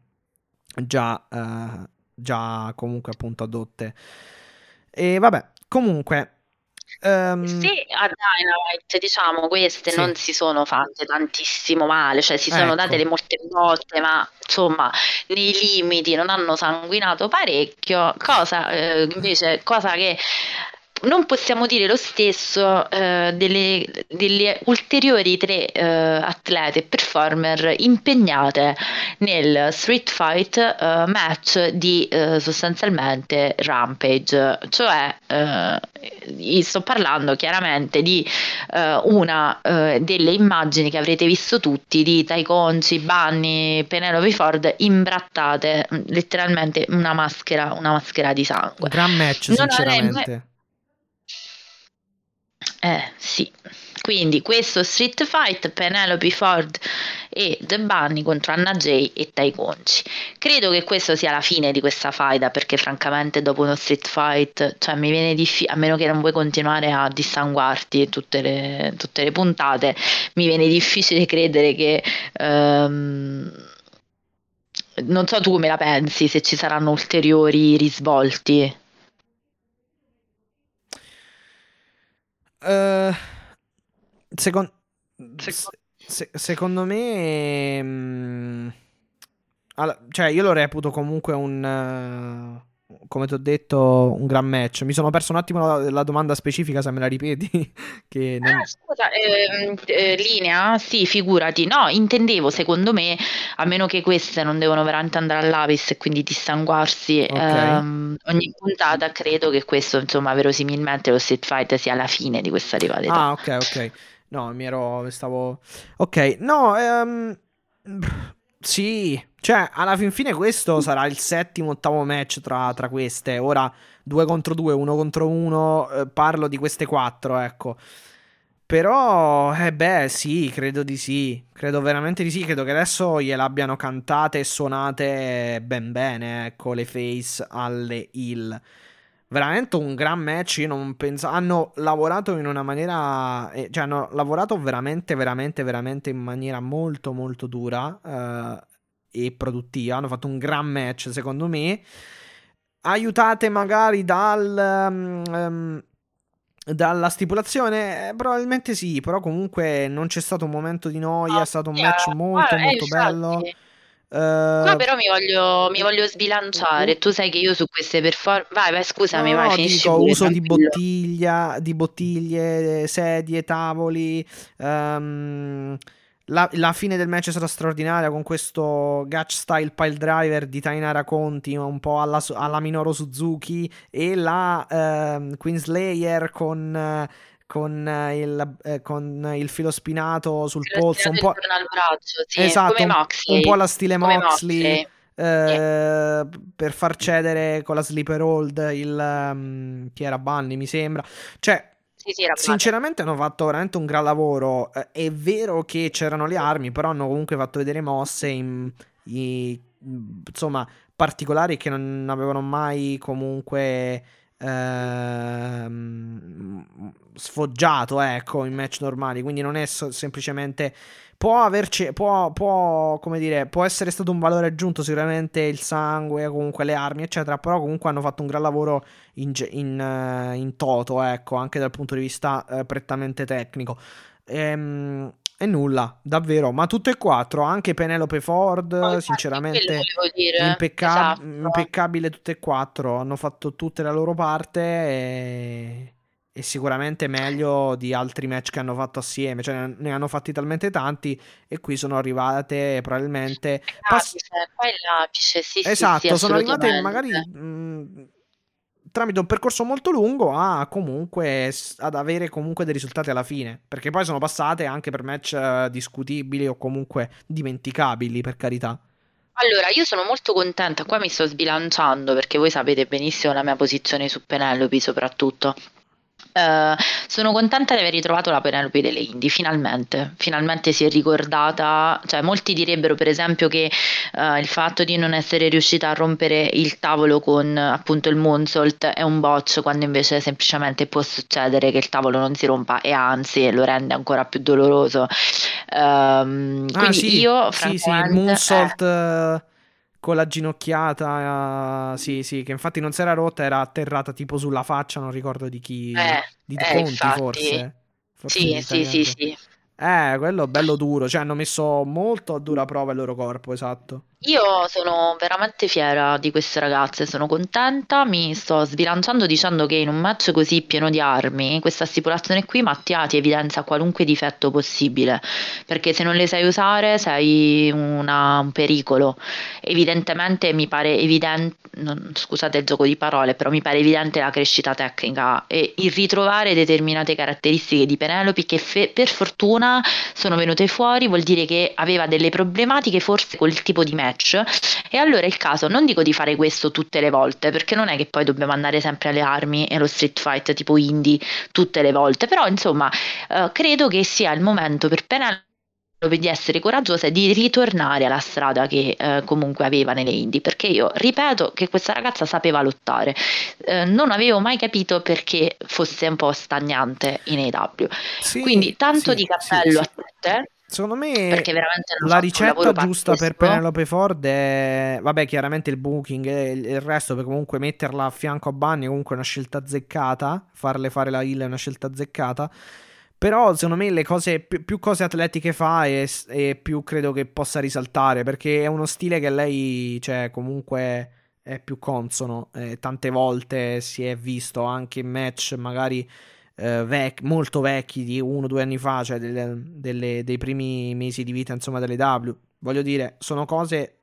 già eh, già comunque appunto adotte. E vabbè, comunque... Um... Sì, a Dynamite diciamo queste sì. non si sono fatte tantissimo male, cioè si sono ecco. date le molte volte, ma insomma nei limiti non hanno sanguinato parecchio, cosa eh, invece cosa che non possiamo dire lo stesso eh, delle, delle, ulteriori tre eh, atlete performer impegnate nel street fight eh, match di eh, sostanzialmente Rampage, cioè eh, sto parlando chiaramente di eh, una delle immagini che avrete visto tutti di Tai Conci, Bunny, Penelope Ford imbrattate letteralmente una maschera, una maschera di sangue. Un gran match, non sinceramente. Eh sì, quindi questo Street Fight, Penelope Ford e The Bunny contro Anna Jay e Tai Conci. Credo che questo sia la fine di questa faida perché francamente dopo uno Street Fight, cioè mi viene difficile, a meno che non vuoi continuare a dissanguarti tutte le, tutte le puntate, mi viene difficile *laughs* credere che... Um, non so tu come la pensi, se ci saranno ulteriori risvolti. Uh, secon- se- secondo me, mh, mm, all- cioè io lo reputo comunque un, uh, come ti ho detto, un gran match. Mi sono perso un attimo la, la domanda specifica, se me la ripeti. *laughs* che non... ah, scusa, eh, eh, linea? Sì, figurati. No, intendevo, secondo me, a meno che queste non devono veramente andare all'Avis e quindi dissanguarsi okay. ehm, ogni puntata, credo che questo, insomma, verosimilmente lo Street Fight sia la fine di questa rivalità. Ah, ok, ok. No, mi ero. Stavo. Ok, no, ehm. Sì, cioè, alla fin fine questo sarà il settimo, ottavo match tra, tra queste. Ora, due contro due, uno contro uno, eh, parlo di queste quattro, ecco. Però, eh beh, sì, credo di sì. Credo veramente di sì. Credo che adesso gliel'abbiano cantate e suonate ben bene, ecco, le face alle hill veramente un gran match. Io non penso. Hanno lavorato in una maniera. Eh, cioè, hanno lavorato veramente, veramente, veramente in maniera molto, molto dura eh, e produttiva. Hanno fatto un gran match, secondo me. Aiutate magari dal. Um, dalla stipulazione, eh, probabilmente sì, però comunque non c'è stato un momento di noia, è stato un match molto, molto bello. Uh, Qua però mi voglio, mi voglio sbilanciare. Uh, tu sai che io su queste performance. Vai, vai, scusami, no, vai, finisci dico, pure, uso di, bottiglia, di bottiglie, sedie, tavoli. Um, la, la, fine del match è stata straordinaria con questo Gatch style pile driver di Tainara Conti, un po' alla, alla Minoru Suzuki, e la uh, Queen Slayer con. Uh, con il, eh, con il filo spinato sul filo polso, un po', braccio, sì, esatto, un, un, po' alla stile come Moxley, Moxley. Eh, yeah. per far cedere con la sleeper hold il um, chi era Bunny mi sembra cioè sì, sì, sinceramente hanno fatto veramente un gran lavoro eh, è vero che c'erano le armi però hanno comunque fatto vedere mosse in, in, insomma particolari che non avevano mai comunque ehm, sfoggiato ecco in match normali. Quindi non è so- semplicemente può averci può, può come dire può essere stato un valore aggiunto sicuramente il sangue comunque le armi eccetera però comunque hanno fatto un gran lavoro in, in, uh, in toto ecco anche dal punto di vista uh, prettamente tecnico. Ehm e nulla, davvero. Ma tutte e quattro, anche Penelope Ford, oh, sinceramente, impecca- esatto. impeccabile tutte e quattro. Hanno fatto tutte la loro parte e... e, sicuramente meglio di altri match che hanno fatto assieme. Cioè, ne hanno fatti talmente tanti e qui sono arrivate probabilmente... Pass- l'apice, sì, esatto, sì, sì, sono arrivate magari... Mh, tramite un percorso molto lungo a comunque ad avere comunque dei risultati alla fine. Perché poi sono passate anche per match uh, discutibili o comunque dimenticabili per carità. Allora, io sono molto contenta, qua mi sto sbilanciando perché voi sapete benissimo la mia posizione su Penelope soprattutto. Uh, sono contenta di aver ritrovato la Penelope delle Indie, finalmente, finalmente si è ricordata, cioè molti direbbero per esempio che uh, il fatto di non essere riuscita a rompere il tavolo con appunto il Moonsault è un botch, quando invece semplicemente può succedere che il tavolo non si rompa e anzi lo rende ancora più doloroso. Quindi ah, sì, io, sì, sì, il Moonsault... Eh con la ginocchiata, uh, sì, sì, che infatti non si era rotta, era atterrata tipo sulla faccia, non ricordo di chi, eh, di eh, Conti infatti. forse. forse sì, sì, sì, sì. Eh, quello bello duro, cioè hanno messo molto a dura prova il loro corpo, esatto. Io sono veramente fiera di queste ragazze, sono contenta, mi sto sbilanciando dicendo che in un match così pieno di armi, questa stipulazione qui Mattia ti evidenzia qualunque difetto possibile, perché se non le sai usare sei una, un pericolo. Evidentemente mi pare evidente, non, scusate il gioco di parole, però mi pare evidente la crescita tecnica e il ritrovare determinate caratteristiche di Penelope che fe- per fortuna sono venute fuori, vuol dire che aveva delle problematiche forse col tipo di match match. E allora è il caso non dico di fare questo tutte le volte perché non è che poi dobbiamo andare sempre alle armi e allo street fight tipo indie tutte le volte però insomma eh, credo che sia il momento per Penelope di essere coraggiosa e di ritornare alla strada che eh, comunque aveva nelle indie perché io ripeto che questa ragazza sapeva lottare. Eh, non avevo mai capito perché fosse un po' stagnante in AW sì, quindi tanto sì, di cappello sì, a tutte Secondo me la ricetta giusta per Penelope Ford è, vabbè, chiaramente il booking e il resto, perché comunque metterla a fianco a Bunny è comunque una scelta azzeccata, farle fare la heal è una scelta azzeccata. Però secondo me le cose, più, più cose atletiche fa e, e, più credo che possa risaltare, perché è uno stile che lei, cioè, comunque è più consono. Eh, tante volte si è visto anche in match magari eh, vec- molto vecchi di uno o due anni fa, cioè delle, delle, dei primi mesi di vita insomma delle W. Voglio dire, sono cose,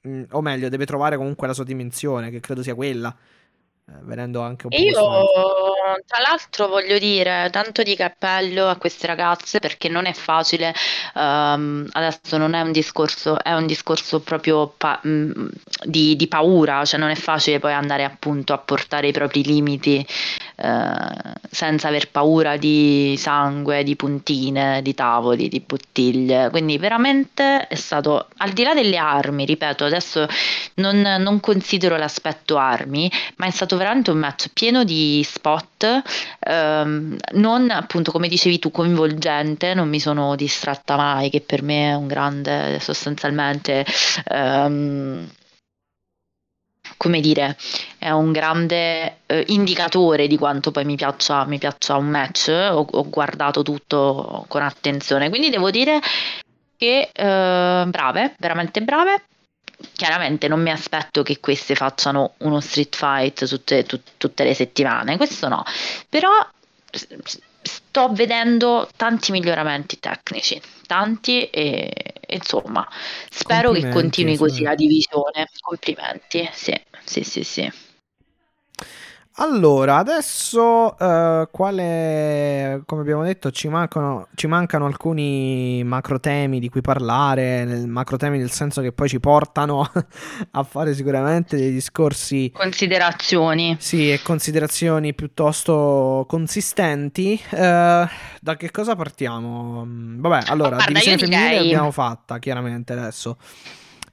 mh, mm, o meglio, deve trovare comunque la sua dimensione, che credo sia quella. Eh, venendo anche un po' io tra l'altro voglio dire tanto di cappello a queste ragazze perché non è facile um, adesso non è un discorso è un discorso proprio pa- mh, di, di, paura cioè non è facile poi andare appunto a portare i propri limiti uh, senza aver paura di sangue di puntine di tavoli di bottiglie. Quindi veramente è stato al di là delle armi ripeto adesso non, non considero l'aspetto armi ma è stato veramente un match pieno di spot, ehm, non appunto come dicevi tu coinvolgente, non mi sono distratta mai, che per me è un grande sostanzialmente... Ehm, come dire, è un grande eh, indicatore di quanto poi mi piaccia, mi piaccia un match. Ho, ho, guardato tutto con attenzione, quindi devo dire che eh, brave, veramente brave chiaramente non mi aspetto che queste facciano uno street fight tutte, tut, tutte le settimane, questo no, però sto vedendo tanti miglioramenti tecnici, tanti e, insomma spero che continui così la divisione. Complimenti, sì, sì, sì, sì. Allora, adesso uh, quale, come abbiamo detto, ci mancano, ci mancano alcuni macro temi di cui parlare, nel, macro temi nel senso che poi ci portano *laughs* a fare sicuramente dei discorsi... Considerazioni. Sì, e considerazioni piuttosto consistenti. Uh, da che cosa partiamo? Vabbè, allora, guarda, divisione femminile direi... l'abbiamo fatta, chiaramente, adesso.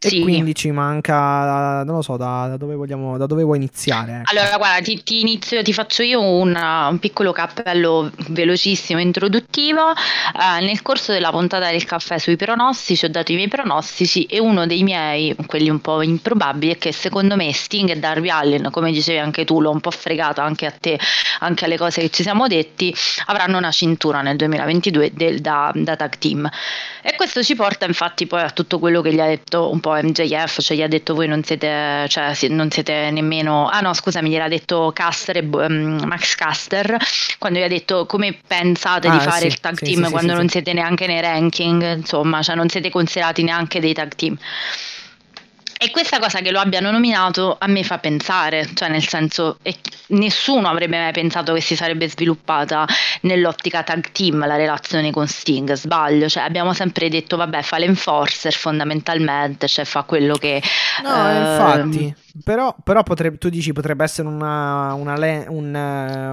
Sì. E quindi ci manca, non lo so, da, da, dove, vogliamo, da dove vuoi iniziare? Ecco. Allora, guarda, ti, ti, inizio, ti faccio io una, un piccolo cappello velocissimo introduttivo. Eh, nel corso della puntata del caffè sui pronostici ho dato i miei pronostici e uno dei miei, quelli un po' improbabili, è che secondo me Sting e Darby Allen, come dicevi anche tu, l'ho un po' fregato anche a te, anche alle cose che ci siamo detti, avranno una cintura nel 2022 del, da, da tag team. E questo ci porta infatti poi a tutto quello che gli ha detto un po' MJF, cioè gli ha detto voi non siete, cioè, non siete nemmeno, ah no scusami, gliel'ha detto Caster e, um, Max Caster, quando gli ha detto come pensate ah, di fare sì, il tag sì, team sì, quando non siete neanche nei ranking, insomma, cioè non siete considerati neanche dei tag team. E questa cosa che lo abbiano nominato a me fa pensare, cioè nel senso, nessuno avrebbe mai pensato che si sarebbe sviluppata nell'ottica tag team la relazione con Sting, sbaglio, cioè abbiamo sempre detto vabbè fa l'enforcer fondamentalmente, cioè fa quello che... No, eh, infatti, però, però potrebbe, tu dici potrebbe essere una, una un,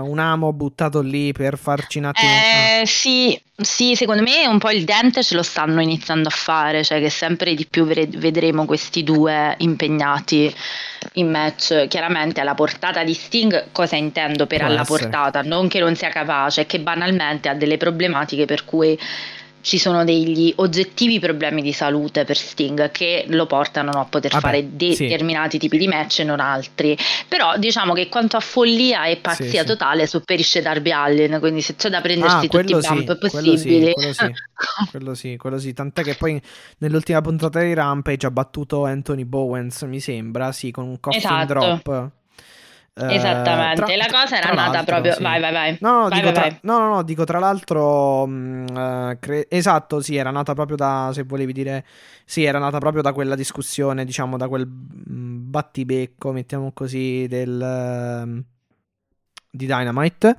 un, amo buttato lì per farci un attimo... Eh, sì, sì, secondo me un po' il dente ce lo stanno iniziando a fare, cioè che sempre di più vedremo questi due impegnati in match. Chiaramente alla portata di Sting, cosa intendo per Può alla essere. portata? Non che non sia capace, che banalmente ha delle problematiche per cui ci sono degli oggettivi problemi di salute per Sting che lo portano no, a poter Vabbè, fare determinati sì. tipi di match e non altri. Però diciamo che quanto a follia e pazzia sì, totale sopperisce Darby Allin, quindi se c'è da prendersi ah, tutti i bump possibili. Quello sì, *laughs* quello sì, quello sì, tant'è che poi nell'ultima puntata di Rampage ha battuto Anthony Bowens, mi sembra, sì, con un coffin esatto. drop. Eh, Esattamente, tra, la cosa era nata proprio. Sì. Vai, vai, vai. No, no, vai, dico vai, tra... no, no, no, dico tra l'altro. Mh, uh, cre... Esatto, sì, era nata proprio da. Se volevi dire. Sì, era nata proprio da quella discussione, diciamo, da quel battibecco, mettiamo così, del. Uh, di Dynamite.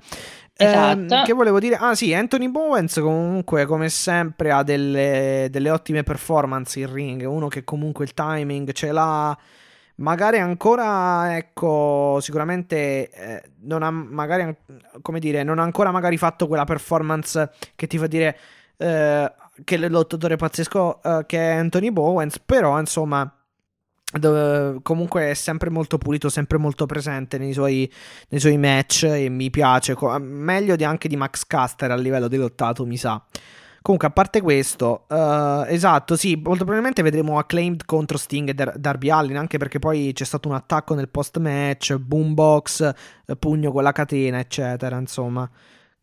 Esatto. Eh, che volevo dire? Ah, sì, Anthony Bowens comunque, come sempre, ha delle, delle ottime performance in ring. Uno che comunque il timing ce l'ha magari ancora, ecco, sicuramente eh, non ha magari, come dire, non ha ancora magari fatto quella performance che ti fa dire eh, che è lottatore pazzesco eh, che è Anthony Bowens, però insomma dove, comunque è sempre molto pulito, sempre molto presente nei suoi, nei suoi match e mi piace, meglio di anche di Max Caster a livello di lottato mi sa. Comunque, a parte questo, uh, esatto, sì, molto probabilmente vedremo Acclaimed contro Sting e Dar- Darby Allin, anche perché poi c'è stato un attacco nel post-match, boombox, eh, pugno con la catena, eccetera, insomma.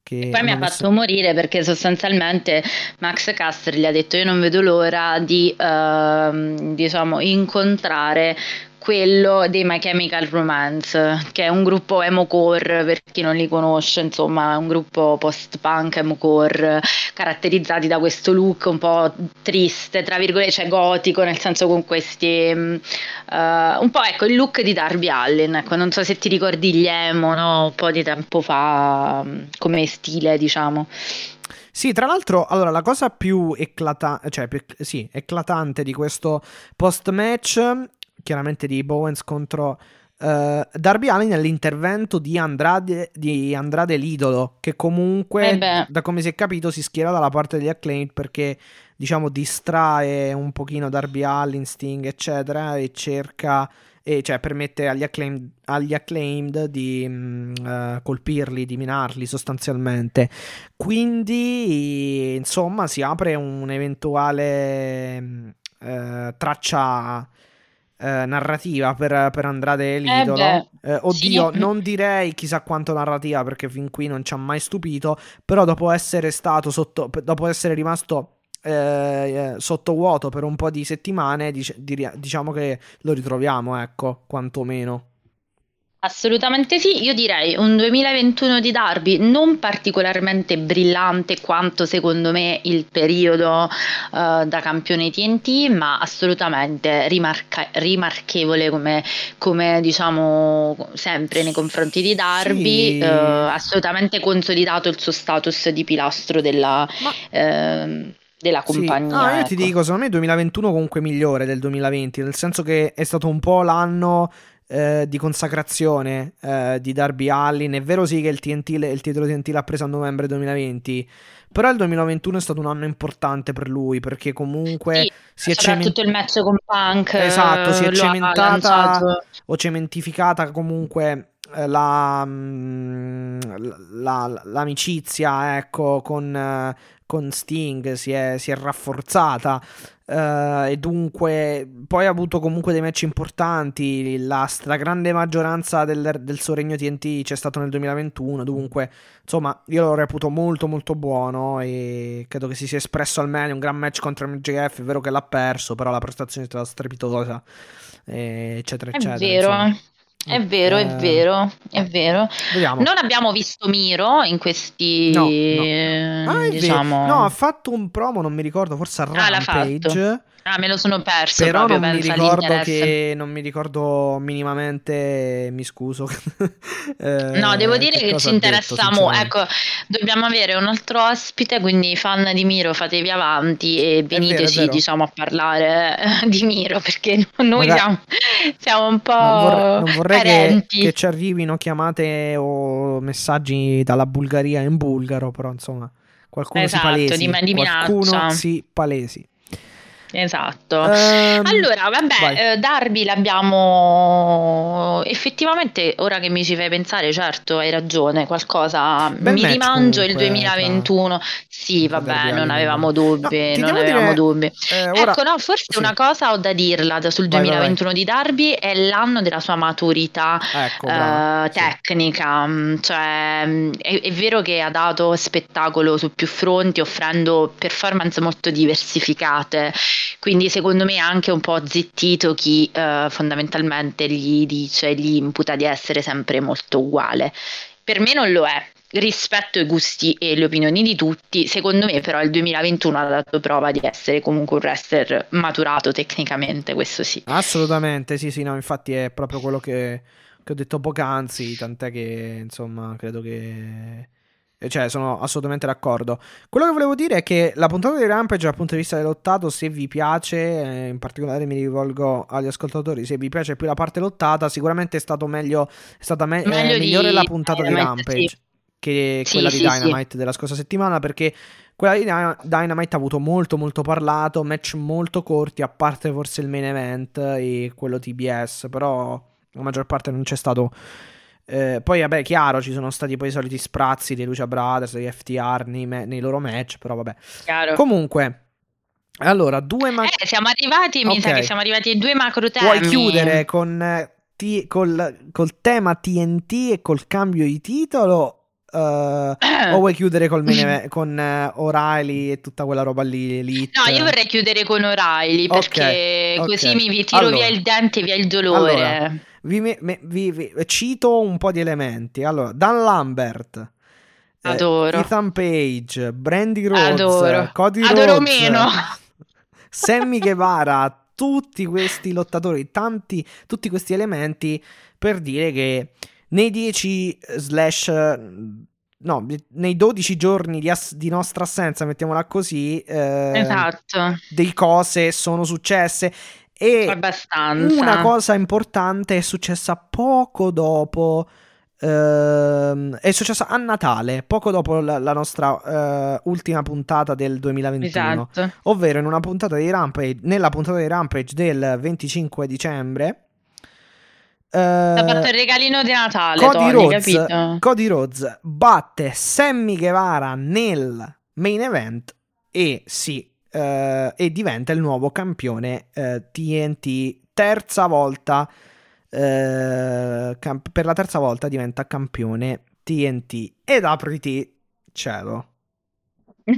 Che poi mi ha fatto morire perché sostanzialmente Max Caster gli ha detto io non vedo l'ora di uh, diciamo incontrare quello dei My Chemical Romance, che è un gruppo emo-core, per chi non li conosce, insomma, un gruppo post-punk emo-core caratterizzati da questo look un po' triste, tra virgolette, cioè gotico, nel senso con questi uh, un po' ecco il look di Darby Allen, ecco, non so se ti ricordi gli emo, no? Un po' di tempo fa come stile, diciamo. Sì, tra l'altro, allora la cosa più, eclata- cioè, più sì, eclatante di questo post-match, chiaramente di Bowens contro uh, Darby Allin, è l'intervento di Andrade, di Andrade l'idolo, che comunque, eh da come si è capito, si schiera dalla parte degli Acclaimed perché, diciamo, distrae un pochino Darby Allin, Sting, eccetera, e cerca e cioè permette agli acclaimed, agli acclaimed di uh, eh, colpirli, di minarli sostanzialmente. Quindi, insomma, si apre un'eventuale uh, traccia uh, narrativa per, per Andrade l'idolo. Eh eh, oddio, sì. non direi chissà quanto narrativa perché fin qui non ci ha mai stupito, però dopo essere stato sotto, dopo essere rimasto eh, sottovuoto per un po' di settimane, dic- diciamo che lo ritroviamo, ecco, quantomeno. Assolutamente sì, io direi un 2021 di Darby non particolarmente brillante quanto secondo me il periodo uh, da campione TNT, ma assolutamente rimarca- rimarchevole come, come, diciamo sempre nei confronti di Darby, sì. uh, assolutamente consolidato il suo status di pilastro della... Ma... Uh, della compagnia. Sì. No, io ecco. ti dico, secondo me il 2021 comunque migliore del 2020, nel senso che è stato un po' l'anno eh, di consacrazione eh, di Darby Allin. È vero sì che il, TNT, il titolo TNT l'ha preso a novembre 2020, però il 2021 è stato un anno importante per lui perché comunque sì, si è soprattutto cement... il match con Punk. Esatto, si è cementata o cementificata comunque eh, la, mm, la, l'amicizia ecco, con, con Sting si è, si è rafforzata uh, e dunque poi ha avuto comunque dei match importanti. La stragrande maggioranza del, del, suo regno TNT c'è stato nel 2021 dunque insomma io lo reputo molto molto buono e credo che si sia espresso al meglio. Un gran match contro MJF è vero che l'ha perso però la prestazione è stata strepitosa eccetera eccetera è vero. insomma. È vero, è vero, è vero. Vediamo. Non abbiamo visto Miro in questi. No, no. Ah, diciamo... no, ha fatto un promo, non mi ricordo, forse a Rampage. Ah, Ah, me lo sono perso. Però non mi ricordo che non mi ricordo minimamente. Mi scuso. *laughs* eh, no, devo dire che, che ci interessiamo. Ecco, dobbiamo avere un altro ospite. Quindi, fan di Miro, fatevi avanti e veniteci, vero, diciamo, a parlare di Miro perché noi siamo, siamo, un po'. Non vorrei, non vorrei che, che, ci arrivino chiamate o messaggi dalla Bulgaria in bulgaro, però insomma, qualcuno esatto, si palesi. Di, di qualcuno si palesi. Esatto. Um, allora, vabbè, eh, Darby l'abbiamo effettivamente, ora che mi ci fai pensare, certo, hai ragione, qualcosa Bel mi rimangio comunque, il 2021. Tra... Sì, vabbè, non avevamo dubbi, no, non avevamo dire, dubbi. Eh, ora... Ecco, no, forse sì. una cosa ho da dirla sul 2021 vai, vai. di Darby è l'anno della sua maturità ecco, uh, tecnica, sì. cioè è, è vero che ha dato spettacolo su più fronti offrendo performance molto diversificate quindi secondo me ha anche un po' zittito chi eh, fondamentalmente gli dice, gli imputa di essere sempre molto uguale. Per me non lo è, rispetto ai gusti e le opinioni di tutti, secondo me però il 2021 ha dato prova di essere comunque un wrestler maturato tecnicamente, questo sì. Assolutamente, sì, sì, no, infatti è proprio quello che, che ho detto poc'anzi, tant'è che insomma credo che cioè, sono assolutamente d'accordo. Quello che volevo dire è che la puntata di Rampage, dal punto di vista dell'ottato, se vi piace, eh, in particolare mi rivolgo agli ascoltatori, se vi piace più la parte lottata, sicuramente è stato meglio, è stata me- meglio eh, migliore la puntata di Rampage sì. che sì, quella sì, di Dynamite della scorsa settimana, perché quella di Dynamite ha avuto molto molto parlato, match molto corti, a parte forse il main event e quello TBS, però la maggior parte non c'è stato eh, poi, vabbè, chiaro, ci sono stati poi i soliti sprazzi dei Lucia Brothers, degli FTR nei, me- nei loro match, però vabbè. Chiaro. Comunque, allora, due macro... Eh, siamo arrivati, okay. mi sa che siamo arrivati ai due macro temi. Vuoi chiudere con, t- col, col tema TNT e col cambio di titolo Uh, o *coughs* vuoi chiudere main, con uh, O'Reilly e tutta quella roba lì? Elite? No, io vorrei chiudere con O'Reilly perché okay, così okay. mi tiro allora, via il dente, via il dolore. Allora, vi, me, vi, vi, cito un po' di elementi. Allora, Dan Lambert. Eh, Adoro. Eh, Ethan Page, Brandy Rhodes, Adoro. Cody Adoro Rhodes, meno. *laughs* Sammy Guevara, tutti questi lottatori, tanti, tutti questi elementi per dire che nei 10 slash no, nei 12 giorni di, ass- di, nostra assenza, mettiamola così, eh, esatto. delle cose sono successe. E Abbastanza. una cosa importante è successa poco dopo. Uh, è successa a Natale, poco dopo la, la nostra uh, ultima puntata del 2021, esatto. ovvero in una puntata di Rampage, nella puntata di Rampage del 25 dicembre, Uh, ha fatto il regalino di Natale. Cody, Tony, Rhodes, Cody Rhodes batte Sammy Guevara nel main event e sì, uh, e diventa il nuovo campione eh, TNT. Terza volta, camp- per la terza volta diventa campione TNT. Ed apriti cielo. *laughs*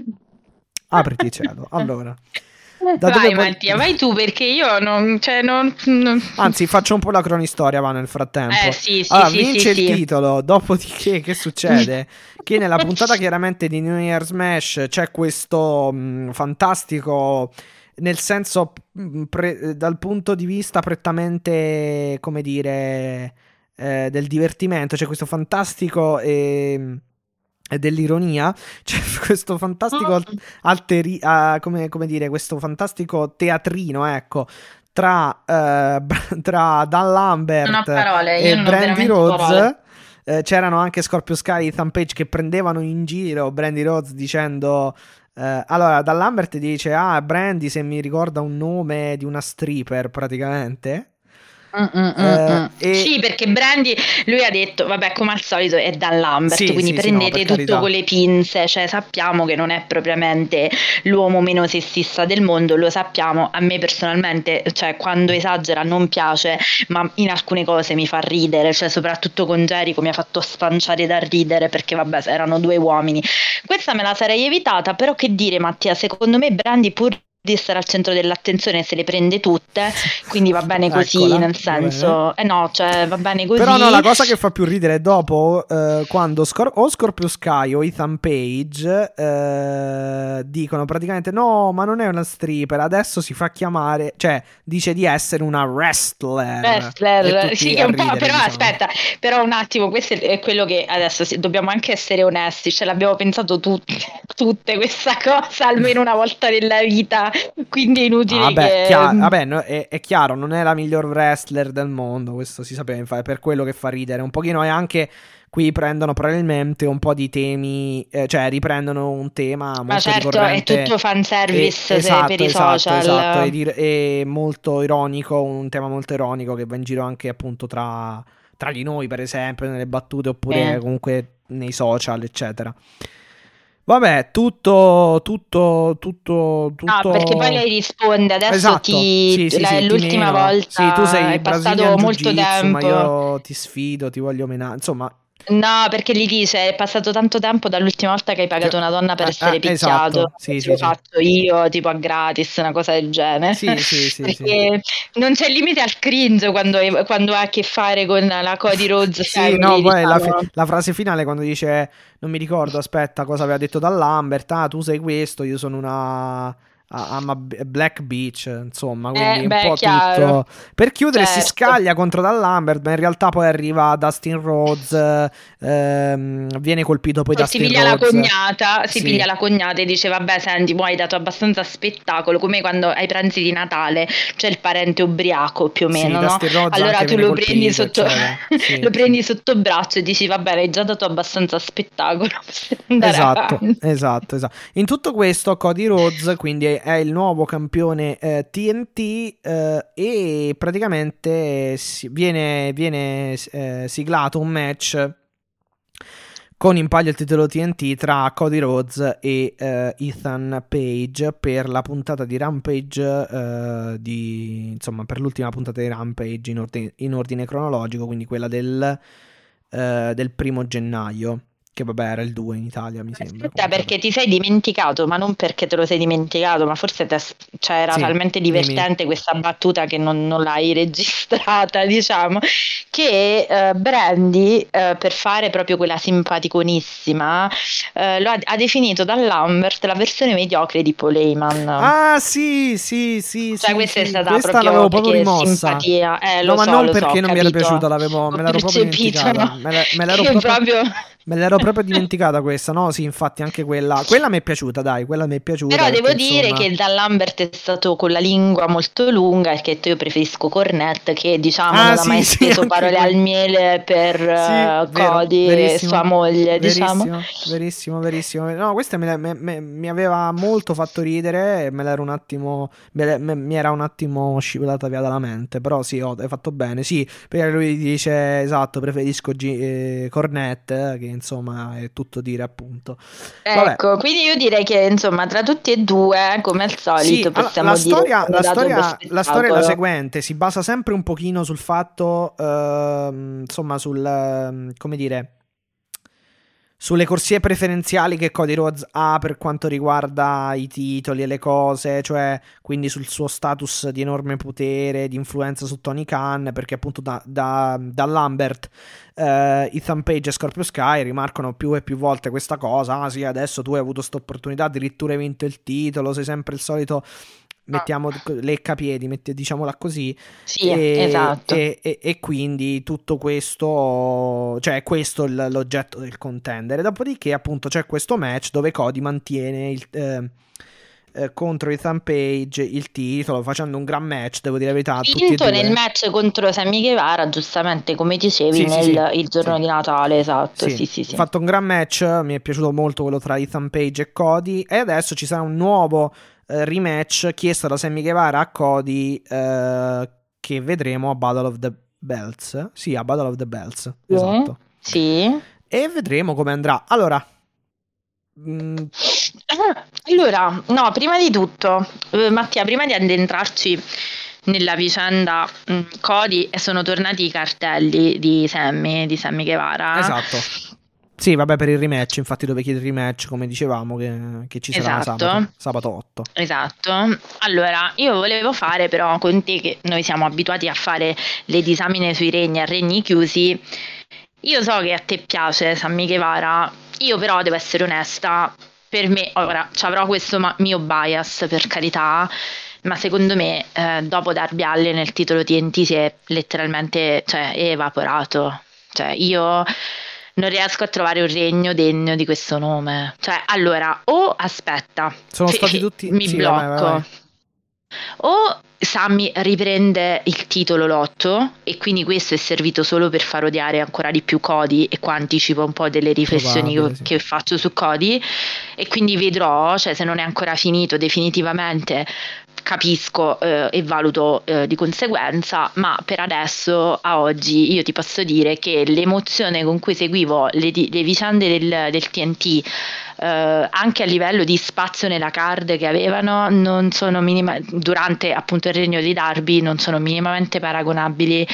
apriti cielo. Allora. *laughs* Da vai dove... Mattia, vai tu perché io non, cioè, non, non... Anzi, faccio un po' la cronistoria va nel frattempo. Eh, sì, sì, allora, sì, vince sì, il sì. titolo, dopodiché che succede? *laughs* che nella puntata chiaramente di New Year Smash c'è questo mh, fantastico nel senso pre, dal punto di vista prettamente come dire eh, del divertimento c'è questo fantastico eh, dell'ironia *laughs* c'è questo fantastico ah. alteri- uh, come, come, dire questo fantastico teatrino ecco tra, uh, tra Dan Lambert parole, e Brandy Rhodes uh, c'erano anche Scorpio Sky e Ethan Page che prendevano in giro Brandy Rhodes dicendo Uh, allora, Dan Lambert dice: Ah, Brandy, se mi ricorda un nome di una stripper, praticamente. Mm, mm, mm, uh, e... Sì, perché Brandy lui ha detto, vabbè, come al solito è Dan Lambert, sì, quindi sì, prendete sì, no, tutto con le pinze, cioè sappiamo che non è propriamente l'uomo meno sessista del mondo, lo sappiamo, a me personalmente, cioè quando esagera non piace, ma in alcune cose mi fa ridere, cioè soprattutto con Jericho mi ha fatto spanciare da ridere perché vabbè, erano due uomini. Questa me la sarei evitata, però che dire Mattia, secondo me Brandy pur di stare al centro dell'attenzione se le prende tutte, quindi va bene così, Eccola, nel senso, eh no, cioè va bene così. Però no, la cosa che fa più ridere è dopo, eh, quando Scor- o Scorpio Sky o Ethan Page eh, dicono praticamente no, ma non è una stripper, adesso si fa chiamare, cioè dice di essere una wrestler. Wrestler, sì, che un ridere, po', però diciamo. aspetta, però un attimo, questo è quello che adesso dobbiamo anche essere onesti, ce l'abbiamo pensato tutti, *laughs* tutte questa cosa almeno una volta nella vita *laughs* quindi è inutile ah, vabbè, che... Chiaro, *laughs* vabbè no, è, è, chiaro, non è la miglior wrestler del mondo, questo si sapeva, è per quello che fa ridere un pochino e anche qui prendono probabilmente un po' di temi, eh, cioè riprendono un tema molto Ma certo, ricorrente. è tutto fanservice e, esatto, per i esatto, social. Esatto, è, è molto ironico, un tema molto ironico che va in giro anche appunto tra, tra di noi, per esempio, nelle battute oppure eh. comunque nei social, eccetera. Vabbè, tutto, tutto, tutto, tutto... No, perché poi lei risponde, adesso esatto. ti... Sì, sì, la, sì, l'ultima volta sì, tu sei è passato molto tempo. Ma io ti sfido, ti voglio menare, insomma... No, perché gli dice è passato tanto tempo dall'ultima volta che hai pagato una donna per eh, essere eh, picchiato. Esatto. Sì, sì, l'ho fatto io, tipo a gratis, una cosa del genere. Sì, sì, sì, perché non c'è limite al cringe quando, quando ha a che fare con la Cody Rhodes. sì, no, poi la, diciamo. la, frase finale quando dice, non mi ricordo, aspetta, cosa aveva detto da Lambert, ah, tu sei questo, io sono una a, Black Beach, insomma, quindi eh, un beh, po' chiaro. tutto. Per chiudere certo. si scaglia contro Dan Lambert, ma in realtà poi arriva Dustin Rhodes, ehm, viene colpito poi, poi Dustin si piglia Rhodes. la cognata, si sì. piglia la cognata e dice vabbè senti, poi hai dato abbastanza spettacolo, come quando ai pranzi di Natale c'è il parente ubriaco più o meno, sì, no? Allora tu lo colpito, prendi, sotto, *laughs* sì, lo prendi sotto braccio e dici vabbè hai già dato abbastanza spettacolo. *laughs* Esatto, esatto, esatto. In tutto questo Cody Rhodes quindi è il nuovo campione eh, TNT eh, e praticamente viene, viene eh, siglato un match con in palio il titolo TNT tra Cody Rhodes e uh, Ethan Page per la puntata di Rampage, uh, di, insomma per l'ultima puntata di Rampage in ordine, in ordine cronologico, quindi quella del, uh, del primo gennaio. Che vabbè era il 2 in Italia mi sembra. Aspetta perché ti sei dimenticato, ma non perché te lo sei dimenticato, ma forse te, cioè, era sì, talmente divertente dimmi. questa battuta che non, non, l'hai *laughs* registrata, diciamo, che uh, Brandy uh, per fare proprio quella simpaticonissima uh, lo ha, ha, definito da Lambert la versione mediocre di Paul Heyman. Ah sì, sì, sì. Cioè sì, questa sì. è stata questa proprio, l'avevo proprio rimossa. simpatia. Eh, no, ma so, non perché so, non mi era piaciuta, l'avevo, me l'ero proprio dimenticata. No? Me, l'ero proprio... proprio... Me l'ero proprio *laughs* dimenticata questa, no? Sì, infatti anche quella. Quella mi è piaciuta, dai, quella mi è piaciuta. Però perché, devo dire insomma... che Dan Lambert è stato con la lingua molto lunga e che io preferisco Cornette che diciamo ah, non ha mai sì, speso parole al miele per sì, uh, Cody e sua moglie, verissimo, diciamo. Verissimo, verissimo. No, questa mi, mi, mi, aveva molto fatto ridere me l'era un attimo me, me, mi era un attimo scivolata via dalla mente, però sì, oh, hai fatto bene. Sì, perché lui dice esatto, preferisco G- eh, Cornette che insomma è tutto dire appunto. Ecco, Vabbè. quindi io direi che insomma tra tutti e due, come al solito, sì, possiamo la dire storia, la storia, la storia è la seguente, si basa sempre un pochino sul fatto, uh, insomma, sul, uh, come dire, sulle corsie preferenziali che Cody Rhodes ha per quanto riguarda i titoli e le cose, cioè quindi sul suo status di enorme potere, di influenza su Tony Khan, perché appunto da, da, da Lambert, eh, Ethan Page e Scorpio Sky rimarcano più e più volte questa cosa, ah sì adesso tu hai avuto questa opportunità, addirittura hai vinto il titolo, sei sempre il solito mettiamo ah. leccapiedi, metti, diciamola così. Sì, e, esatto. E, e, e, quindi tutto questo, cioè questo è l'oggetto del contendere. Dopodiché appunto c'è questo match dove Cody mantiene il... Eh, eh, contro Ethan Page il titolo facendo un gran match devo dire la verità vinto nel match contro Sammy Guevara giustamente come dicevi sì, nel, sì, il giorno sì. di Natale esatto sì, sì, sì, fatto un gran match mi è piaciuto molto quello tra Ethan Page e Cody e adesso ci sarà un nuovo eh, rematch chiesto da Sammy Guevara a Cody eh, che vedremo a Battle of the Belts. Sì, a Battle of the Belts. Sì. Esatto. Sì. E vedremo come andrà. Allora. Mm, allora, no, prima di tutto, eh, Mattia, prima di addentrarci nella vicenda mh, mm, Cody sono tornati i cartelli di Sammy, di Sammy Guevara. Esatto. Sì, vabbè, per il rematch, infatti dove chiede il rematch, come dicevamo, che, che ci sarà esatto. sabato, sabato 8. Esatto. Allora, io volevo fare però con te, che noi siamo abituati a fare le disamine sui regni a regni chiusi, io so che a te piace Sammy Guevara, io però devo essere onesta, per me, ora, ci avrò questo mio bias, per carità, ma secondo me eh, dopo Darby Allin nel titolo TNT si è letteralmente cioè, evaporato. Cioè, io non riesco a trovare un regno degno di questo nome. Cioè, allora, o aspetta, sono stati tutti mi sì, blocco. Vabbè, vabbè. O Sammy riprende il titolo lotto e quindi questo è servito solo per far odiare ancora di più Cody e qua anticipo un po' delle riflessioni Probabile, che, sì. che faccio su Cody e quindi vedrò, cioè se non è ancora finito definitivamente capisco eh, e valuto eh, di conseguenza, ma per adesso, a oggi, io ti posso dire che l'emozione con cui seguivo le, le vicende del, del TNT, eh, anche a livello di spazio nella card che avevano, minima, durante appunto il regno di Darby, non sono minimamente paragonabili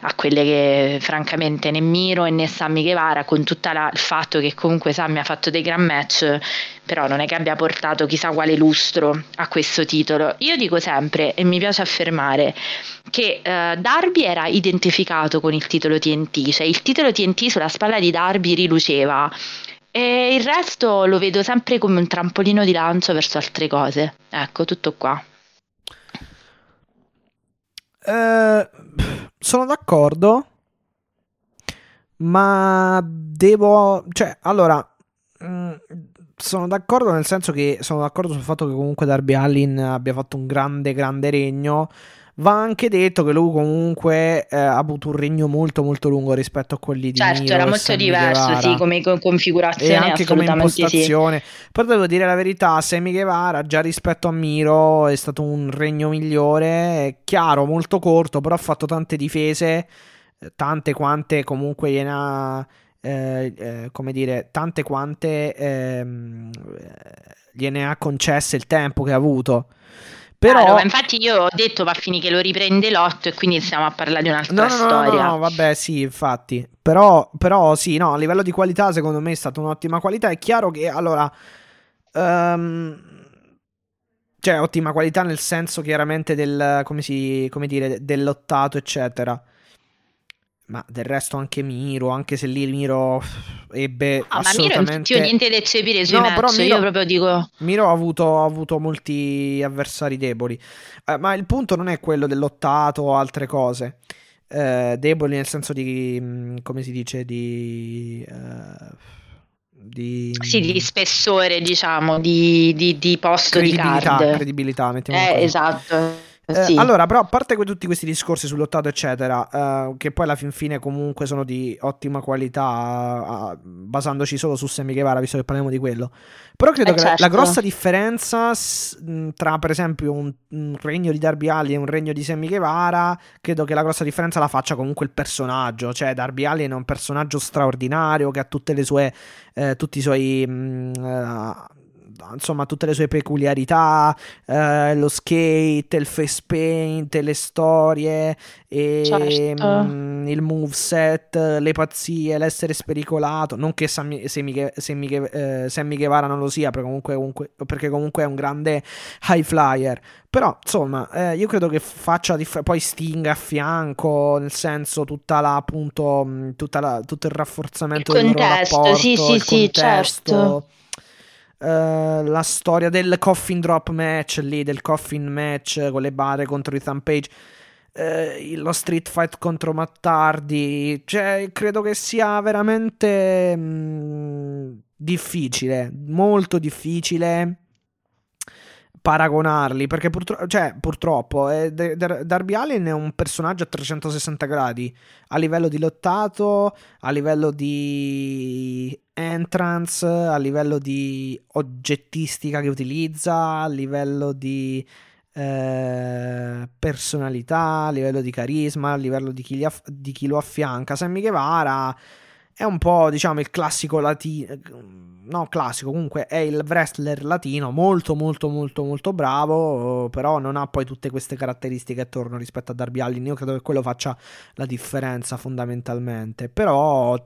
a quelle che francamente né Miro né Sammy Guevara con tutto il fatto che comunque Sammy ha fatto dei gran match però non è che abbia portato chissà quale lustro a questo titolo. Io dico sempre e mi piace affermare che uh, Darby era identificato con il titolo TNT cioè il titolo TNT sulla spalla di Darby riluceva e il resto lo vedo sempre come un trampolino di lancio verso altre cose. Ecco tutto qua. Uh, sono d'accordo, ma devo... Cioè, allora... Mh, mm, sono d'accordo nel senso che sono d'accordo sul fatto che comunque Darby Allin abbia fatto un grande, grande regno. Va anche detto che lui comunque eh, ha avuto un regno molto molto lungo rispetto a quelli di Certo, Miro era molto diverso, sì, come configurazione e anche come impostazione. Sì. Però devo dire la verità, Sammy Guevara già rispetto a Miro è stato un regno migliore, è chiaro, molto corto, però ha fatto tante difese, eh, tante quante comunque gliene ha eh, eh, come dire, tante quante ehm, gliene ha concesse il tempo che ha avuto. Però... Claro, infatti io ho detto va a finire che lo riprende l'otto e quindi stiamo a parlare di un'altra no, no, storia. No, no, vabbè, sì, infatti. Però, però sì, no, a livello di qualità secondo me è stata un'ottima qualità. È chiaro che, allora... Um, cioè, ottima qualità nel senso chiaramente del, come, si, come dire, dell'ottato, eccetera. Ma del resto anche Miro, anche se lì Miro ebbe no, assolutamente... Ma Miro niente da eccepire sui no, match, però Miro, io proprio dico... Miro ha avuto, ha avuto molti avversari deboli, eh, ma il punto non è quello dell'ottato o altre cose. Eh, deboli nel senso di, mm, come si dice, di... Eh, di, sì, di spessore, diciamo, di, di, di posto credibilità, di card. Credibilità, mettiamo eh, così. Eh, sì. Allora, però, a parte tutti questi discorsi sull'ottato, eccetera, uh, che poi alla fin fine comunque sono di ottima qualità, uh, basandoci solo su Sammy Guevara, visto che parliamo di quello. Però credo eh, che certo. la, la, certo. grossa differenza s- tra, per esempio, un, un, regno di Darby Allin e un regno di Sammy Guevara, credo che la grossa differenza la faccia comunque il personaggio. Cioè, Darby Allin è un personaggio straordinario che ha tutte le sue, eh, tutti i suoi... Mh, insomma tutte le sue peculiarità, eh, lo skate, il face paint, le storie, e, certo. mh, mm, il moveset, le pazzie, l'essere spericolato. Non che Sammy, Sammy, Sammy, eh, Sammy Guevara non lo sia, perché comunque, comunque, perché comunque, è un grande high flyer. Però, insomma, eh, io credo che faccia dif- poi Sting a fianco, nel senso, tutta la, appunto, tutta la, tutto il rafforzamento il del contesto, rapporto, sì, sì, sì, contesto. Certo. Uh, la storia del coffin drop match lì, del coffin match con le bare contro i Thumpage. Uh, lo street fight contro Mattardi. Cioè, credo che sia veramente mh, mm, difficile, molto difficile paragonarli perché purtro- cioè, purtroppo eh, Darby Allin è un personaggio a 360 gradi a livello di lottato a livello di entrance a livello di oggettistica che utilizza a livello di eh, personalità a livello di carisma a livello di chi, aff- di chi lo affianca Sammy Guevara è un po', diciamo, il classico latino. No, classico, comunque è il wrestler latino, molto, molto, molto, molto bravo. Però non ha poi tutte queste caratteristiche attorno rispetto a Darby Allin. Io credo che quello faccia la differenza fondamentalmente. Però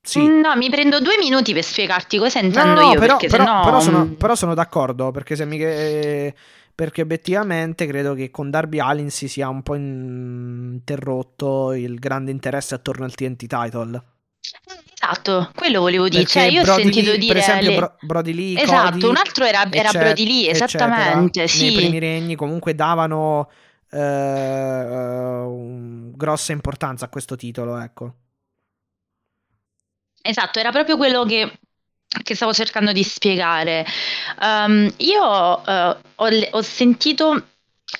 sì. No, mi prendo due minuti per spiegarti cosa intendo no, io. Però, però, sennò... però, sono, però, sono, d'accordo perché se mi. Perché obiettivamente credo che con Darby Allin si sia un po' interrotto il grande interesse attorno al TNT title. Esatto, quello volevo dire. Cioè, io Brody ho sentito Lee, dire. Per esempio, le... Brody Lee. Esatto, Cody, un altro era, era eccetera, Brody Lee, esattamente. Sì. Nei primi regni comunque davano uh, grossa importanza a questo titolo, ecco. Esatto, era proprio quello che che stavo cercando di spiegare. Um, io uh, ho, ho, sentito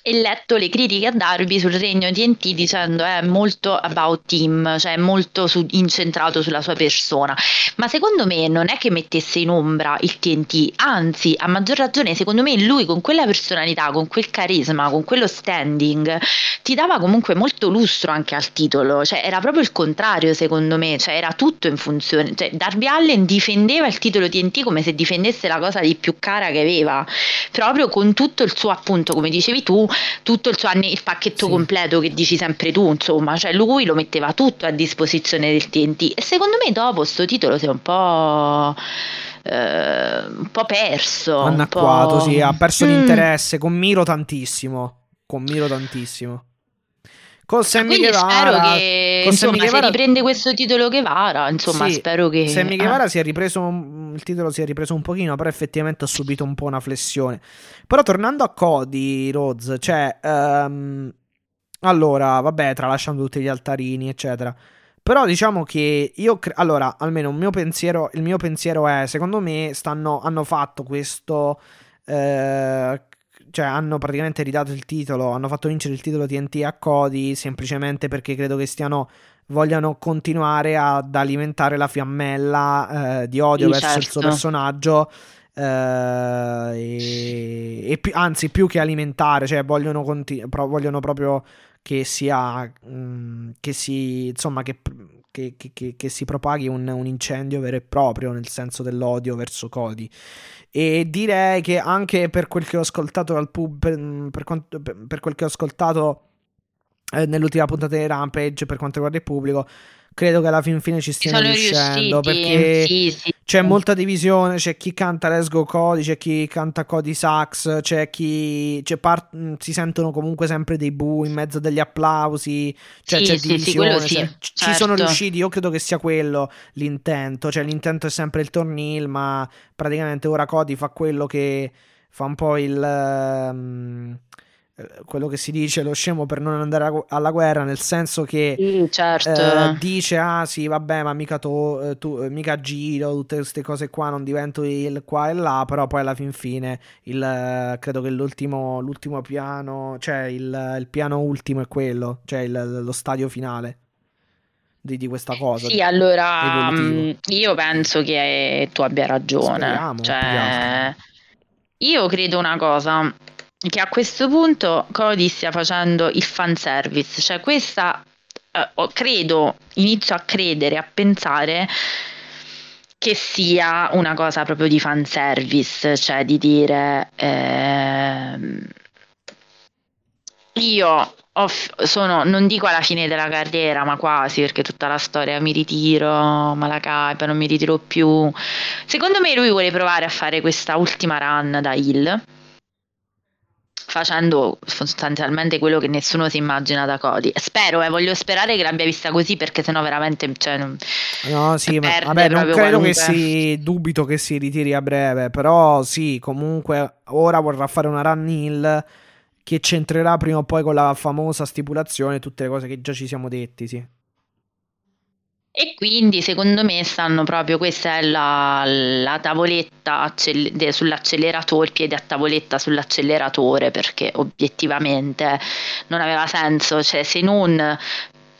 e letto le critiche a Darby sul regno TNT dicendo è molto about team, cioè molto su, incentrato sulla sua persona. Ma secondo me non è che mettesse in ombra il TNT, anzi, a maggior ragione, secondo me lui con quella personalità, con quel carisma, con quello standing, ti dava comunque molto lustro anche al titolo. Cioè era proprio il contrario, secondo me, cioè era tutto in funzione. Cioè, Darby Allen difendeva il titolo TNT come se difendesse la cosa di più cara che aveva, proprio con tutto il suo appunto, come dicevi tu tutto il suo anni, il pacchetto sì. completo che dici sempre tu, insomma, cioè lui lo metteva tutto a disposizione del TNT e secondo me dopo sto titolo si è un po' eh, un po' perso, anacquato, po'... sì, ha perso mm. l'interesse con Miro tantissimo, con Miro tantissimo. Con Sammy Quindi Guevara, che insomma, Guevara... se riprende questo titolo Guevara, insomma, sì, spero che Sammy Guevara ah. si è ripreso il titolo si è ripreso un pochino, però effettivamente ha subito un po' una flessione. Però tornando a Cody Rhodes, cioè um, allora, vabbè, tralasciando tutti gli altarini, eccetera. Però diciamo che io cre- allora, almeno mio pensiero, il mio pensiero è, secondo me stanno hanno fatto questo eh, cioè hanno praticamente ridato il titolo, hanno fatto vincere il titolo TNT a Cody semplicemente perché credo che stiano vogliano continuare ad alimentare la fiammella eh, di odio sì, verso certo. il suo certo. personaggio. Eh, e, e più, anzi, più che alimentare, cioè vogliono, continu- pro- vogliono proprio che sia mh, mm, che si insomma che, che, che, che si propaghi un, un, incendio vero e proprio nel senso dell'odio verso Cody. E direi che anche per quel che ho ascoltato dal pub, per, quanto, per, per quel che ho ascoltato eh, nell'ultima puntata di Rampage per quanto riguarda il pubblico, credo che alla fin fine ci stiano riuscendo perché sì, sì. c'è molta divisione c'è chi canta Let's Go Cody c'è chi canta Cody Sax c'è chi c'è part... Mm, si sentono comunque sempre dei bu in mezzo degli applausi cioè, sì, c'è divisione cioè, certo. ci sono riusciti io credo che sia quello l'intento cioè l'intento è sempre il tornil ma praticamente ora Cody fa quello che fa un po' il um quello che si dice lo scemo per non andare alla guerra, nel senso che sì, certo. eh, dice: Ah, sì, vabbè, ma mica, to, eh, tu, eh, mica giro, tutte queste cose qua, non divento il qua e là. Però poi alla fin fine, il, credo che l'ultimo, l'ultimo piano, cioè il, il, piano ultimo è quello, cioè il, lo stadio finale. Di, di, questa cosa. Sì, allora mm, io penso che tu abbia ragione. Speriamo, cioè, io credo una cosa che a questo punto Cody stia facendo il fanservice, cioè questa eh, credo, inizio a credere, a pensare che sia una cosa proprio di fanservice, cioè di dire eh, io sono, non dico alla fine della carriera, ma quasi perché tutta la storia mi ritiro, Malakai, non mi ritiro più. Secondo me lui vuole provare a fare questa ultima run da Hill facendo sostanzialmente quello che nessuno si immagina da Cody. Spero, eh, voglio sperare che l'abbia vista così perché sennò veramente... Cioè, no, sì, ma vabbè, non credo qualunque... che si... dubito che si ritiri a breve, però sì, comunque ora vorrà fare una run hill che c'entrerà prima o poi con la famosa stipulazione tutte le cose che già ci siamo detti, sì. E quindi secondo me stanno proprio, questa è la, la tavoletta accel- sull'acceleratore, il piede a tavoletta sull'acceleratore perché obiettivamente non aveva senso, cioè se non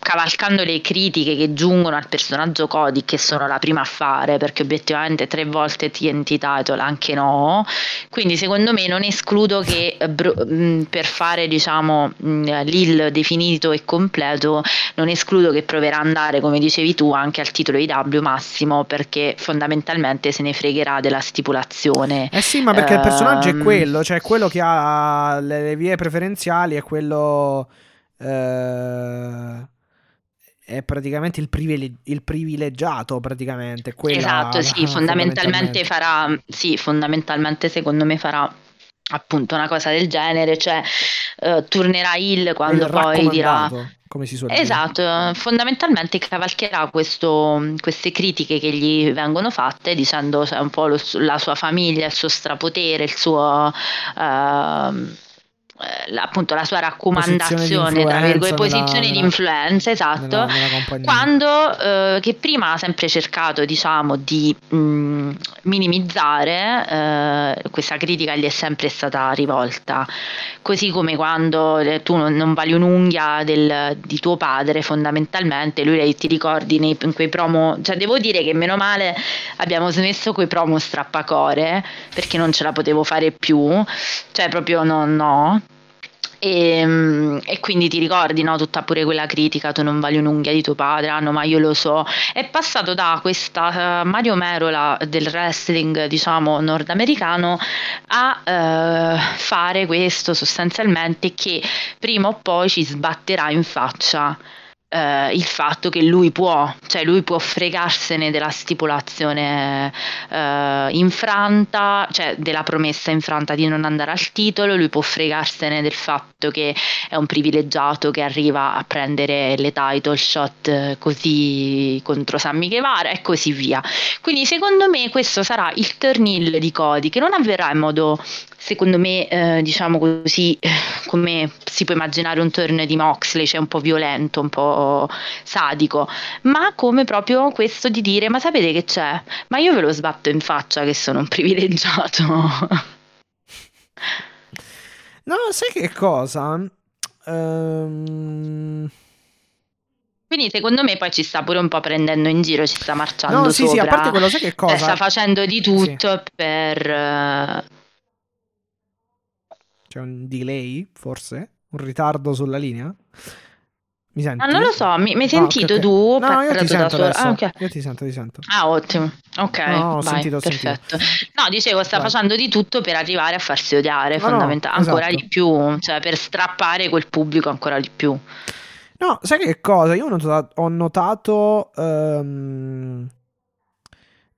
cavalcando le critiche che giungono al personaggio Cody, che sono la prima a fare, perché obiettivamente tre volte TNT title anche no. Quindi secondo me non escludo che eh, per fare diciamo l'IL definito e completo, non escludo che proverà ad andare, come dicevi tu, anche al titolo IW massimo, perché fondamentalmente se ne fregherà della stipulazione. Eh sì, ma perché um, il personaggio è ehm, quello, cioè quello che ha le vie preferenziali è quello... Eh è praticamente il, privile- il privilegiato praticamente quella, esatto sì *laughs* fondamentalmente, fondamentalmente farà sì fondamentalmente secondo me farà appunto una cosa del genere cioè uh, tornerà il quando il poi dirà come si suol esatto dire. fondamentalmente cavalcherà questo, queste critiche che gli vengono fatte dicendo cioè, un po' lo, la sua famiglia il suo strapotere il suo uh, eh, appunto la sua raccomandazione, tra virgolette, posizione nella, di influenza, esatto, nella, nella quando eh, che prima ha sempre cercato, diciamo, di mh, mm, minimizzare, eh, questa critica gli è sempre stata rivolta, così come quando eh, tu non, non vali un'unghia del, di tuo padre, fondamentalmente, lui ti ricordi nei, in quei promo, cioè devo dire che meno male abbiamo smesso quei promo strappacore, perché non ce la potevo fare più, cioè proprio no, no. E, ehm, e, quindi ti ricordi no, tutta pure quella critica, tu non vali un'unghia di tuo padre, ah, no, ma io lo so. È passato da questa uh, Mario Merola del wrestling, diciamo, nordamericano a uh, fare questo sostanzialmente che prima o poi ci sbatterà in faccia eh, il fatto che lui può, cioè lui può fregarsene della stipulazione eh, infranta, cioè della promessa infranta di non andare al titolo, lui può fregarsene del fatto che è un privilegiato che arriva a prendere le title shot così contro Sammy Guevara e così via. Quindi secondo me questo sarà il turnil di Cody che non avverrà in modo secondo me, eh, diciamo così, come si può immaginare un turn di Moxley, cioè un po' violento, un po' sadico, ma come proprio questo di dire, ma sapete che c'è? Ma io ve lo sbatto in faccia che sono un privilegiato. no, sai che cosa? Um... Quindi secondo me poi ci sta pure un po' prendendo in giro, ci sta marciando no, sì, sopra. Sì, a parte quello, sai che cosa? Sta facendo di tutto sì. per c'è un delay, forse? Un ritardo sulla linea? Mi senti? Ah, non lo so, mi, mi hai sentito ah, okay, okay. tu? No, io ti sento adesso. Ah, okay. Io ti sento, ti sento. Ah, ottimo. Ok, no, ho vai, sentito, perfetto. Sentito. No, dicevo, sta vai. facendo di tutto per arrivare a farsi odiare, no, fondamentalmente, no, ancora esatto. di più, cioè per strappare quel pubblico ancora di più. No, sai che cosa? Io ho notato, ho notato um,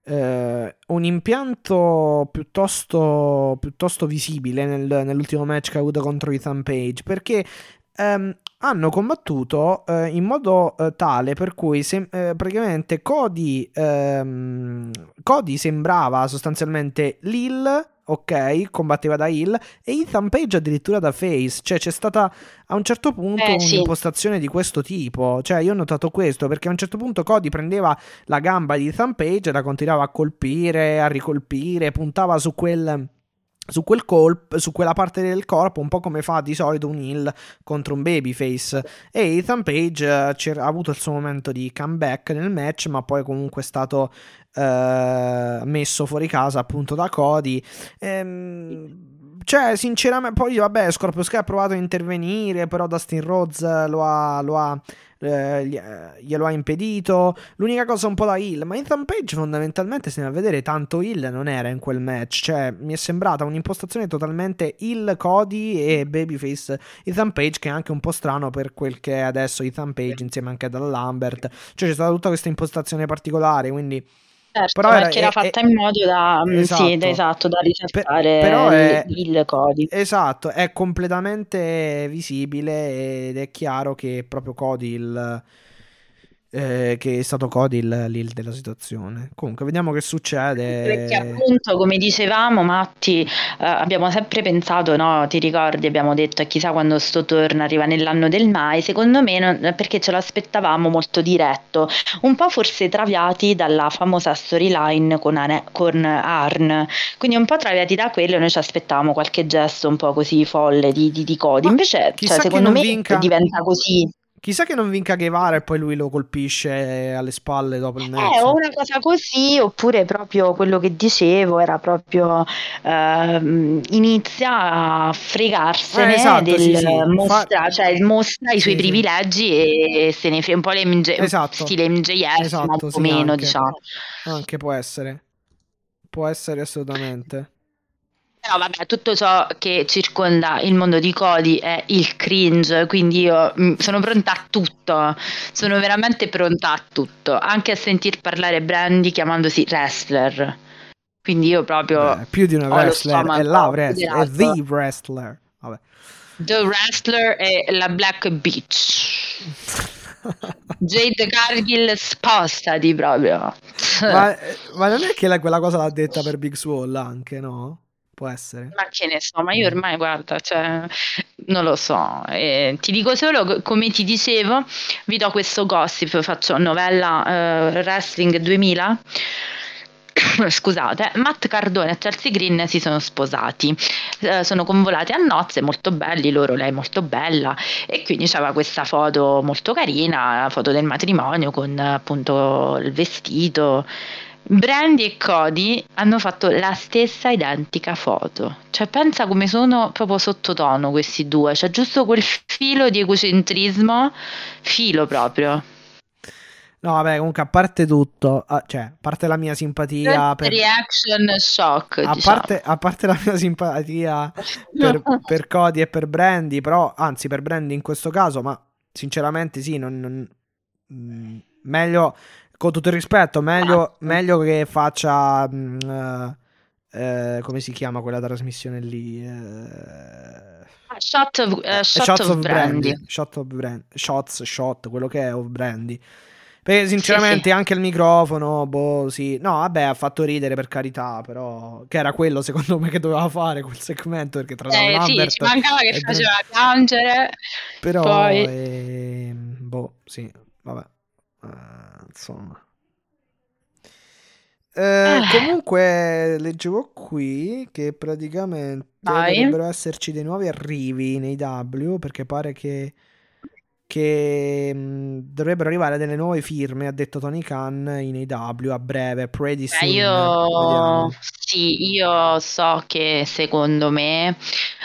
uh, un impianto piuttosto, piuttosto visibile nel, nell'ultimo match che ha avuto contro Ethan Page, perché um, hanno combattuto uh, in modo uh, tale per cui se, praticamente Cody, um, Cody sembrava sostanzialmente Lil ok, combatteva da Hill, e Ethan Page addirittura da face, cioè c'è stata a un certo punto eh, un'impostazione sì. di questo tipo, cioè io ho notato questo, perché a un certo punto Cody prendeva la gamba di Ethan Page e la continuava a colpire, a ricolpire, puntava su quel su quel colpo, su quella parte del corpo, un po' come fa di solito un heal contro un babyface. E Ethan Page uh, ha avuto il suo momento di comeback nel match, ma poi comunque è stato uh, messo fuori casa appunto da Cody. Ehm, cioè, sinceramente, poi vabbè, Scorpio Sky ha provato a intervenire, però Dustin Rhodes lo ha, lo ha eh, glielo ha impedito. L'unica cosa un po' da heal, ma Ethan Page fondamentalmente se ne a vedere tanto heal non era in quel match, cioè mi è sembrata un'impostazione totalmente heal Cody e Babyface Ethan Page che è anche un po' strano per quel che è adesso Ethan Page insieme anche ad Lambert, cioè c'è stata tutta questa impostazione particolare, quindi Certo, però perché era, era fatta è, in modo da, mm, esatto, sì, da, esatto, da risaltare per, il, il Cody. Esatto, è completamente visibile ed è chiaro che proprio Cody il eh, che è stato Cody il lead della situazione. Comunque, vediamo che succede. Perché appunto, come dicevamo, Matti, eh, abbiamo sempre pensato, no? Ti ricordi, abbiamo detto, chissà quando sto torno arriva nell'anno del mai. Secondo me, non, perché ce l'aspettavamo molto diretto, un po' forse traviati dalla famosa storyline con, Ane- con Arn. Quindi, un po' traviati da quello, noi ci aspettavamo qualche gesto un po' così folle di, di, di Cody. Invece, cioè, secondo me, vinca... diventa così. Chissà che non vinca Guevara e poi lui lo colpisce alle spalle dopo il match. Eh, o una cosa così, oppure proprio quello che dicevo era proprio uh, inizia a fregarsene eh, esatto, del sì, sì. mostra, Fa... cioè mostra i suoi sì, privilegi e se ne frega un po' le MJ, esatto. stile MJF, esatto, ma un po' meno, anche. diciamo. Anche può essere. Può essere assolutamente. Però vabbè, tutto ciò che circonda il mondo di Cody è il cringe, quindi io mm, sono pronta a tutto, sono veramente pronta a tutto, anche a sentir parlare Brandy chiamandosi wrestler. Quindi io proprio... Beh, più di una wrestler, è la wrestler, è the wrestler. Vabbè. The wrestler è la Black Beach. *laughs* Jade Cargill spostati proprio. ma, ma, non è che la, quella cosa l'ha detta per Big Swall anche, no? Può essere. Ma che ne so, ma io mm. ormai guarda, cioè, non lo so. Eh, ti dico solo, come ti dicevo, vi do questo gossip, faccio novella uh, Wrestling 2000. *coughs* Scusate, Matt Cardone e Chelsea Green si sono sposati, eh, sono convolati a nozze, molto belli loro, lei molto bella e quindi c'era questa foto molto carina, la foto del matrimonio con appunto il vestito Brandy e Cody hanno fatto la stessa identica foto. Cioè, pensa come sono proprio sottotono questi due. C'è giusto quel filo di egocentrismo, filo proprio. No, vabbè, comunque a parte tutto, cioè, a parte la mia simpatia per... Reaction shock, a, diciamo. parte, a parte la mia simpatia per, per, Cody e per Brandy, però, anzi, per Brandy in questo caso, ma sinceramente sì, non, non mm, meglio con tutto il rispetto, meglio, ah. meglio che faccia. Mh, uh, uh, come si chiama quella trasmissione lì? Uh, shot of, uh, shot shots of, of brandy. brandy. Shot of shots, shot, quello che è of brandy. Perché sinceramente sì, sì. anche il microfono, boh, sì. No, vabbè, ha fatto ridere per carità, però che era quello secondo me che doveva fare quel segmento perché tra eh, Lambert sì, ci mancava che faceva piangere. Però poi... eh, boh, sì, vabbè. Uh, insomma. Eh, eh. Comunque leggevo qui che praticamente Vai. dovrebbero esserci dei nuovi arrivi nei W perché pare che che mh, mm, dovrebbero arrivare delle nuove firme, ha detto Tony Khan in AW a breve, pretty soon. io sì, io so che secondo me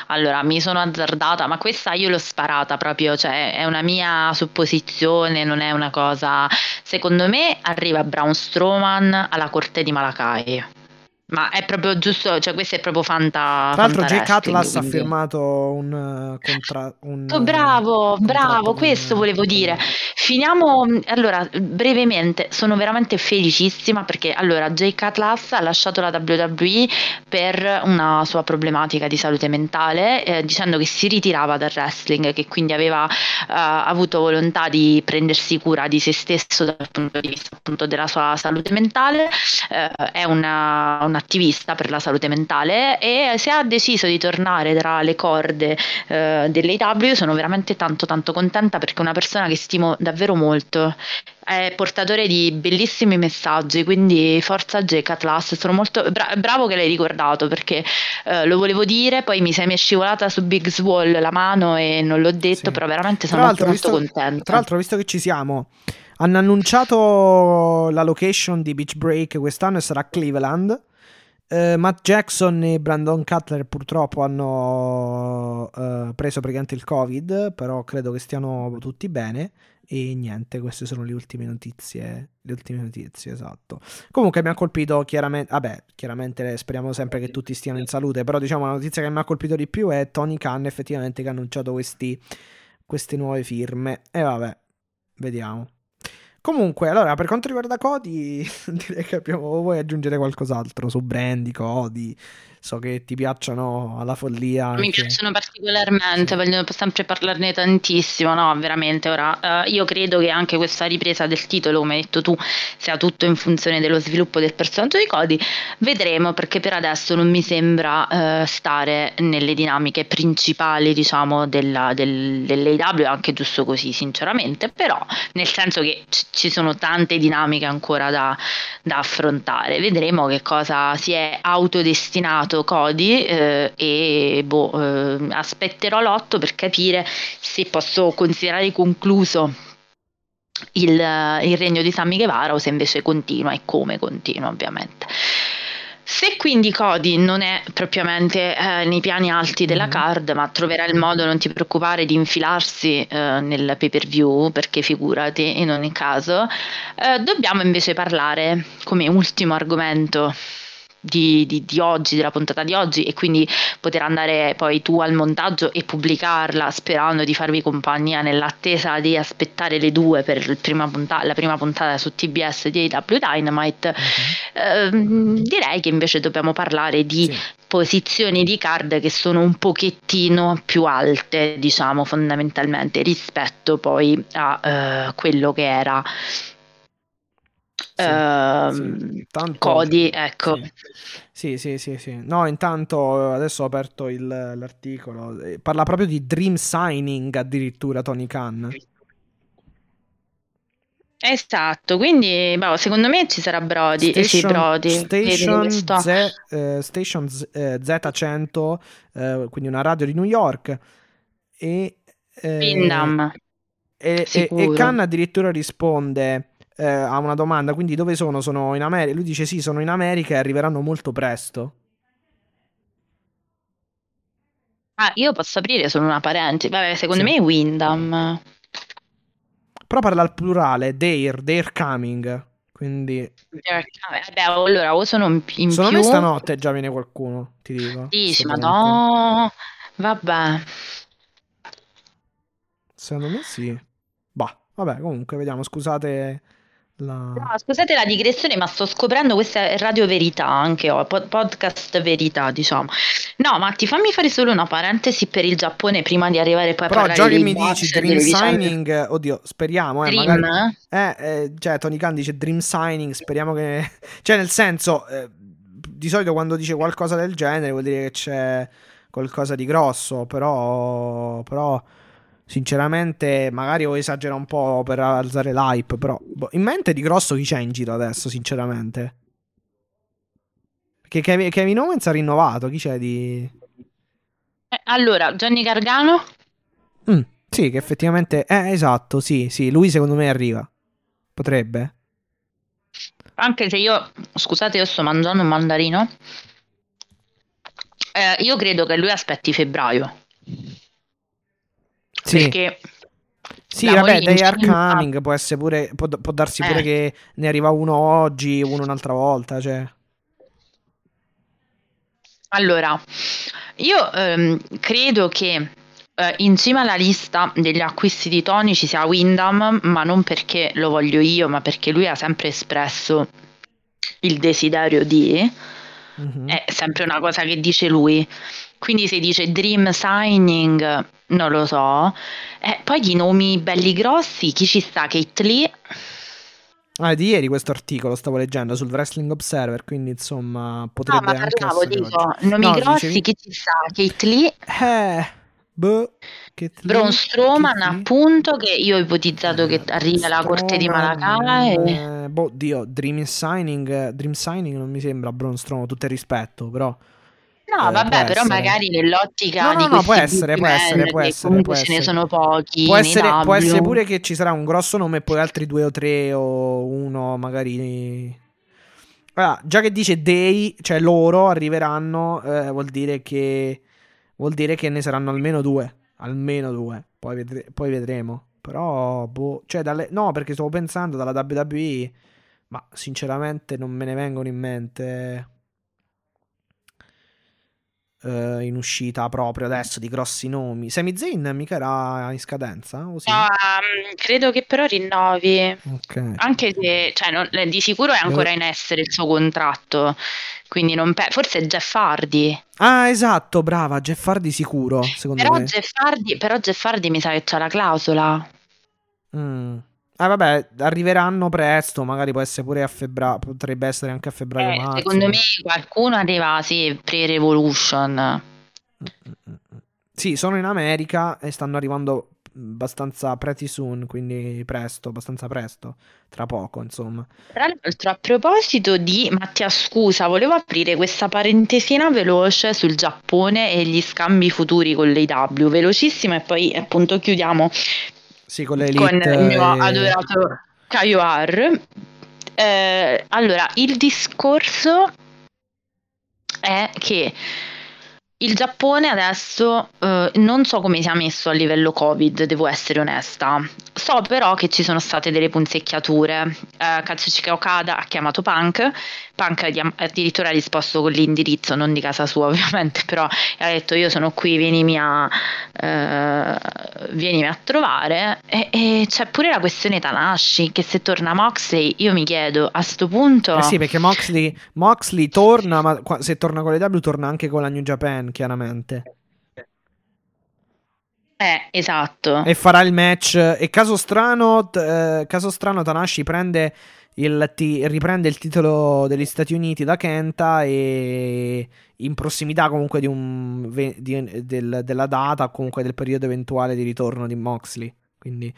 allora mi sono azzardata, ma questa io l'ho sparata proprio, cioè è una mia supposizione, non è una cosa. Secondo me arriva Braun Strowman alla corte di Malakai. Ma è proprio giusto, cioè questo è proprio fanta. Tra l'altro, Jake Atlas quindi... ha firmato un uh, contratto. Oh, bravo, bravo, questo volevo dire. Finiamo allora brevemente. Sono veramente felicissima perché allora Jake Atlas ha lasciato la WWE per una sua problematica di salute mentale, eh, dicendo che si ritirava dal wrestling, che quindi aveva uh, avuto volontà di prendersi cura di se stesso dal punto di vista appunto della sua salute mentale. Uh, è una, una un attivista per la salute mentale e se ha deciso di tornare tra le corde eh, dell'AW sono veramente tanto tanto contenta perché è una persona che stimo davvero molto. È portatore di bellissimi messaggi quindi forza Jake Atlas sono molto bra- bravo che l'hai ricordato perché eh, lo volevo dire poi mi sei mi è scivolata su Big Swall la mano e non l'ho detto sì. però veramente sono molto, molto contenta. tra l'altro visto che ci siamo hanno annunciato la location di Beach Break quest'anno e sarà Cleveland Uh, Matt Jackson e Brandon Cutler purtroppo hanno uh, preso praticamente il covid, però credo che stiano tutti bene. E niente, queste sono le ultime notizie. Le ultime notizie, esatto. Comunque mi ha colpito chiaramente. Vabbè, chiaramente speriamo sempre che tutti stiano in salute. Però diciamo la notizia che mi ha colpito di più è Tony Khan effettivamente che ha annunciato questi, queste nuove firme. E vabbè, vediamo. Comunque, allora, per quanto riguarda Cody, *laughs* direi che abbiamo, vuoi aggiungere qualcos'altro su Brandy, Cody, so che ti piacciono alla follia. Anche. Mi piacciono particolarmente, voglio sempre parlarne tantissimo, no, veramente. Ora, uh, io credo che anche questa ripresa del titolo, come hai detto tu, sia tutto in funzione dello sviluppo del personaggio di Cody. Vedremo, perché per adesso non mi sembra uh, stare nelle dinamiche principali, diciamo, della, del, dell'AW, anche giusto così, sinceramente, però nel senso che c- ci sono tante dinamiche ancora da, da affrontare. Vedremo che cosa si è autodestinato fatto Cody eh, e boh, eh, aspetterò l'otto per capire se posso considerare concluso il, il regno di Sammy Guevara o se invece continua e come continua ovviamente. Se quindi Cody non è propriamente eh, nei piani alti della mm-hmm. card, ma troverà il modo, non ti preoccupare, di infilarsi eh, nel pay per view, perché figurati in ogni caso, eh, dobbiamo invece parlare come ultimo argomento di, di, di, oggi, della puntata di oggi e quindi poter andare poi tu al montaggio e pubblicarla sperando di farvi compagnia nell'attesa di aspettare le due per prima punta- la prima puntata su TBS di AW Dynamite. Mm-hmm. Eh, direi che invece dobbiamo parlare di sì. posizioni di card che sono un pochettino più alte, diciamo fondamentalmente rispetto poi a eh, quello che era uh, sì. Tanto, Cody, ecco. Sì. sì. sì, sì, No, intanto adesso ho aperto il, l'articolo. Eh, parla proprio di dream signing addirittura Tony Khan. Esatto, quindi boh, secondo me ci sarà Brody. Station, eh sì, Brody. Station, Z, eh, Station Z, eh, Z100, eh, quindi una radio di New York. E, eh, Windham. E, e, e Khan addirittura risponde eh, a una domanda, quindi dove sono? Sono in America? Lui dice sì, sono in America e arriveranno molto presto. Ah, io posso aprire solo una parentesi. Vabbè, secondo sì. me è Windham. Però parla al plurale, they're, they're coming. Quindi... Vabbè, allora o sono in, in Secondo più... stanotte già viene qualcuno, ti dico. Dici, ma no... Vabbè. Secondo me sì. Bah, vabbè, comunque, vediamo, scusate la... No, scusate la digressione, ma sto scoprendo questa è Radio Verità anche ho, podcast Verità, diciamo. No, Matti, fammi fare solo una parentesi per il Giappone prima di arrivare poi a Però parlare già che mi dici Dream Signing, oddio, speriamo, eh, Dream? magari... Eh, eh, cioè, Tony Khan dice Dream Signing, speriamo che... *laughs* Cioè, nel senso, eh, di solito quando dice qualcosa del genere vuol dire che c'è qualcosa di grosso, però... però Sinceramente, magari ho esagerato un po' per alzare l'hype, però boh, in mente di grosso chi c'è in giro adesso, sinceramente? Perché Kevin Owens ha rinnovato, chi c'è di... Eh, allora, Johnny Gargano? Mm, Sì, che effettivamente... Eh, esatto, sì, sì, lui secondo me arriva. Potrebbe. Anche se io, scusate, io sto mangiando un mandarino. Eh, io credo che lui aspetti febbraio. Sì. Perché sì, vabbè, Day are coming, può, essere pure, può, può darsi pure eh. che ne arriva uno oggi, uno un'altra volta, cioè. Allora, io ehm, credo che eh, insieme alla lista degli acquisti di Tony ci sia Windham, ma non perché lo voglio io, ma perché lui ha sempre espresso il desiderio di. Mm-hmm. È sempre una cosa che dice lui. Quindi se dice dream signing, non lo so. Eh, poi di nomi belli grossi, chi ci sta? Kate Lee. Ah, di ieri questo articolo stavo leggendo sul Wrestling Observer, quindi insomma potrebbe no, ma parlavo, dico, nomi no, grossi, dicevi... chi ci sta? Kate Lee? Eh, boh. Braun Strowman appunto che io ho ipotizzato che arriva alla corte di Malacca e... Eh, boh, Dio, Dream Signing Dream Signing non mi sembra Braun Strowman, tutto il rispetto, però No, eh, vabbè, però magari nell'ottica no, no, di no, può essere, può essere, può essere, comunque può ce ne sono pochi. Può essere, può essere, pure che ci sarà un grosso nome e poi altri due o tre o uno magari. Allora, già che dice Day, cioè loro arriveranno, eh, vuol dire che vuol dire che ne saranno almeno due, almeno due. Poi, vedre- poi vedremo. Però, boh, cioè dalle... no, perché stavo pensando dalla WWE, ma sinceramente non me ne vengono in mente uh, in uscita proprio adesso di grossi nomi. Sami Zayn mica era in scadenza? O sì? No, um, credo che però rinnovi. Okay. Anche se cioè, non, di sicuro è ancora in essere il suo contratto. Quindi non pe- forse è Jeff Hardy. Ah, esatto, brava, Jeff Hardy sicuro, secondo però me. Jeff Hardy, però Jeff Hardy mi sa che c'ha la clausola. Mm. Ah, vabbè, arriveranno presto, magari può essere pure a febbraio, potrebbe essere anche a febbraio. Eh, secondo me qualcuno arriva, sì, pre-revolution. Sì, sono in America e stanno arrivando abbastanza pretty soon, quindi presto, abbastanza presto, tra poco, insomma. Tra l'altro, a proposito di Mattia, scusa, volevo aprire questa parentesina veloce sul Giappone e gli scambi futuri con l'AW, velocissima e poi appunto chiudiamo sì, con. Con il mio adorato Kaio R. Eh, allora, il discorso è che il Giappone adesso eh, non so come sia messo a livello Covid, devo essere onesta. So però che ci sono state delle punzecchiature. Eh, Katsuchika Okada ha chiamato Punk, Punk addirittura ha risposto con l'indirizzo, non di casa sua *laughs* ovviamente, però ha detto io sono qui, vienimi a, eh, vienimi a trovare. E, e, c'è pure la questione Tanashi, che se torna Moxley, io mi chiedo a sto punto... Eh sì, perché Moxley, Moxley torna, ma se torna con le W torna anche con la New Japan chiaramente. Eh, esatto. E farà il match. E caso strano, eh, caso strano Tanashi prende il, ti, riprende il titolo degli Stati Uniti da Kenta e in prossimità comunque di un, di, del, della data, comunque del periodo eventuale di ritorno di Moxley. Quindi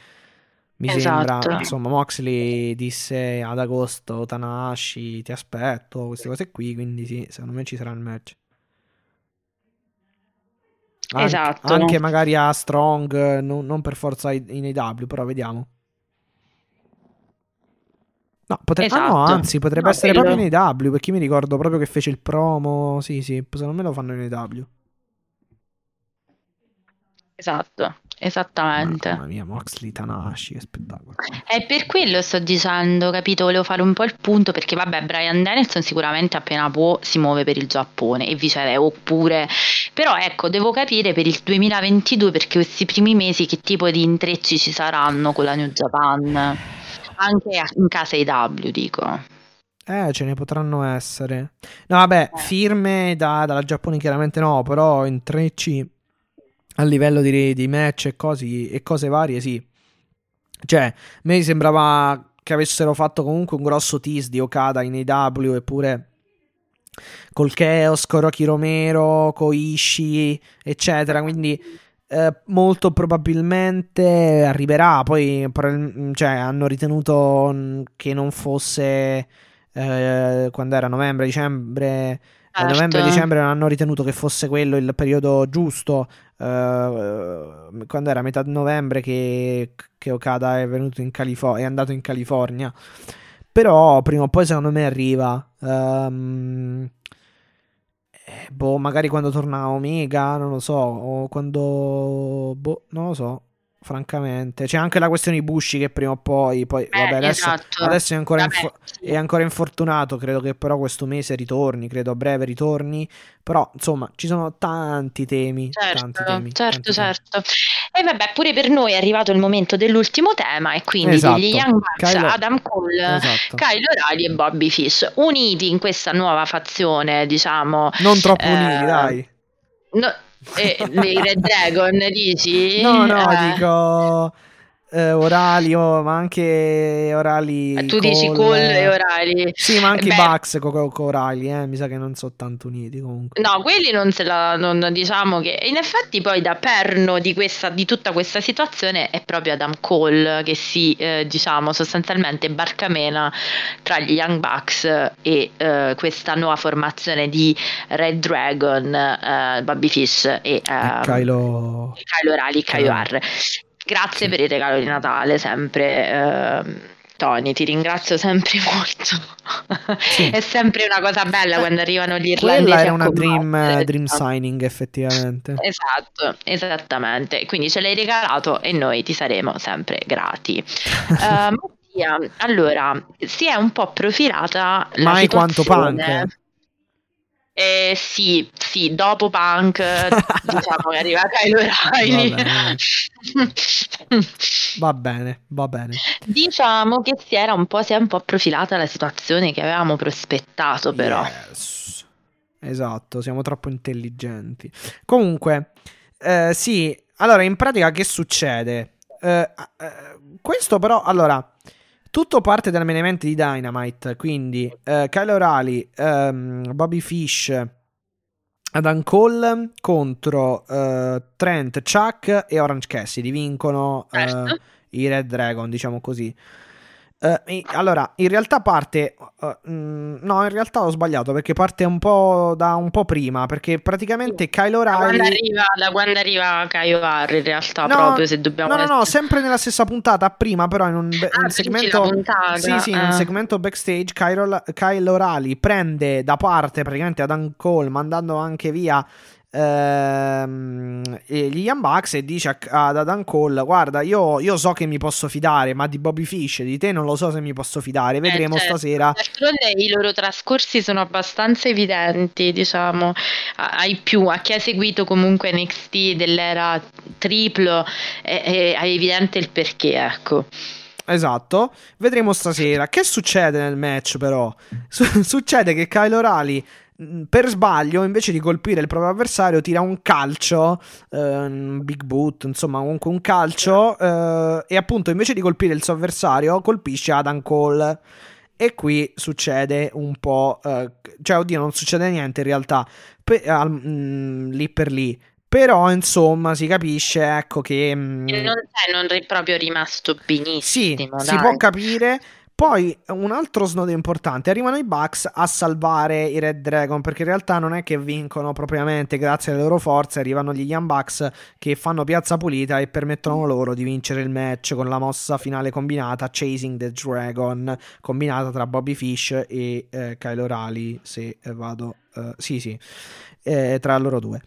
mi esatto. sembra, insomma, Moxley disse ad agosto Tanashi ti aspetto, queste cose qui, quindi sì, secondo me ci sarà il match. An- esatto. Anche magari a Strong, non, non per forza in AW, però vediamo. No, potrebbe, esatto. ah no, esatto. anzi, potrebbe no, essere quello... proprio in AW, perché mi ricordo proprio che fece il promo. Sì, sì, secondo me lo fanno in AW. Esatto. Esattamente. Mamma mia, Moxley Tanashi, che spettacolo. È per quello sto dicendo, capito? Volevo fare un po' il punto perché vabbè, Brian Danielson sicuramente appena può si muove per il Giappone e viceversa, oppure però ecco, devo capire per il 2022 perché questi primi mesi che tipo di intrecci ci saranno con la New Japan. Anche in casa IW, dico. Eh, ce ne potranno essere. No, vabbè, eh. firme da, dalla Giappone chiaramente no, però intrecci a livello di, di match e, cosi, e cose varie, sì. Cioè, a me sembrava che avessero fatto comunque un grosso tease di Okada in AW eppure col Chaos, con Rocky Romero, con Ishii, eccetera. Quindi eh, molto probabilmente arriverà. Poi cioè, hanno ritenuto mm, che non fosse eh, quando era novembre, dicembre. Certo. Novembre-dicembre non hanno ritenuto che fosse quello il periodo giusto uh, quando era metà novembre che, che Okada è venuto in California, è andato in California. Però prima o poi secondo me arriva. Um, boh, magari quando torna Omega, non lo so, o quando... Boh, non lo so francamente. C'è anche la questione di Bushi che prima o poi, poi eh, vabbè, adesso, esatto. adesso è, ancora vabbè, info- è, ancora infortunato, credo che però questo mese ritorni, credo a breve ritorni, però insomma ci sono tanti temi. Certo, tanti temi, certo, tanti certo. Temi. E vabbè, pure per noi è arrivato il momento dell'ultimo tema e quindi esatto. degli Young Bucks, Kyle... Adam Cole, esatto. Kyle O'Reilly e Bobby Fish, uniti in questa nuova fazione, diciamo... Non troppo eh, uniti, dai. No, e, dei Red Dragon dici? No, no, eh. dico eh, orali, oh, ma anche orali. Ma tu Cole, dici Cole e orali. Sì, ma anche Beh, i Bucks con co- co- orali, eh, mi sa che non sono tanto uniti comunque. No, quelli non se la. Non, diciamo che. In effetti, poi da perno di, questa, di tutta questa situazione è proprio Adam Cole che si, eh, diciamo, sostanzialmente barcamena tra gli Young Bucks e eh, questa nuova formazione di Red Dragon, eh, Bobby Fish e, e ehm, Kylo... Kylo Rally, Kylo R. Grazie sì. per il regalo di Natale, sempre. Eh, Tony, ti ringrazio sempre *laughs* molto. Sì. È sempre una cosa bella quando arrivano gli irlandesi. Quella era una dream, dream, signing, effettivamente. Esatto, esattamente. Quindi ce l'hai regalato e noi ti saremo sempre grati. uh, *laughs* Mattia, allora, si è un po' profilata la Mai quanto punk. Eh, sì, sì, dopo Punk *laughs* diciamo che arriva Kylo Riley. *laughs* Va bene, va bene. Diciamo che si era un po', si è un po' profilata la situazione che avevamo prospettato però. Yes. Esatto, siamo troppo intelligenti. Comunque, eh, sì, allora in pratica che succede? Eh, eh, questo però, allora tutto parte dal main di Dynamite, quindi eh, Kyle O'Reilly, ehm, Bobby Fish, Adam Cole contro eh, Trent, Chuck e Orange Cassidy vincono certo. i Red Dragon, diciamo così. Uh, allora, in realtà parte. Uh, mm, no, in realtà ho sbagliato perché parte un po' da un po' prima. Perché praticamente Kylo Riley. Da quando arriva, da quando arriva Kylo Riley, in realtà, no, proprio se dobbiamo. No, no, no, sempre nella stessa puntata. Prima, però, in un, ah, un segmento. Sì, sì, in un eh. segmento backstage. Kylo, Kylo Riley prende da parte praticamente Adam Cole, mandando anche via ehm, gli Young Bucks e dice ad Adam Cole guarda io, io, so che mi posso fidare ma di Bobby Fish di te non lo so se mi posso fidare vedremo eh, certo. stasera i loro trascorsi sono abbastanza evidenti diciamo ai più a chi ha seguito comunque NXT dell'era triplo è, è, è evidente il perché ecco Esatto, vedremo stasera. Che succede nel match però? Su- *laughs* succede che Kyle O'Reilly per sbaglio, invece di colpire il proprio avversario, tira un calcio, eh, big boot, insomma, comunque un calcio, eh, e appunto invece di colpire il suo avversario, colpisce Adam Cole. E qui succede un po', eh, cioè, oddio, non succede niente in realtà, pe- al, mh, mm, lì per lì. Però, insomma, si capisce, ecco che... Mh, non, è, non è proprio rimasto benissimo. Sì, dai. si può capire, poi un altro snodo importante, arrivano i Bucks a salvare i Red Dragon perché in realtà non è che vincono propriamente grazie alle loro forze, arrivano gli Young Bucks che fanno piazza pulita e permettono loro di vincere il match con la mossa finale combinata Chasing the Dragon, combinata tra Bobby Fish e eh, Kyle O'Reilly, se vado... Uh, sì, sì eh, tra loro due.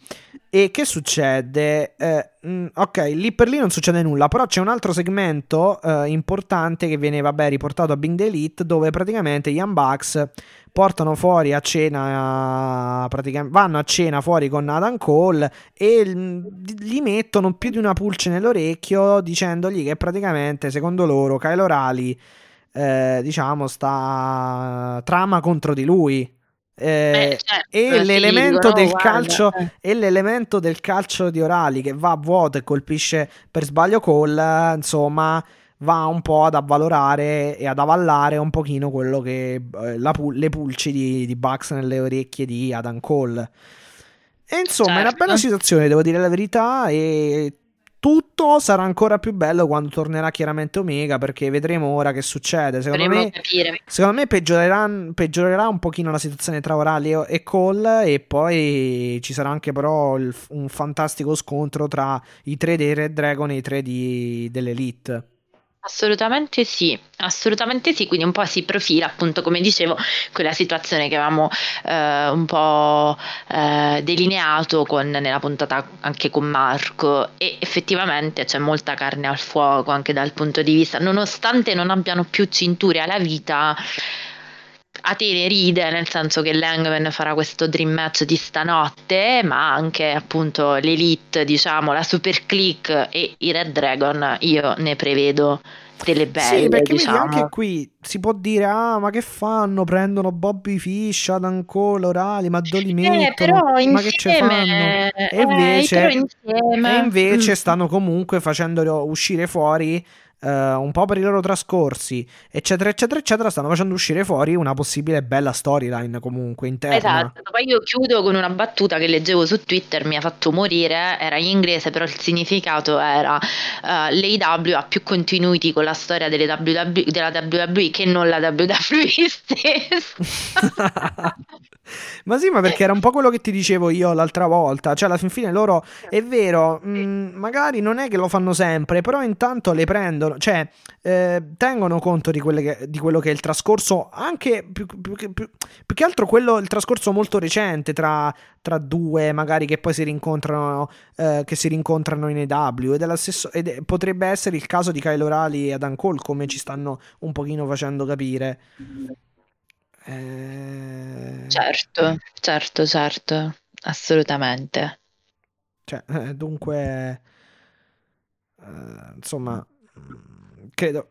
E che succede? Eh, mm, ok, lì per lì non succede nulla, però c'è un altro segmento eh, importante che viene, vabbè, riportato a Bing the Elite, dove praticamente gli Young Bucks portano fuori a cena, vanno a cena fuori con Adam Cole e gli mettono più di una pulce nell'orecchio dicendogli che praticamente, secondo loro, Kyle O'Reilly, eh, diciamo, sta trama contro di lui eh, certo, e, l'elemento sì, del calcio, e l'elemento del calcio di Orali che va a vuoto e colpisce per sbaglio Cole, insomma, va un po' ad avvalorare e ad avallare un pochino quello che eh, la, le pulci di, di Bugs nelle orecchie di Adam Cole. E insomma, certo. è una bella certo. situazione, devo dire la verità. E tutto sarà ancora più bello quando tornerà chiaramente Omega perché vedremo ora che succede. Secondo me, secondo me peggiorerà, peggiorerà, un pochino la situazione tra Oralia e Cole e poi ci sarà anche però il, un fantastico scontro tra i tre dei Red Dragon e i tre di, dell'Elite. Assolutamente sì, assolutamente sì, quindi un po' si profila appunto come dicevo quella situazione che avevamo eh, un po' eh, delineato con, nella puntata anche con Marco. E effettivamente c'è molta carne al fuoco anche dal punto di vista, nonostante non abbiano più cinture alla vita, Atene ride nel senso che Langman farà questo dream match di stanotte, ma anche appunto l'Elite, diciamo, la Super Click e i Red Dragon, io ne prevedo delle belle. Sì, perché diciamo. anche qui si può dire, ah, ma che fanno? Prendono Bobby Fish, Adam Cole, Orali, ma li eh, mettono? Eh, ma che ce fanno? E eh, invece, eh, e invece mm. stanno comunque facendo uscire fuori Uh, un po' per i loro trascorsi, eccetera, eccetera, eccetera, stanno facendo uscire fuori una possibile bella storyline comunque interna. Esatto, poi io chiudo con una battuta che leggevo su Twitter, mi ha fatto morire, era in inglese, però il significato era uh, l'AW ha più continuity con la storia delle WW, della WWE che non la WWE *laughs* stessa. *laughs* ma sì, ma perché era un po' quello che ti dicevo io l'altra volta, cioè alla fin fine loro, è vero, mh, mm, magari non è che lo fanno sempre, però intanto le prendono. Cioè, eh, tengono conto di, che, di, quello che è il trascorso, anche più, più, più, più, che altro quello, il trascorso molto recente tra, tra due, magari che poi si rincontrano, eh, che si rincontrano in EW. Ed, stesso, ed è, potrebbe essere il caso di Kyle O'Reilly e Adam Cole, come ci stanno un pochino facendo capire. Eh... Certo, certo, certo, assolutamente. Cioè, eh, dunque, eh, insomma, credo,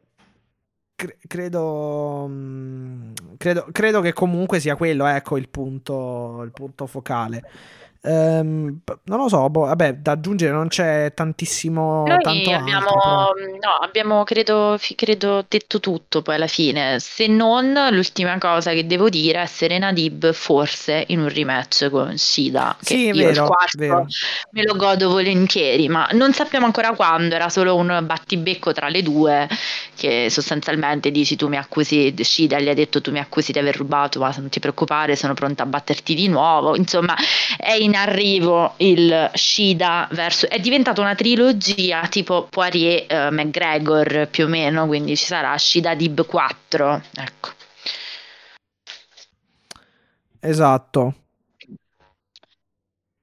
cre- credo, mm, credo, credo, che comunque sia quello, ecco, il punto, il punto focale. Um, non lo so, boh, vabbè, da aggiungere non c'è tantissimo. Noi abbiamo, altro, no, abbiamo credo, credo, detto tutto poi alla fine. Se non l'ultima cosa che devo dire è Serena Dib forse in un rematch con Shida. Che sì, io vero, il quarto vero. me lo godo volentieri, ma non sappiamo ancora quando. Era solo un battibecco tra le due. Che sostanzialmente dici tu mi accusi, Shida gli ha detto tu mi accusi di aver rubato, ma non ti preoccupare, sono pronta a batterti di nuovo. Insomma, è in in arrivo il Shida verso... è diventata una trilogia tipo Poirier uh, McGregor più o meno, quindi ci sarà Shida Dib 4, ecco. Esatto.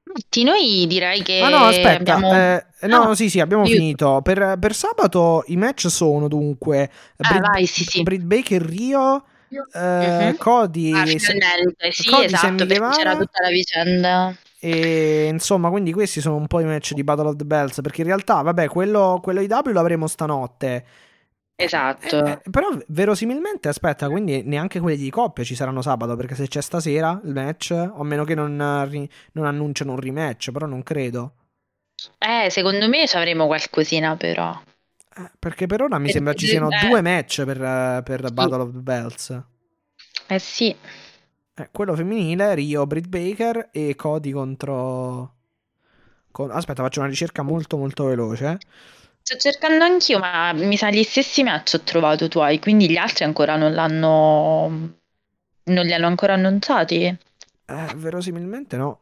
Tutti noi direi che ah no aspetta abbiamo... eh, no, no sì sì abbiamo Io... finito per, per, sabato i match sono dunque ah, Brit, vai, sì, sì. Britt Baker Rio Uh, uh-huh. Cody, ah, sì, Cody esatto, c'era tutta la vicenda e insomma, quindi questi sono un po' i match di Battle of the Bells. Perché in realtà, vabbè, quello, quello IW l'avremo stanotte. Esatto. Eh, eh, però verosimilmente, aspetta, quindi neanche quelli di coppia ci saranno sabato. Perché se c'è stasera il match, o a meno che non, non annunciano un rematch, però non credo. Eh, secondo me ci avremo qualcosina, però. Eh, perché per ora mi sembra ci siano due match per, per. Battle of the Bells. Eh sì. Eh, quello femminile, Rio, Britt Baker e Cody contro... Con... Aspetta, faccio una ricerca molto molto veloce. Sto cercando anch'io, ma mi sa gli stessi match ho trovato tuoi, quindi gli altri ancora non l'hanno... Non li hanno ancora annunciati? Eh, verosimilmente no.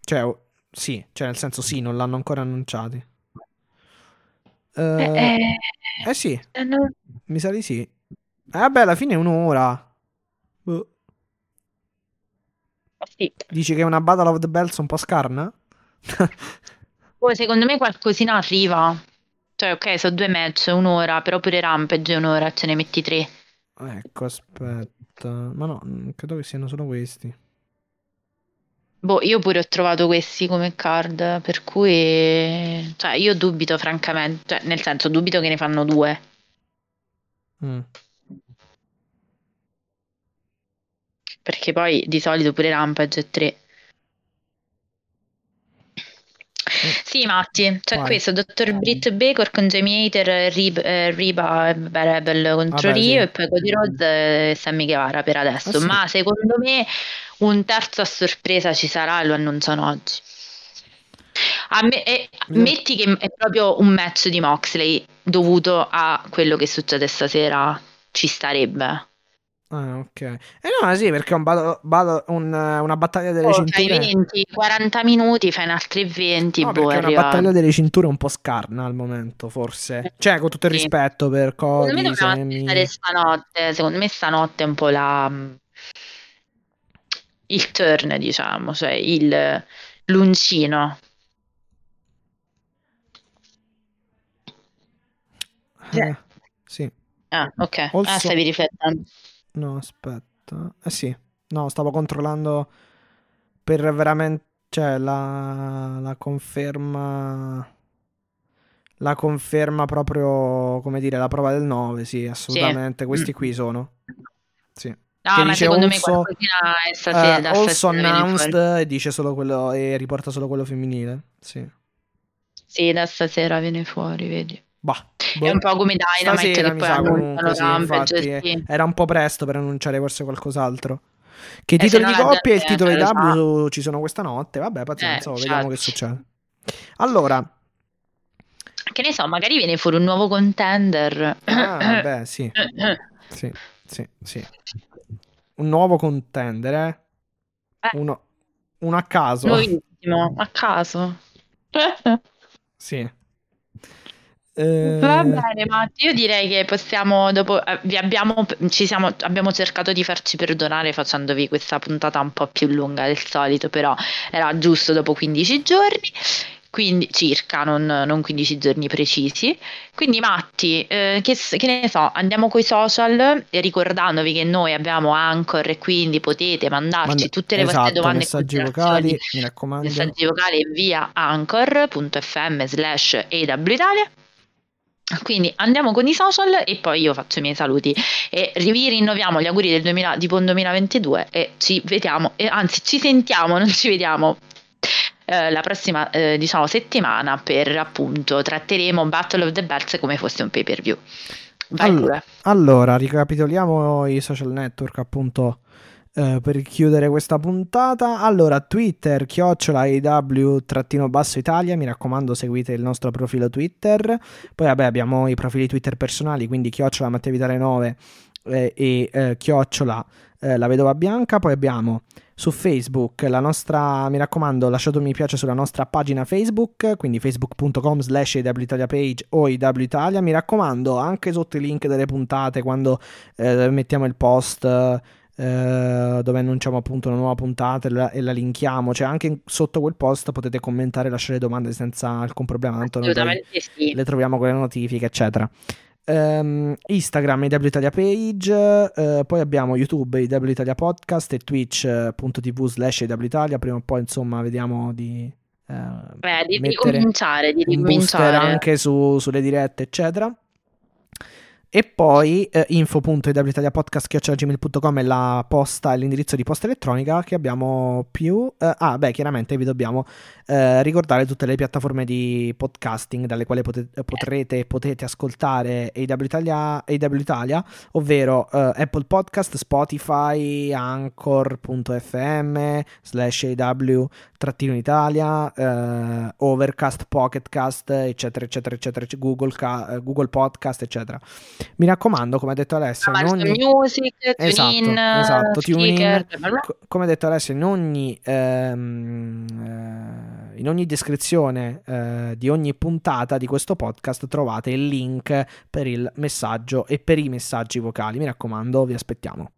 Cioè, sì, cioè nel senso sì, non l'hanno ancora annunciati. Uh, eh, eh, eh, sì, non... mi sa di sì. Eh, vabbè, alla fine è un'ora. Boh. Sì. Dici che è una Battle of the Bells un po' scarna? *laughs* oh, secondo me qualcosina arriva. Cioè, ok, sono due match, un'ora, però pure Rampage è un'ora, ce ne metti tre. Ecco, aspetta. Ma no, credo che siano solo questi. Boh, io pure ho trovato questi come card, per cui... Cioè, io dubito francamente, cioè, nel senso, dubito che ne fanno due. Mm. Perché poi di solito pure Rampage è 3. Sì, Matti, c'è Vai. questo, Dottor Britt Baker con Jamie Hater, Rib, eh, Riba e Rebel contro Vabbè, Rio sì. e poi Cody Rhodes e Sammy Guevara per adesso, ah, sì. ma secondo me un terzo a sorpresa ci sarà e lo annunciano oggi. me, è, metti che è proprio un match di Moxley dovuto a quello che succede stasera, ci starebbe. Ah, ok. Eh no, sì, perché un battle, battle, un, una battaglia delle oh, cinture... Fai 20, 40 minuti, fai un altri 20, no, boh, è una battaglia delle cinture un po' scarna al momento, forse. Cioè, con tutto il sì. rispetto per Cody, Secondo me Sammy... stare stanotte, secondo me stanotte è un po' la... il turn, diciamo, cioè il l'uncino. Eh, sì. Ah, ok. Also... Ah, stavi riflettendo. No, aspetta. Eh sì, no, stavo controllando per veramente, cioè la, la conferma, la conferma proprio, come dire, la prova del 9, sì, assolutamente, sì. questi qui sono. Sì. No, che ma dice secondo also, me qualcosina è stasera, uh, also announced e dice solo quello e riporta solo quello femminile. Sì. Sì, da stasera viene fuori, vedi. Bah, boh. È un po' come Dynamite che poi annunciano sì, infatti, Era un po' presto per annunciare forse qualcos'altro. Che eh, titoli di coppia e il titolo di W ci sono questa notte. Vabbè, pazienza, eh, vediamo che succede. Allora, che ne so, magari viene fuori un nuovo contender. Ah, *clears throat* beh, sì. sì, sì, sì. Un nuovo contender, eh? eh. Uno, uno a caso. Nuovissimo, a caso. sì. Eh... Va bene, Matti, io direi che possiamo, dopo, eh, vi abbiamo, ci siamo, abbiamo cercato di farci perdonare facendovi questa puntata un po' più lunga del solito, però era giusto dopo 15 giorni, quindi circa, non, non 15 giorni precisi. Quindi Matti, eh, che, che, ne so, andiamo coi social ricordandovi che noi abbiamo Anchor e quindi potete mandarci Manda, tutte le esatto, vostre domande messaggi vocali, mi raccomando. Messaggi vocali via anchor.fm slash Italia quindi andiamo con i social e poi io faccio i miei saluti e vi rinnoviamo gli auguri del 2000, di buon 2022 e ci vediamo, e anzi ci sentiamo, *laughs* non ci vediamo eh, la prossima eh, diciamo, settimana per appunto tratteremo Battle of the Bells come fosse un pay per view. Allora, allora, ricapitoliamo i social network appunto Uh, per chiudere questa puntata. Allora, Twitter, chiocciola basso Italia, mi raccomando seguite il nostro profilo Twitter. Poi vabbè abbiamo i profili Twitter personali, quindi chiocciola Matteo Vitale 9 eh, e eh, chiocciola eh, La Vedova Bianca. Poi abbiamo su Facebook la nostra, mi raccomando lasciate un mi piace sulla nostra pagina Facebook, quindi facebook.com slash Italia page o Italia. Mi raccomando anche sotto i link delle puntate quando eh, mettiamo il post eh, dove annunciamo appunto una nuova puntata e la, e la, linkiamo. Cioè, anche sotto quel post potete commentare e lasciare domande senza alcun problema. Tanto noi sì. le troviamo con le notifiche, eccetera. Um, Instagram IW Italia Page, uh, poi abbiamo YouTube IW Italia Podcast e twitch.tv slash IW Italia. Prima o poi, insomma, vediamo di. Uh, Beh, di ricominciare, di ricominciare. anche su, sulle dirette, eccetera. E poi eh, info.ewitaliapodcast.gmail.com è la posta, l'indirizzo di posta elettronica che abbiamo più... Eh, ah, beh, chiaramente vi dobbiamo eh, ricordare tutte le piattaforme di podcasting dalle quali potete, potrete potete ascoltare AW Italia, AW Italia ovvero eh, Apple Podcast, Spotify, Anchor.fm, slash AW, trattino Italia, eh, Overcast, Pocketcast, eccetera, eccetera, eccetera, Google, Google Podcast, eccetera. Mi raccomando, come ha detto Alessia, in ogni... music, esatto, TuneIn, esatto, TuneIn, come ha detto Alessia, in ogni, ehm, eh, in ogni descrizione eh, di ogni puntata di questo podcast trovate il link per il messaggio e per i messaggi vocali. Mi raccomando, vi aspettiamo.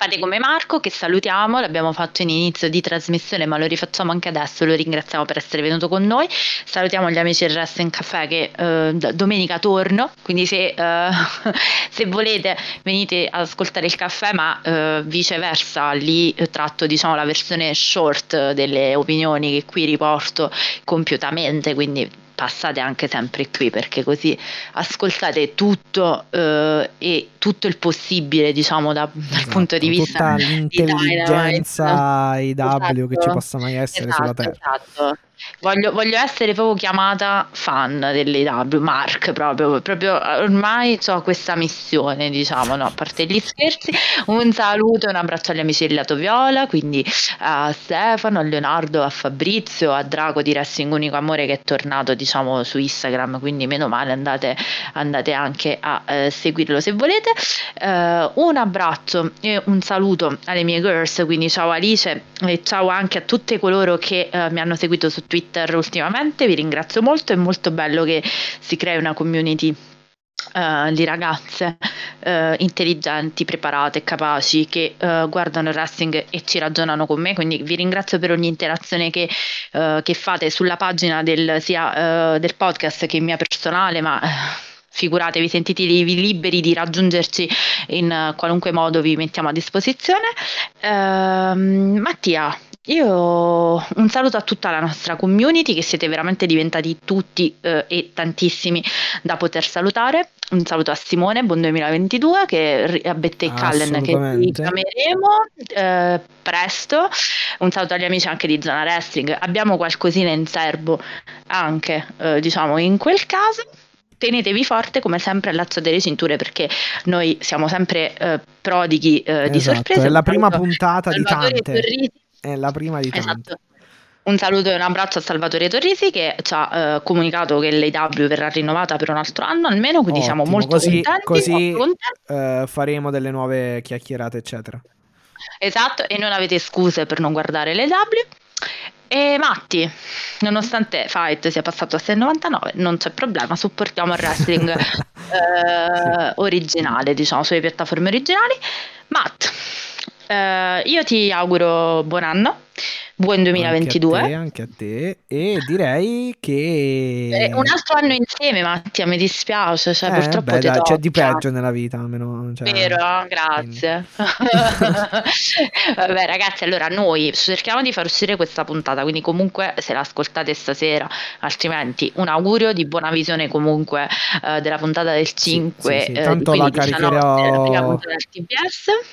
Fate come Marco, che salutiamo, l'abbiamo fatto in inizio di trasmissione, ma lo rifacciamo anche adesso, lo ringraziamo per essere venuto con noi. Salutiamo gli amici del Wrestling Caffè che eh, domenica torno, quindi se, eh, *laughs* se, volete venite ad ascoltare il caffè, ma eh, viceversa lì tratto diciamo, la versione short delle opinioni che qui riporto compiutamente, quindi passate anche sempre qui perché così ascoltate tutto eh, e tutto il possibile, diciamo, da, dal esatto, punto di vista tutta l'intelligenza IW esatto, che ci esatto, possa mai essere sulla esatto, Terra. Esatto. Voglio, voglio, essere proprio chiamata fan dell'AW, Mark proprio, proprio ormai ho questa missione, diciamo, no? a parte gli scherzi, un saluto e un abbraccio agli amici del Lato Viola, quindi a Stefano, a Leonardo, a Fabrizio, a Drago di Wrestling Unico Amore che è tornato diciamo su Instagram, quindi meno male andate, andate anche a eh, seguirlo se volete. Uh, un abbraccio e un saluto alle mie girls, quindi ciao Alice e ciao anche a tutte coloro che uh, mi hanno seguito su Twitter ultimamente, vi ringrazio molto, è molto bello che si crei una community Uh, di ragazze uh, intelligenti, preparate, capaci che uh, guardano il wrestling e ci ragionano con me. Quindi vi ringrazio per ogni interazione che, che fate sulla pagina del, sia del podcast che mia personale, ma figuratevi, sentitevi liberi di raggiungerci in qualunque modo vi mettiamo a disposizione. Ehm, Mattia, io un saluto a tutta la nostra community che siete veramente diventati tutti eh, e tantissimi da poter salutare. Un saluto a Simone, buon 2022, che a Bette e Callen che vi chiameremo eh, presto. Un saluto agli amici anche di Zona Wrestling. Abbiamo qualcosina in serbo anche, eh, diciamo, in quel caso tenetevi forte come sempre allacciate le cinture perché noi siamo sempre eh, prodighi eh, esatto, di sorprese. È la prima puntata di tante. Torrisi, è la prima di tante. Esatto. Un saluto e un abbraccio a Salvatore Torrisi che ci ha eh, comunicato che l'AW verrà rinnovata per un altro anno almeno, quindi Ottimo, siamo molto così, contenti. Così eh, faremo delle nuove chiacchierate, eccetera. Esatto, e non avete scuse per non guardare l'AW. E Matti, nonostante Fight sia passato a 6,99, non c'è problema, supportiamo il wrestling *laughs* eh, originale, diciamo, sulle piattaforme originali. Matt, eh, io ti auguro buon anno buon 2022. Anche a te, anche a te. E direi che... Eh, un altro anno insieme, Mattia, mi dispiace, cioè, eh, purtroppo beh, dai, c'è di peggio nella vita, almeno. Cioè... Vero, grazie. *laughs* Vabbè ragazzi, allora noi cerchiamo di far uscire questa puntata, quindi comunque se l'ascoltate stasera, altrimenti un augurio di buona visione comunque eh, della puntata del 5. Sì, sì, sì. Eh, Tanto la caricherò...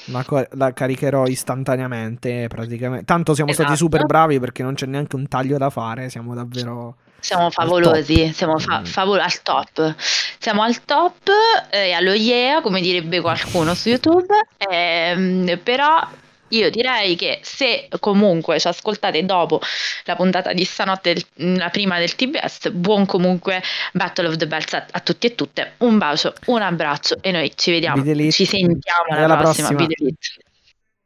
La, la, caricherò istantaneamente praticamente. Tanto siamo esatto. stati super super bravi perché non c'è neanche un taglio da fare, siamo davvero... Siamo favolosi, siamo fa- mm. favol- al top. Siamo al top e eh, allo yeah, come direbbe qualcuno su YouTube. Eh, però io direi che se comunque ci ascoltate dopo la puntata di stanotte, la prima del TBS, buon comunque Battle of the Bells a, a tutti e tutte. Un bacio, un abbraccio e noi ci vediamo, ci sentiamo alla, alla prossima, prossima.